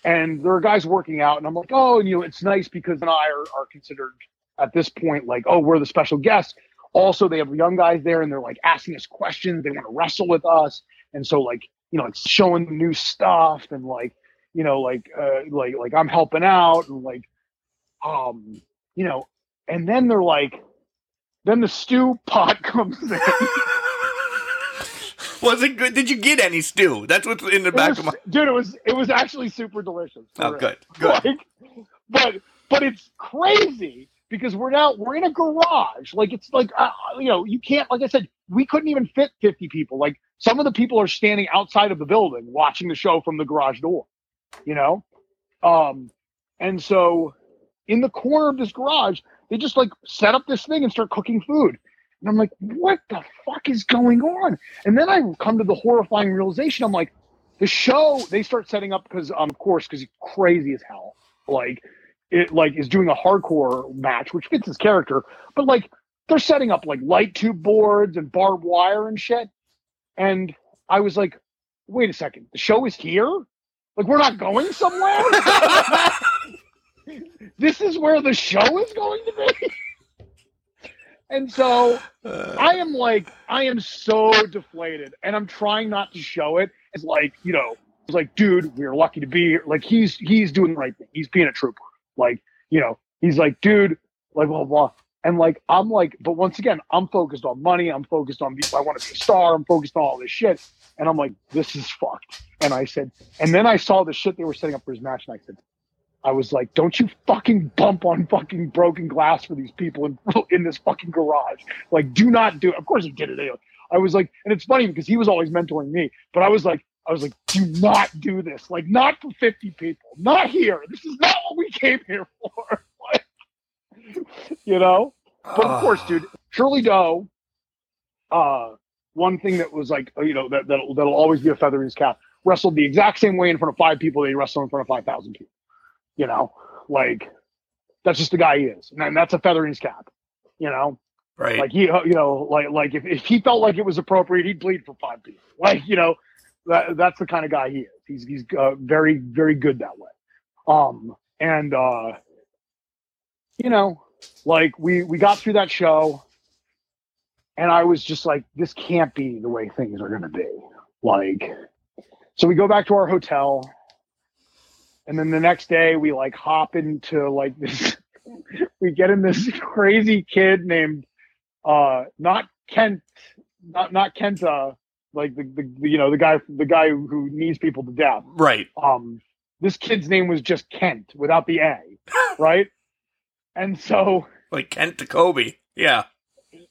and there are guys working out and i'm like oh and you know it's nice because and i are, are considered at this point like oh we're the special guests also they have young guys there and they're like asking us questions they want to wrestle with us and so like you know it's showing new stuff and like you know like uh like like i'm helping out and like um you know and then they're like then the stew pot [LAUGHS] comes in [LAUGHS] Was it good? Did you get any stew? That's what's in the It back was- of my. dude it was it was actually super delicious Oh, good. Good. [LAUGHS] Like, but but it's crazy because we're now we're in a garage. Like it's like uh, you know you can't like I said we couldn't even fit fifty people. Like some of the people are standing outside of the building watching the show from the garage door. You know, um, and so in the corner of this garage they just like set up this thing and start cooking food. And I'm like, what the fuck is going on? And then I come to the horrifying realization. I'm like, the show they start setting up because um, of course because he's crazy as hell like it like is doing a hardcore match which fits his character but like they're setting up like light tube boards and barbed wire and shit and i was like wait a second the show is here like we're not going somewhere [LAUGHS] this is where the show is going to be and so I am like, I am so deflated, and I'm trying not to show it. It's like, you know, it's like, dude, we're lucky to be here. Like he's he's doing the right thing. He's being a trooper. Like, you know, he's like, dude, like blah blah. And like, I'm like, but once again, I'm focused on money. I'm focused on, I want to be a star. I'm focused on all this shit. And I'm like, this is fucked. And I said, and then I saw the shit they were setting up for his match, and I said, I was like, don't you fucking bump on fucking broken glass for these people in, [LAUGHS] in this fucking garage. Like, do not do it. Of course he did it anyway. I was like, and it's funny because he was always mentoring me, but I was like, I was like, do not do this. Like, not for 50 people. Not here. This is not what we came here for. [LAUGHS] Like, you know? But of course, dude, Shirley Doe, uh, one thing that was like, you know, that, that'll, that'll always be a feather in his cap, wrestled the exact same way in front of five people they wrestled in front of 5,000 people. You know, like, that's just the guy he is. And that's a feather in his cap, you know? Right. Like he, you know, like like if, if he felt like it was appropriate, he'd bleed for five people. Like you know, that that's the kind of guy he is. He's he's uh, very very good that way. Um and uh, you know, like we we got through that show, and I was just like, this can't be the way things are gonna be. Like, so we go back to our hotel, and then the next day we like hop into like [LAUGHS] this. we get in this crazy kid named uh not Kent not not Kenta like the, the you know the guy the guy who knees people to death right. um this kid's name was just Kent without the A [LAUGHS] right and so [LAUGHS] Like Kent to Kobe. Yeah.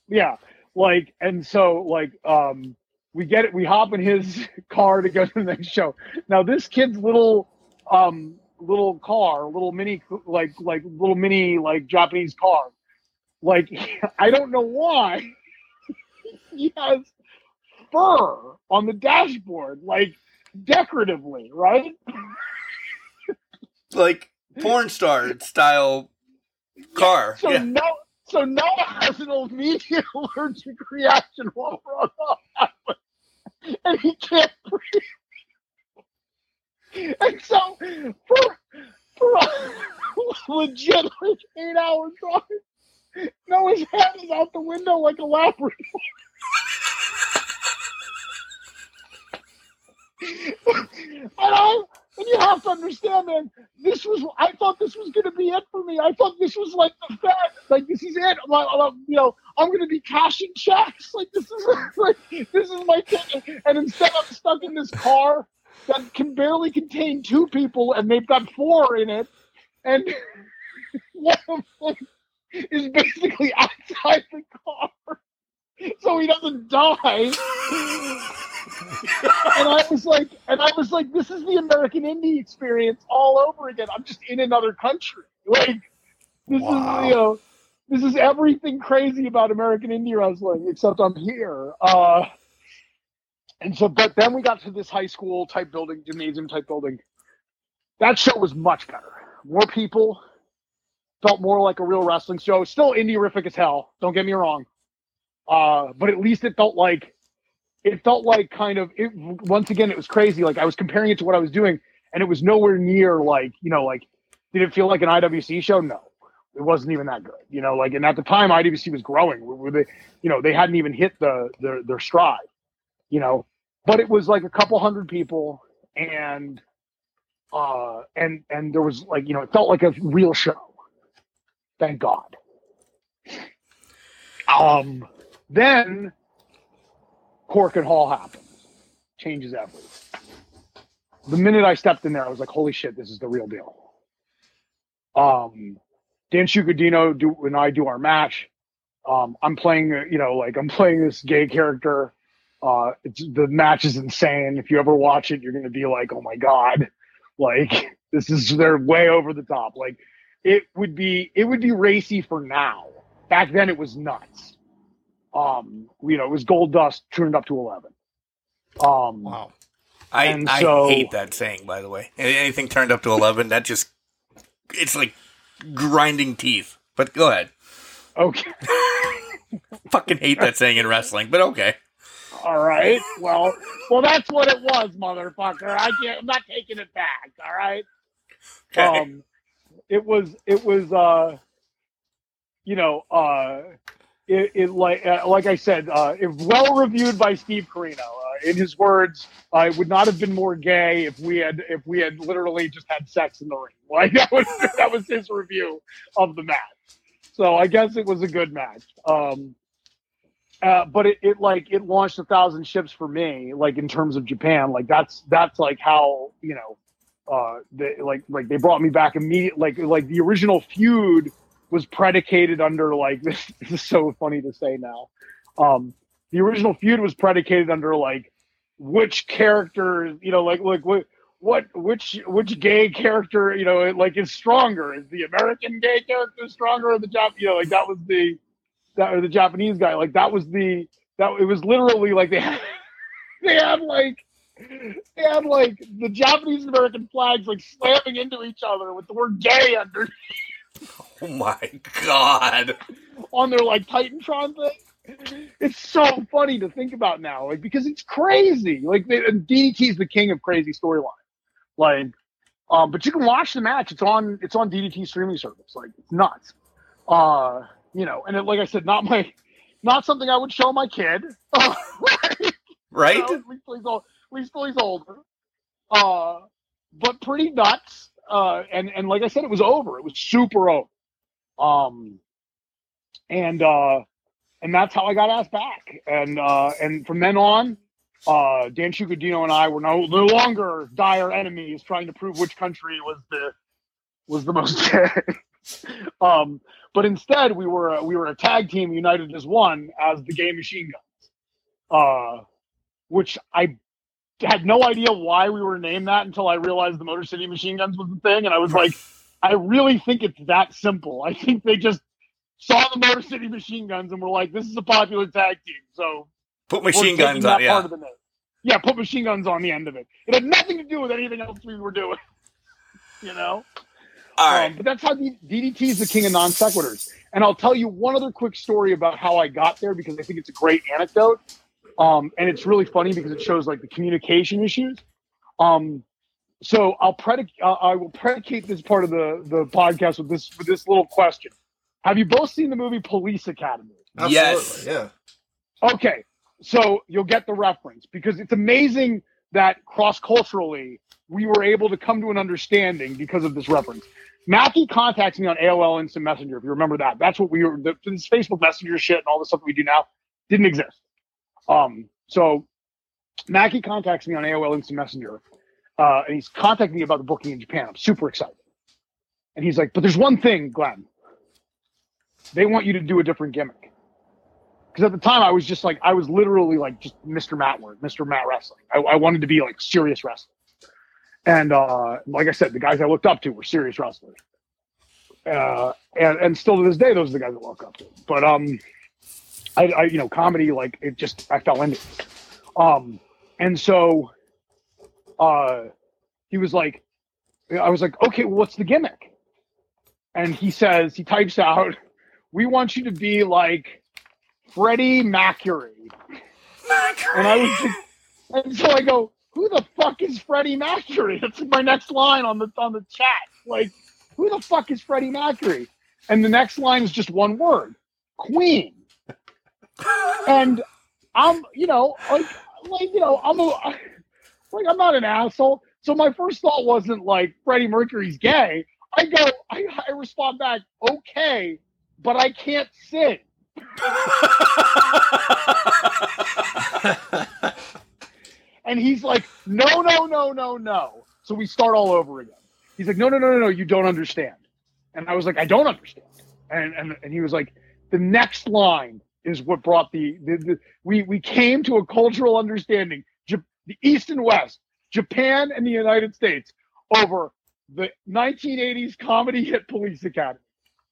yeah like and so like um we get it we hop in his [LAUGHS] car to go to the next show now this kid's little um little car little mini like like little mini like japanese car like i don't know why he has fur on the dashboard like decoratively right [LAUGHS] Like porn star style car. so yeah. no so Noah has an immediate [LAUGHS] allergic reaction while we're on the highway, and he can't breathe. [LAUGHS] And so for for a legit like eight hour drive, Noah's head is out the window like a Labrador. And I and you have to understand, man. This was I thought this was gonna be it for me. I thought this was like the Fed. Like this is it. I'm, I'm- you know, I'm gonna be cashing checks. Like this is [LAUGHS] like this is my ticket. And instead, I'm stuck in this car that can barely contain two people, and they've got four in it, and [LAUGHS] one of them is basically outside the car, [LAUGHS] so he doesn't die and I was like, and I was like, this is the American indie experience all over again. I'm just in another country. Like, this Wow. is you know, this is everything crazy about American indie wrestling, except I'm here. Uh, and so, but then we got to this high school type building, gymnasium type building. That show was much better. More people, felt more like a real wrestling show. Still indie-rific as hell. Don't get me wrong. Uh, but at least it felt like it felt like kind of it once again it was crazy. Like i was comparing it to what i was doing and it was nowhere near like you know like did it feel like an iwc show? No. It wasn't even that good you know like and at the time iwc was growing. They you know they hadn't even hit the their, their stride you know. But it was like a couple hundred people and uh and and there was like you know it felt like a real show. Thank god. Um then Korakuen Hall happens. Changes everything. The minute I stepped in there, I was like, holy shit, this is the real deal. Um, Danshoku Dino do and I do our match. Um, I'm playing, uh, you know, like I'm [LAUGHS] playing this gay character. Uh, the match is insane. If you ever watch it, you're gonna be like, oh my god, [LAUGHS] like [LAUGHS] this is they're way over the top. Like it would be, it would be racy for now. Back then, it was nuts um you know it was Goldust turned up to 11 um Wow. I, I so- hate that saying, by the way. Anything turned up to 11, that just, it's like grinding teeth. But go ahead. okay [LAUGHS] Fucking hate that saying in wrestling, but okay. all right well well that's what it was motherfucker i can't i'm not taking it back all right Okay. um it was it was uh you know uh it, it like uh, like I said, uh, if well reviewed by Steve Corino. Uh, in his words, it would not have been more gay if we had if we had literally just had sex in the ring. [LAUGHS] Like that was that was his review of the match. So I guess it was a good match. Um, uh, but it, it like it launched a thousand ships for me. Like in terms of Japan, like that's that's like how you know uh they like like they brought me back immediately like like the original feud was predicated under like this, [LAUGHS] this is so funny to say now. Um the original feud was predicated under like which character you know like like what what which which gay character you know like is stronger? Is the american gay character stronger or the Jap you know like that was the that or the japanese guy. Like that was the that it was literally like they had [LAUGHS] they had like they had like the Japanese and American flags like slamming into each other with the word gay under [LAUGHS] Oh [LAUGHS] my god. on their like Titantron thing. It's so funny to think about now, like because it's crazy. Like they, DDT is the king of crazy storyline. Like, um, but you can watch the match. It's on it's on DDT streaming service. Like it's nuts. Uh, you know, and it, like I said, not my not something I would show my kid. [LAUGHS] Right? You know, at least he's old, at least he's older. Uh, but pretty nuts. Uh, and and like I said, it was over. It was super over. Um, and uh, and that's how I got asked back. And uh, and from then on, uh, Danshoku Dino and I were no no longer dire enemies, trying to prove which country was the was the most gay. [LAUGHS] um, but instead, we were we were a tag team united as one as the Gay Machine Guns, uh, which I had no idea why we were named that until I realized the Motor City Machine Guns was the thing, and I was like, I really think it's that simple. I think they just saw the Motor City Machine Guns and were like, this is a popular tag team, so Put machine guns on. Yeah. part of the name. Yeah, put machine guns on the end of it. It had nothing to do with anything else we were doing. [LAUGHS] You know. All right. Um, but that's how D- DDT is the king of non sequiturs. And I'll tell you one other quick story about how I got there because I think it's a great anecdote. Um, and it's really funny because it shows like the communication issues. Um, so I'll predicate. Uh, I will predicate this part of the the podcast with this with this little question. Have you both seen the movie Police Academy? Yes. Yeah. Okay, so you'll get the reference because it's amazing that cross culturally we were able to come to an understanding because of this reference. Maki contacts me on AOL Instant Messenger. If you remember that, that's what we were. The, this Facebook Messenger shit and all the stuff that we do now didn't exist. Um, so Maki contacts me on AOL Instant Messenger, uh, and he's contacting me about the booking in Japan. I'm super excited, and he's like, "But there's one thing, Glenn. They want you to do a different gimmick." because at the time I was just like I was literally like just Mr. Matt Word, Mr. Matt Wrestling. I, I wanted to be like serious wrestling, and uh, like I said, the guys I looked up to were serious wrestlers, uh, and and still to this day, those are the guys I look up to. But um, I, I you know comedy like it just I fell into it, um, and so uh, he was like, I was like, okay, well, what's the gimmick? And he says he types out, we want you to be like Freddie Mercury. And I was like, and so I go, who the fuck is Freddie Mercury? That's my next line on the on the chat. Like, who the fuck is Freddie Mercury? And the next line is just one word, Queen. And I'm, you know, like, like you know, I'm a, like I'm not an asshole. So my first thought wasn't like Freddie Mercury's gay. I go, I, I respond back, okay, but I can't sing. And he's like, no, no, no, no, no. So we start all over again. He's like, no, no, no, no, no, you don't understand. And I was like, I don't understand. And and, and he was like, the next line is what brought the, the, the we we came to a cultural understanding, the East and West, Japan and the United States, over the 1980s comedy hit Police Academy.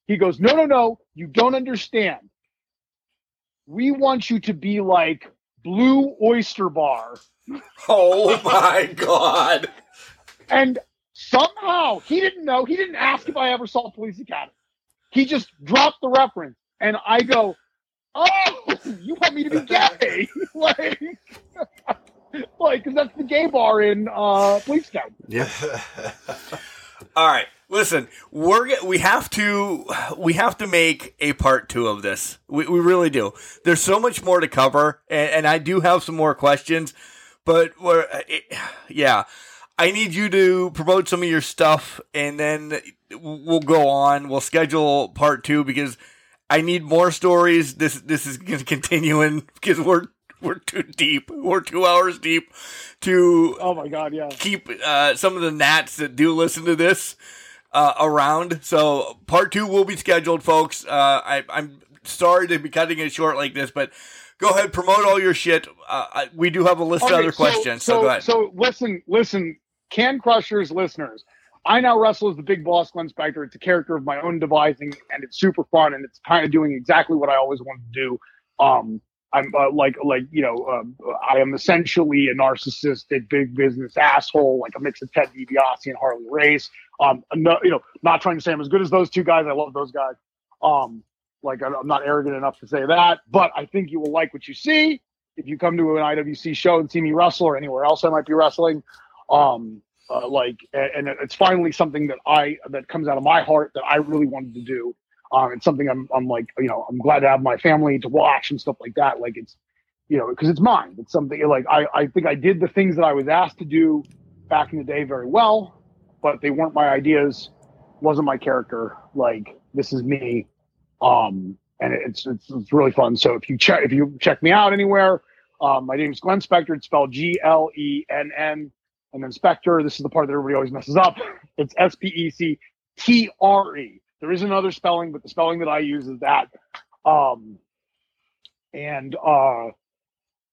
He goes, no, no, no, you don't understand. We want you to be like Blue Oyster Bar [LAUGHS] Oh my god. And somehow he didn't know. He didn't ask if I ever saw Police Academy. He just dropped the reference, and I go, "Oh, you want me to be gay?" [LAUGHS] like, [LAUGHS] [LAUGHS] like, because that's the gay bar in uh, Police Academy. Yeah. [LAUGHS] All right. Listen, we're ge- we have to we have to make a part two of this. We, we really do. There's so much more to cover, and, and I do have some more questions. But we're, it, yeah, I need you to promote some of your stuff, and then we'll go on. We'll schedule part two because I need more stories. This this is going to continue in because we're we're too deep. We're two hours deep to Oh my god, yeah. keep uh, some of the gnats that do listen to this uh, around. So part two will be scheduled, folks. Uh, I, I'm sorry to be cutting it short like this, but go ahead, promote all your shit. Uh, I, we do have a list of Okay, other questions, so, go ahead. So listen, listen, Can Crushers listeners. I now wrestle as the big boss, Glenn Spectre. It's a character of my own devising, and it's super fun, and it's kind of doing exactly what I always wanted to do. Um, I'm uh, like, like you know, um, I am essentially a narcissistic, big business asshole, like a mix of Ted DiBiase and Harley Race. Um, no, you know, not trying to say I'm as good as those two guys. I love those guys. Um, like I'm not arrogant enough to say that, but I think you will like what you see if you come to an IWC show and see me wrestle or anywhere else I might be wrestling. Um, uh, like, a- and it's finally something that I that comes out of my heart that I really wanted to do. Um, it's something I'm I'm like you know I'm glad to have my family to watch and stuff like that. Like it's you know because it's mine. It's something like I I think I did the things that I was asked to do back in the day very well, but they weren't my ideas. Wasn't my character. Like this is me. Um, and it's, it's it's really fun. So if you check if you check me out anywhere, um, my name is Glenn Spectre. It's spelled G L E N N, and then Spectre. This is the part that everybody always messes up. [LAUGHS] It's S P E C T R E. There is another spelling, but the spelling that I use is that. Um, and uh,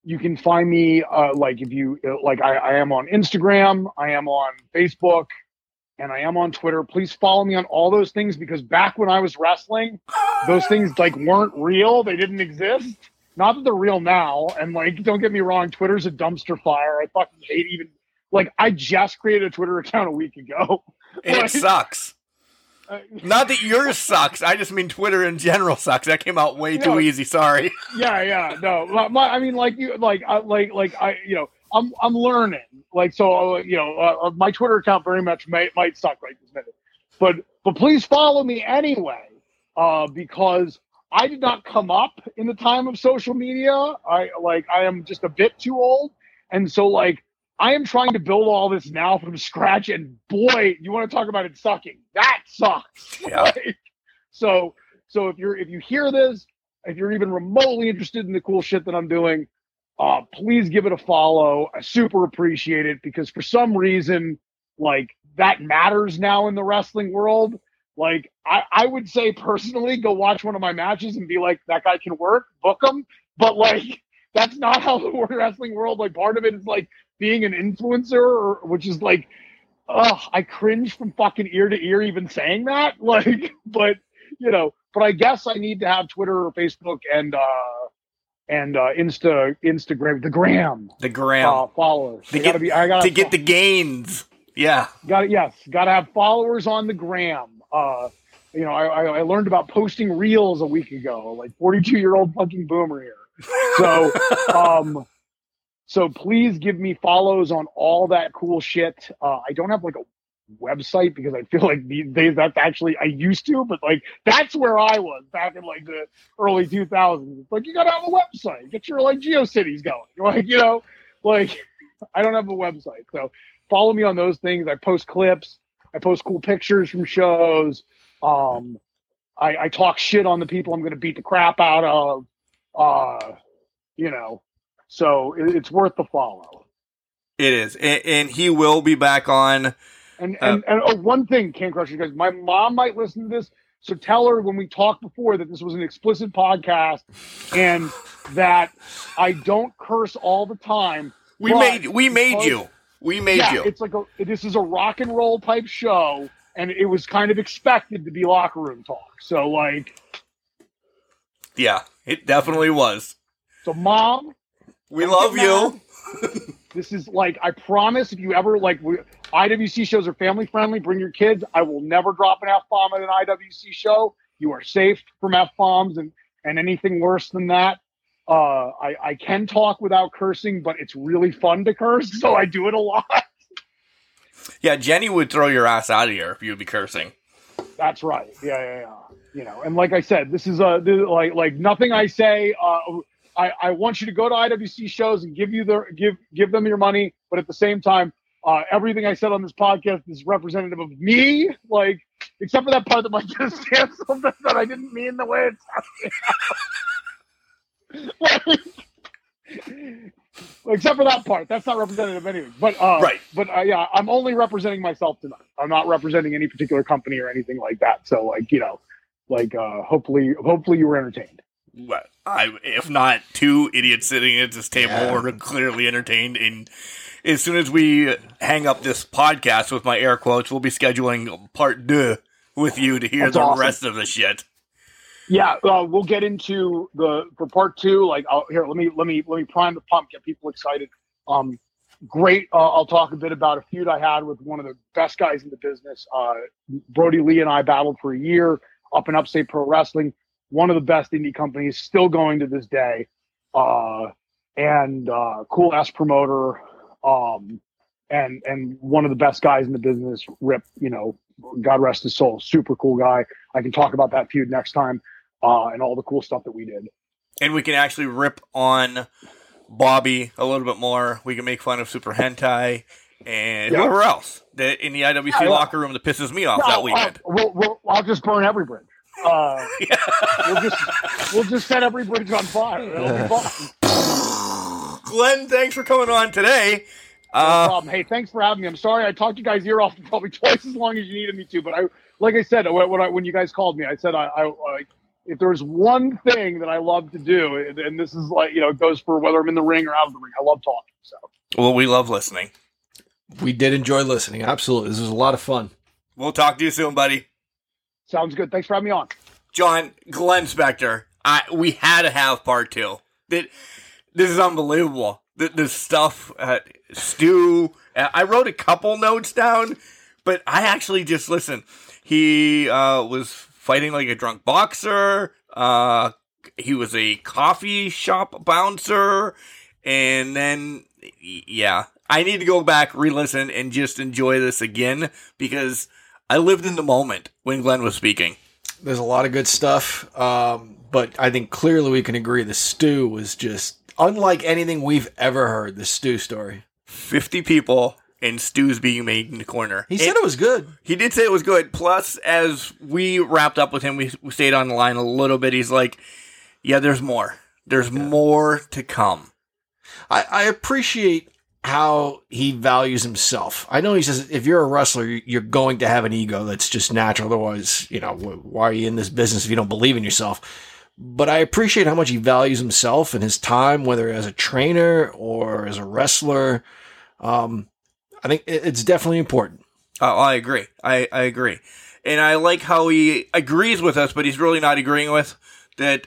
you can find me uh, like if you like I, I am on Instagram, I am on Facebook, and I am on Twitter. Please follow me on all those things because back when I was wrestling, those things like weren't real. They didn't exist. Not that they're real now. And like, don't get me wrong, Twitter's a dumpster fire. I fucking hate even like I just created a Twitter account a week ago. [LAUGHS] Like, it sucks. Uh, Not that yours sucks. I just mean Twitter in general sucks. That came out way too easy. Sorry. yeah, yeah, no. My, my- I mean, like you, like, I, like, like I, you know, I'm, I'm learning. Like, so, uh, you know, uh, uh, my Twitter account very much may, might suck right this minute, but, but please follow me anyway, uh, because I did not come up in the time of social media. I like, I am just a bit too old, and so like. I am trying to build all this now from scratch, and boy, you want to talk about it sucking. That sucks. Yeah. [LAUGHS] Like, so, so if you're if you hear this, if you're even remotely interested in the cool shit that I'm doing, uh, please give it a follow. I super appreciate it because for some reason, like that matters now in the wrestling world. Like I, I would say personally, go watch one of my matches and be like, that guy can work, book him. But like, [LAUGHS] that's not how the [LAUGHS] wrestling world. Like part of it is like being an influencer, or, which is like, oh, I cringe from fucking ear to ear even saying that. [LAUGHS] Like, but you know, but I guess I need to have Twitter or Facebook and uh and uh Insta Instagram the gram The gram uh, followers. To I gotta get- be I gotta to get the gains. Yeah. Got it. Yes, got to have followers on the gram. Uh, you know, I, I, I learned about posting reels a week ago. Like forty-two year old fucking boomer here. So, [LAUGHS] um, so please give me follows on all that cool shit. Uh, I don't have like a website because I feel like these days that's actually I used to, but like that's where I was back in like the early 2000s. It's like you gotta have a website, get your like GeoCities going. [LAUGHS] Like you know, like I don't have a website, so follow me on those things. I post clips, I post cool pictures from shows. Um, I, I talk shit on the people I'm to beat the crap out of. Uh, you know, so it, it's worth the follow. It is. And, and he will be back on. And Uh, and, and oh, one thing, Can Crusher, guys, my mom might listen to this. So tell her when we talked before that this was an explicit podcast and that I don't curse all the time. We made we made because- you. We made yeah, you. it's like a this is a rock and roll type show, and it was kind of expected to be locker room talk. So like, Yeah, it definitely was. so mom, We Don't love you. [LAUGHS] this is like I promise. If you ever like we, IWC shows are family friendly, bring your kids. I will never drop an f bomb at an IWC show. You are safe from f bombs and and anything worse than that. Uh, I I can talk without cursing, but it's really fun to curse, so I do it a lot. [LAUGHS] Yeah, Jenny would throw your ass out of here if you'd be cursing. That's right. Yeah, yeah, yeah. You know, and like I said, this is a this, like like nothing I say. Uh, I I want you to go to IWC shows and give you the give give them your money, but at the same time, uh, everything I said on this podcast is representative of me. Like, except for that part that might just say something that I didn't mean the way it sounded. Like, [LAUGHS] except for that part, that's not representative of anything. But uh, Right. But uh, yeah, I'm only representing myself tonight. I'm not representing any particular company or anything like that. So like you know, like uh, hopefully, hopefully you were entertained. What? I, if not two idiots sitting at this table Yeah. were clearly entertained. And as soon as we hang up this podcast with my air quotes, we'll be scheduling part two with you to hear That's the awesome. rest of the shit. Yeah, uh, we'll get into the for part two. Like, I'll, here, let me let me let me prime the pump, get people excited. Um, great. Uh, I'll talk a bit about a feud I had with one of the best guys in the business. Uh, Brodie Lee and I battled for a year up in Upstate Pro Wrestling, one of the best indie companies, still going to this day. Uh, and uh, cool ass promoter. Um, and and one of the best guys in the business. Rip, you know, God rest his soul. Super cool guy. I can talk about that feud next time uh, and all the cool stuff that we did. And we can actually rip on Bobby a little bit more. We can make fun of Super Hentai and Yeah. whoever else that in the IWC Yeah, yeah. locker room that pisses me off that No, weekend. uh, we'll, we'll, I'll just burn every bridge. Uh, [LAUGHS] we'll just we'll just set every bridge on fire. It'll be fun. Glenn, thanks for coming on today. No Uh, problem. Hey, thanks for having me. I'm sorry I talked you guys ear off for [LAUGHS] probably twice as long as you needed me to, but I like I said, when, when, I, when you guys called me, I said I, I, I if there's one thing that I love to do, and- and this is like you know, it goes for whether I'm in the ring or out of the ring, I love talking. So Well, we love listening. We did enjoy listening. Absolutely. This was a lot of fun. We'll talk to you soon, buddy. Sounds good. Thanks for having me on. John Glenn Spectre. I we had to have part two. That this is unbelievable. The, the stuff uh, Stu. uh, I wrote a couple notes down, but I actually just listened. He uh, was fighting like a drunk boxer. Uh, he was a coffee shop bouncer, and then yeah, I need to go back, re-listen, and just enjoy this again because I lived in the moment when Glenn was speaking. There's a lot of good stuff. Um, but I think clearly we can agree the stew was just unlike anything we've ever heard, the stew story. 50 people and stews being made in the corner. He said And it was good. He did say it was good. Plus, as we wrapped up with him, we, we stayed on the line a little bit. He's like, yeah, there's more. There's more to come. I, I appreciate how he values himself. I know he says if you're a wrestler, you're going to have an ego that's just natural. Otherwise, you know, why are you in this business if you don't believe in yourself? But I appreciate how much he values himself and his time, whether as a trainer or as a wrestler. Um, I think it's definitely important. Uh, I agree. I, I agree. And I like how he agrees with us, but he's really not agreeing with that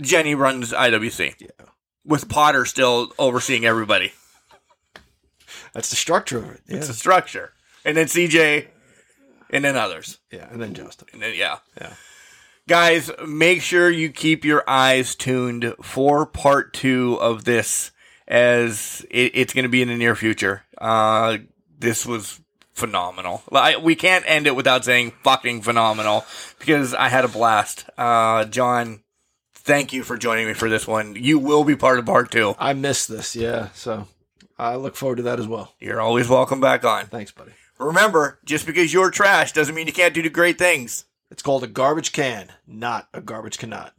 Jenny runs IWC. Yeah. With Potter still overseeing everybody. That's the structure of it. Yeah, It's a structure. And then CJ, and then others. yeah. and then Justin. And then, yeah. Yeah. Guys, make sure you keep your eyes tuned for part two of this as it, it's going to be in the near future. Uh, this was phenomenal. Like, we can't end it without saying fucking phenomenal because I had a blast. Uh, John, thank you for joining me for this one. You will be part of part two. I missed this. Yeah, so I look forward to that as well. You're always welcome back on. Thanks, buddy. Remember, just because you're trash doesn't mean you can't do the great things. It's called a garbage can, not a garbage cannot.